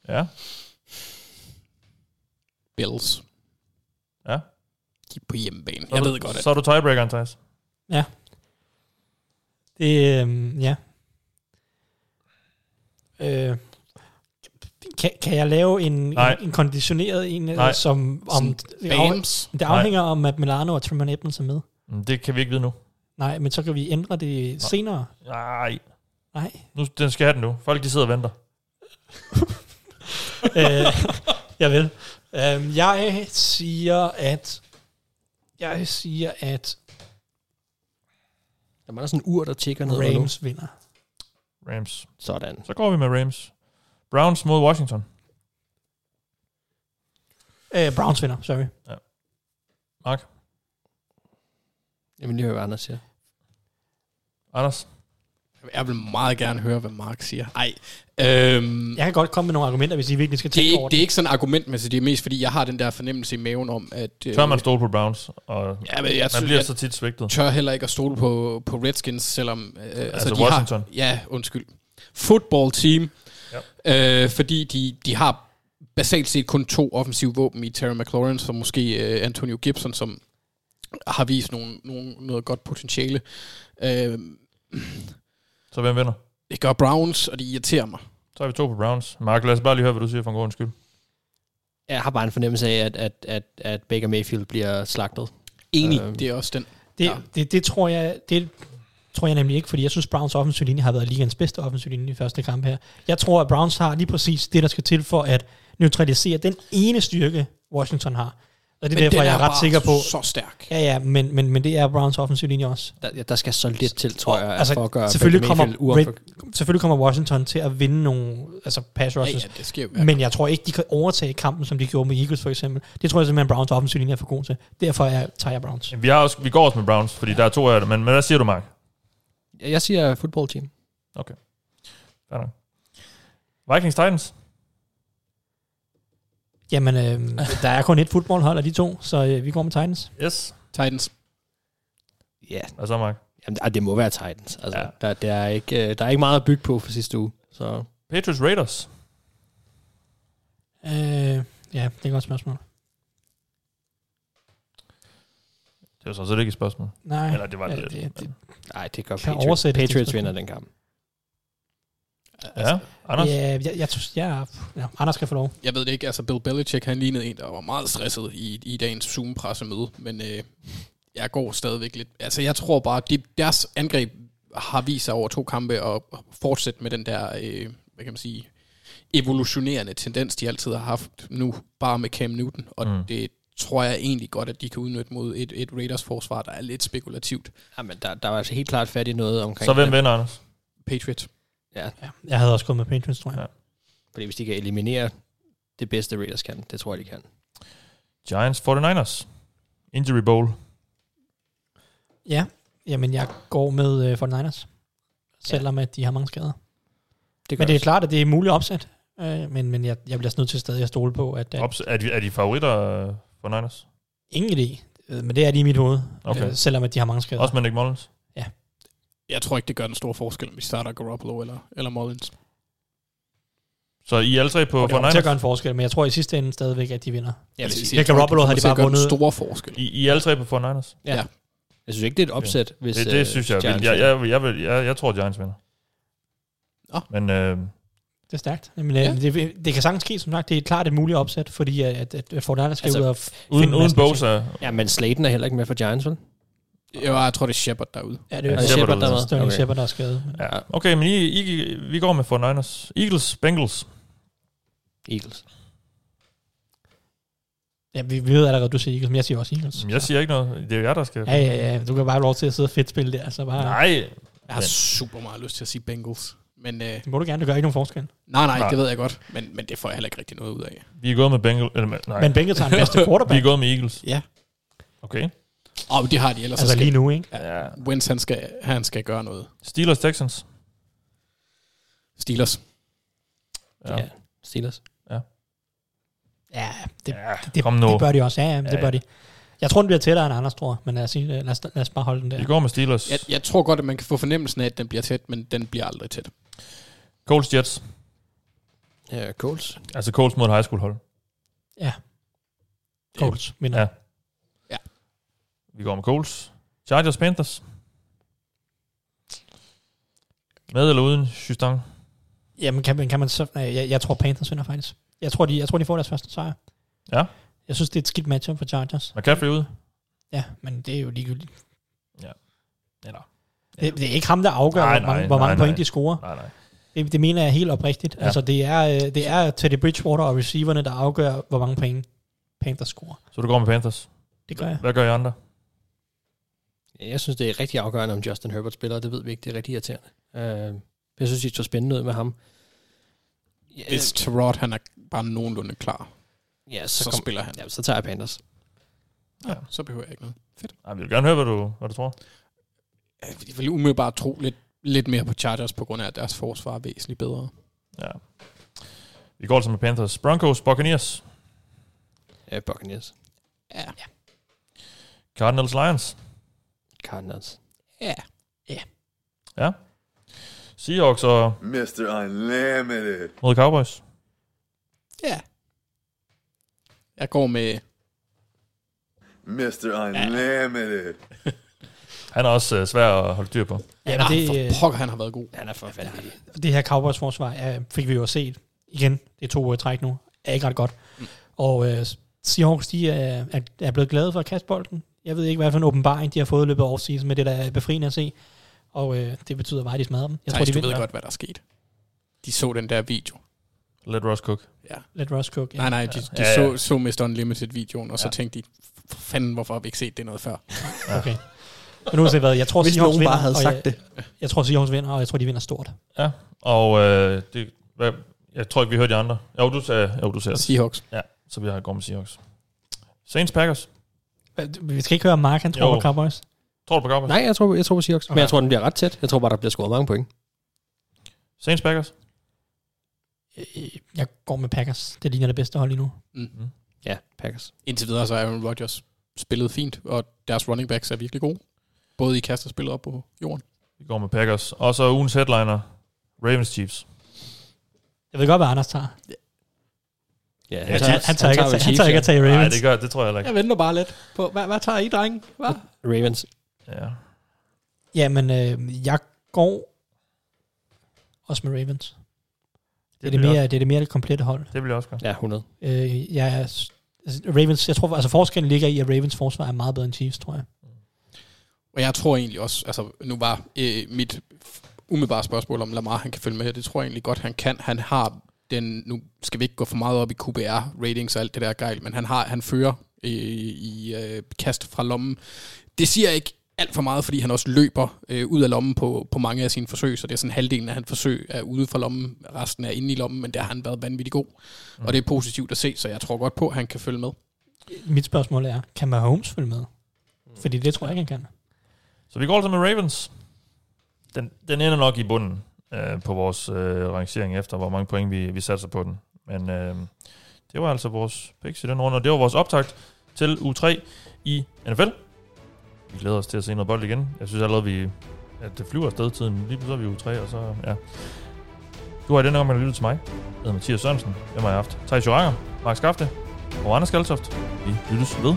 S4: Ja.
S6: Bills.
S4: Ja.
S6: De er på hjemmebane.
S4: Så er
S6: Jeg
S4: du-
S6: ved godt, at
S4: Så er du tiebreakeren, Thijs.
S5: Det, øhm, ja. Øh, kan, kan jeg lave en,
S4: Nej.
S5: en, en konditioneret en,
S4: Nej.
S5: Nej. som... Om, det, af,
S6: Bams.
S5: det afhænger om, at Milano og Tremont Edmonds er med.
S4: Mm, Det kan vi ikke vide nu.
S5: Nej, men så kan vi ændre det senere.
S4: Nej,
S5: Nej.
S4: nu, den skal have den nu. Folk de sidder og venter. [laughs]
S5: øh, jeg vil. Øh, jeg siger, at... Jeg siger, at
S7: Der er sådan en ur, der tjekker ned.
S5: Rams vinder.
S4: Rams.
S7: Sådan.
S4: Så går vi med Rams. Browns mod Washington.
S5: Øh, Browns vinder, sorry.
S4: Mark.
S7: Jeg vil lige høre, hvad Anders siger.
S4: Anders.
S6: Jeg vil meget gerne høre, hvad Mark siger. Ej, øhm,
S5: Jeg kan godt komme med nogle argumenter, hvis I virkelig skal
S6: det, er
S5: tænke
S6: ikke,
S5: over
S6: det er
S5: det.
S6: ikke sådan et argument, men det er mest fordi, jeg har den der fornemmelse i maven om, at... øh,
S4: Tør man stole på Browns? Og
S6: Ja, men jeg
S4: man
S6: synes,
S4: bliver
S6: jeg-
S4: så tit svigtet.
S6: tør heller ikke at stole på, på Redskins, selvom... Øh, altså,
S4: Altså
S6: de
S4: Washington.
S6: Har, ja, undskyld. Football team. Ja. Øh, fordi de, de har basalt set kun to offensive våben i Terry McLaurin, som måske øh, Antonio Gibson, som har vist nogle, nogle, noget godt potentiale. Øh,
S4: Så hvem vinder?
S6: det gør Browns, og de irriterer mig.
S4: Så har vi to på Browns. Mark, lad os bare lige høre, hvad du siger for en god skyld.
S7: Jeg har bare en fornemmelse af, at, at, at, at Baker Mayfield bliver slagtet.
S6: Enig,
S7: Øhm.
S6: det er også den.
S5: Det,
S6: Ja.
S5: det, det, tror jeg, det tror jeg nemlig ikke, fordi jeg synes, Browns offensive linje har været ligens bedste offensive linje i første kamp her. Jeg tror, at Browns har lige præcis det, der skal til for at neutralisere den ene styrke, Washington har. Og det er
S6: Men
S5: derfor, jeg er ret
S6: bare
S5: sikker på...
S6: så stærk.
S5: Ja, ja, men, men, men det er Browns offensive linje også.
S7: Der, ja, der skal så lidt til, tror jeg,
S5: altså,
S7: for at gøre
S5: selvfølgelig kommer, Red, selvfølgelig kommer Washington til at vinde nogle altså pass
S6: Ja,
S5: rushes,
S6: ja, det sker jo.
S5: men jeg tror ikke, de kan overtage kampen, som de gjorde med Eagles for eksempel. Det tror jeg simpelthen, Browns offensive linje er for god til. Derfor er, tager jeg Browns.
S4: Vi, har også, vi går også med Browns, fordi der er to af dem. Men, men hvad siger du, Mark?
S7: Jeg siger football team.
S4: Fair nok. Vikings Titans.
S5: Jamen, øh, der er kun et fodboldhold af de to, så øh, vi går med Titans.
S4: Yes.
S6: Titans.
S7: Ja,
S4: Hvad så, Mark?
S7: Jamen, det må være Titans. Altså,
S4: Ja.
S7: der, der, er ikke, øh, der er ikke meget at bygge på for sidste uge. Så
S4: Patriots Raiders.
S5: Øh, ja, det er et godt spørgsmål.
S4: Det er jo så set ikke et spørgsmål.
S5: Nej,
S4: Eller det var det
S5: ja,
S4: lidt.
S5: det, det,
S7: nej, det gør
S5: Kan
S7: Patriots.
S5: det
S7: Patriots vinder den kamp.
S4: Ja, Anders.
S5: ja, jeg, jeg, ja, ja, Anders skal få lov.
S6: Jeg ved det ikke, altså Bill Belichick, han lignede en, der var meget stresset i, i dagens Zoom-pressemøde, men øh, jeg går stadigvæk lidt... Altså, jeg tror bare, de, deres angreb har vist sig over to kampe at fortsætte med den der, øh, hvad kan man sige, evolutionerende tendens, de altid har haft nu, bare med Cam Newton, og
S4: Mm.
S6: det tror jeg egentlig godt, at de kan udnytte mod et, et Raiders-forsvar, der er lidt spekulativt.
S7: Jamen, der, der var altså helt klart fat i noget omkring
S4: Så hvem vinder, Anders?
S6: Patriots.
S7: Ja,
S5: Ja, jeg havde også gået med Patriots, tror jeg.
S4: Ja.
S7: fordi hvis de kan eliminere det bedste Raiders kan, det tror jeg, de kan.
S4: Giants 49ers. Injury Bowl.
S5: Ja, jamen jeg går med øh, 49ers, selvom at de har mange skader.
S7: Det
S5: Men det er klart, at det er muligt opsat, øh, men, men jeg, jeg bliver nødt til stadig at stole på, at, at
S4: Ops, er, de, er de favoritter øh, for Niners?
S5: ingen idé, øh, men det er de i mit hoved,
S4: Okay.
S5: øh, selvom at de har mange skader.
S4: Også med Nick Mullins?
S6: Jeg tror ikke, det gør den store forskel, om vi starter Garoppolo eller, eller Mullins.
S4: Så I er alle tre på
S5: Og det kommer til at gøre
S4: 49ers?
S5: en forskel, men jeg tror i sidste ende stadigvæk, at de vinder.
S7: Ja,
S6: Jeg
S5: Ja,
S6: jeg ikke,
S5: Garoppolo
S6: det
S5: havde de bare vundet-
S6: store forskel.
S4: I, I er alle tre på 49ers?
S7: ja.
S6: Ja.
S7: Jeg synes ikke, det er et opsæt, hvis
S4: det, det
S7: øh,
S4: synes jeg.
S7: Giants
S4: Vil, jeg, jeg, jeg, vil, jeg, jeg tror, Giants vinder.
S6: Nå.
S4: Men øh,
S5: Det er stærkt. Men,
S6: Ja.
S5: ja. det, det kan sagtens ske, som sagt. Det er klart et muligt opsæt, fordi at, at, at 49ers skal
S7: Altså,
S5: ud og
S4: uden,
S5: finde
S4: uden Bosa.
S7: Ja, men Slayton er heller ikke med for Giants, vel?
S6: Jo, jeg tror, det er Shepard derude.
S5: Ja, det er
S4: Ja, Shepard er
S5: der, der, Sterling
S7: Okay.
S5: Shepard, der er skadet. Men-
S4: Ja. Okay, men I, I, vi går med 49ers. Eagles, Bengals.
S7: Eagles.
S5: Ja, vi, vi ved allerede, at du siger Eagles, men jeg siger også Eagles.
S4: Jeg siger ikke noget. Det er jo jer, der skal...
S5: Ja, ja, ja. Du kan bare have lov til at sidde og fedt spille der. Altså bare,
S4: Nej.
S6: Jeg har super meget lyst til at sige Bengals. Men øh,
S5: Det må du gerne, det gør ikke nogen forskel.
S6: nej, nej,
S4: Nej.
S6: det ved jeg godt. Men, men det får jeg heller ikke rigtig noget ud af.
S4: Vi er gået med Bengals. Eller, nej.
S5: Men Bengals har den bedste [laughs]
S4: vi er
S5: quarterback.
S4: gået med Eagles.
S6: Ja.
S4: Okay.
S6: Og det har de ellers.
S5: altså
S6: så skal,
S5: lige nu, ikke?
S4: Ja.
S6: Wentz, han skal, han skal gøre noget.
S4: Steelers, Texans.
S6: Steelers.
S4: Ja.
S7: Ja. Steelers.
S5: Ja, det,
S4: ja.
S5: det,
S4: Kom nu.
S5: det bør de også. Ja, ja, det
S4: Ja, ja.
S5: bør de. Jeg tror, den bliver tættere end Anders tror, men lad os, det. lad os, lad os bare holde den der.
S4: Vi går med Steelers.
S6: Jeg, jeg tror godt, at man kan få fornemmelsen af, at den bliver tæt, men den bliver aldrig tæt.
S4: Colts, Jets.
S7: Ja, Colts.
S4: Altså Colts mod et high school hold.
S5: Colts vinder.
S4: Ja.
S6: Ja.
S4: Vi går med Colts. Chargers, Panthers. Med eller uden Justin?
S5: Jamen, kan, man- kan man så... Jeg, jeg tror, Panthers vinder faktisk. Jeg tror, de, jeg tror, de får deres første sejr.
S4: Ja.
S5: Jeg synes, det er et skidt matchup for Chargers.
S4: McCaffrey ude.
S5: Ja, men det er jo ligegyldigt.
S4: Eller,
S5: Det, det er ikke ham, der afgør,
S4: Nej,
S5: hvor mange,
S4: nej,
S5: hvor mange
S4: nej,
S5: point
S4: nej.
S5: de scorer.
S4: nej, nej.
S5: Det, det mener jeg helt oprigtigt.
S4: Ja.
S5: Ja. Altså, det er, øh, det er Teddy Bridgewater og receiverne, der afgør, hvor mange point Panthers scorer.
S4: Så du går med Panthers.
S5: Det gør jeg.
S4: Hvad gør I andre?
S7: Jeg synes, det er rigtig afgørende, om Justin Herbert spiller, det ved vi ikke. Det er rigtig irriterende. Uh, jeg synes, det så spændende ud med ham. Ja,
S6: Hvis Terod, han er bare nogenlunde klar,
S7: ja,
S6: så,
S7: så, kom,
S6: spiller han.
S7: ja, så tager jeg Panthers.
S6: Ja, så behøver jeg ikke noget. Fedt.
S4: Nej, vi vil gerne høre, hvad du, hvad du tror.
S6: Jeg vil umiddelbart tro lidt, lidt mere på Chargers, på grund af, at deres forsvar er væsentligt bedre.
S4: Ja. Vi går altså med Panthers. Broncos, Buccaneers,
S7: Ja, Buccaneers.
S6: Ja.
S4: Cardinals, Lions.
S7: Cardinals.
S6: Ja.
S4: Ja. Seahawks og
S9: Mr. Unlimited.
S4: mod Cowboys.
S6: Ja. Jeg går med...
S9: Mr. Unlimited. [laughs]
S4: Han er også øh, svær at holde styr på.
S5: Ja,
S6: Ja,
S5: men
S6: for
S5: det, øh,
S6: pokker, han har været god.
S7: Han er for vanvittig.
S5: det her Cowboys forsvar er, fik vi jo set igen. Det er to uger træk nu. Er ikke ret godt.
S6: Mm.
S5: Og øh, Seahawks, de er, er, er blevet glade for at kaste bolden. Jeg ved ikke, hvad for en åbenbaring de har fået i løbet af offseason med det, der er befriende at se. Og øh, det betyder bare, at de smadrer dem. Jeg
S6: Jeg
S5: tror, de
S6: du ved godt, hvad der er sket. De så den der video.
S4: Let Ross cook.
S5: Let Russ cook. Ja.
S6: Nej, nej, de, de
S4: Ja, ja.
S6: så, så Mr. Unlimited-videoen, og så
S4: Ja.
S6: tænkte de, for fanden, hvorfor har vi ikke set det noget før? [laughs]
S5: Okay. Men nu har hvad, jeg tror,
S7: Hvis
S5: Seahawks
S7: nogen
S5: vinder,
S7: bare havde sagt
S5: jeg,
S7: det.
S5: Jeg tror, Seahawks vinder, og jeg tror, de vinder stort.
S4: Ja. Og øh, det, hvad, jeg tror ikke, vi hørte de andre. Jo, du sagde, jo, du sagde
S6: Seahawks.
S4: Ja, så vi har går med Seahawks. Saints Packers.
S5: Vi skal ikke høre, om Mark han tror
S4: Jo.
S5: på Cowboys.
S4: Tror du på Cowboys?
S7: Nej, jeg tror, jeg tror på Seahawks. Okay. Men jeg tror, den bliver ret tæt. Jeg tror bare, der bliver scoret mange point.
S4: Saints Packers.
S5: Øh, Jeg går med Packers. Det ligner det bedste hold lige nu.
S7: Ja, Packers.
S6: Indtil videre så er Aaron Rodgers spillet fint, og deres running backs er virkelig gode. Både i kast og spillet op på jorden.
S4: Vi går med Packers. Og så ugens headliner. Ravens Chiefs.
S5: Jeg ved godt, hvad Anders tager.
S7: Ja,
S5: Han, han, han tager ikke, at- han tager ikke at tage
S4: Nej,
S5: Ravens.
S4: det gør det tror jeg ikke.
S6: Jeg venter bare lidt på, hvad, hvad tager I, drenge? Hvad?
S7: Ravens.
S4: Ja.
S5: Jamen, øh, jeg går også med Ravens. Det er det, mere, det er det mere det komplette hold.
S4: Det bliver også godt.
S7: Ja, 100.
S5: Øh, jeg altså, Ravens, jeg tror, altså forskellen ligger i, at Ravens forsvar er meget bedre end Chiefs, tror jeg.
S6: Og jeg tror egentlig også, altså nu var øh, mit umiddelbare spørgsmål om Lamar, han kan følge med her, det tror jeg egentlig godt, han kan. Han har den, nu skal vi ikke gå for meget op i QBR-ratings og alt det der gejl, men han har han fører øh, i øh, kast fra lommen. Det siger jeg ikke alt for meget, fordi han også løber øh, ud af lommen på, på mange af sine forsøg, så det er sådan halvdelen af hans forsøg er ude fra lommen, resten er inde i lommen, men der har han været vanvittig god. Mm. Og det er positivt at se, så jeg tror godt på, at han kan følge med.
S5: Mit spørgsmål er, kan Mahomes følge med? Fordi det tror jeg ikke, han kan.
S4: Så vi går altså med Ravens. Den, den ender nok i bunden øh, på vores øh, rangering efter, hvor mange point vi, vi satser på den. Men øh, det var altså vores picks i den runde, og det var vores optakt til u 3 i NFL. Vi glæder os til at se noget bold igen. Jeg synes allerede, vi, at det flyver afsted tiden. Lige pludselig er vi u 3, og så, ja. Du har i denne gang lyttet til mig. Jeg hedder Mathias Sørensen. Hvem har jeg haft? Thijs Joranger, Mark Skafte og Anders Galtoft. Vi lyttes ved.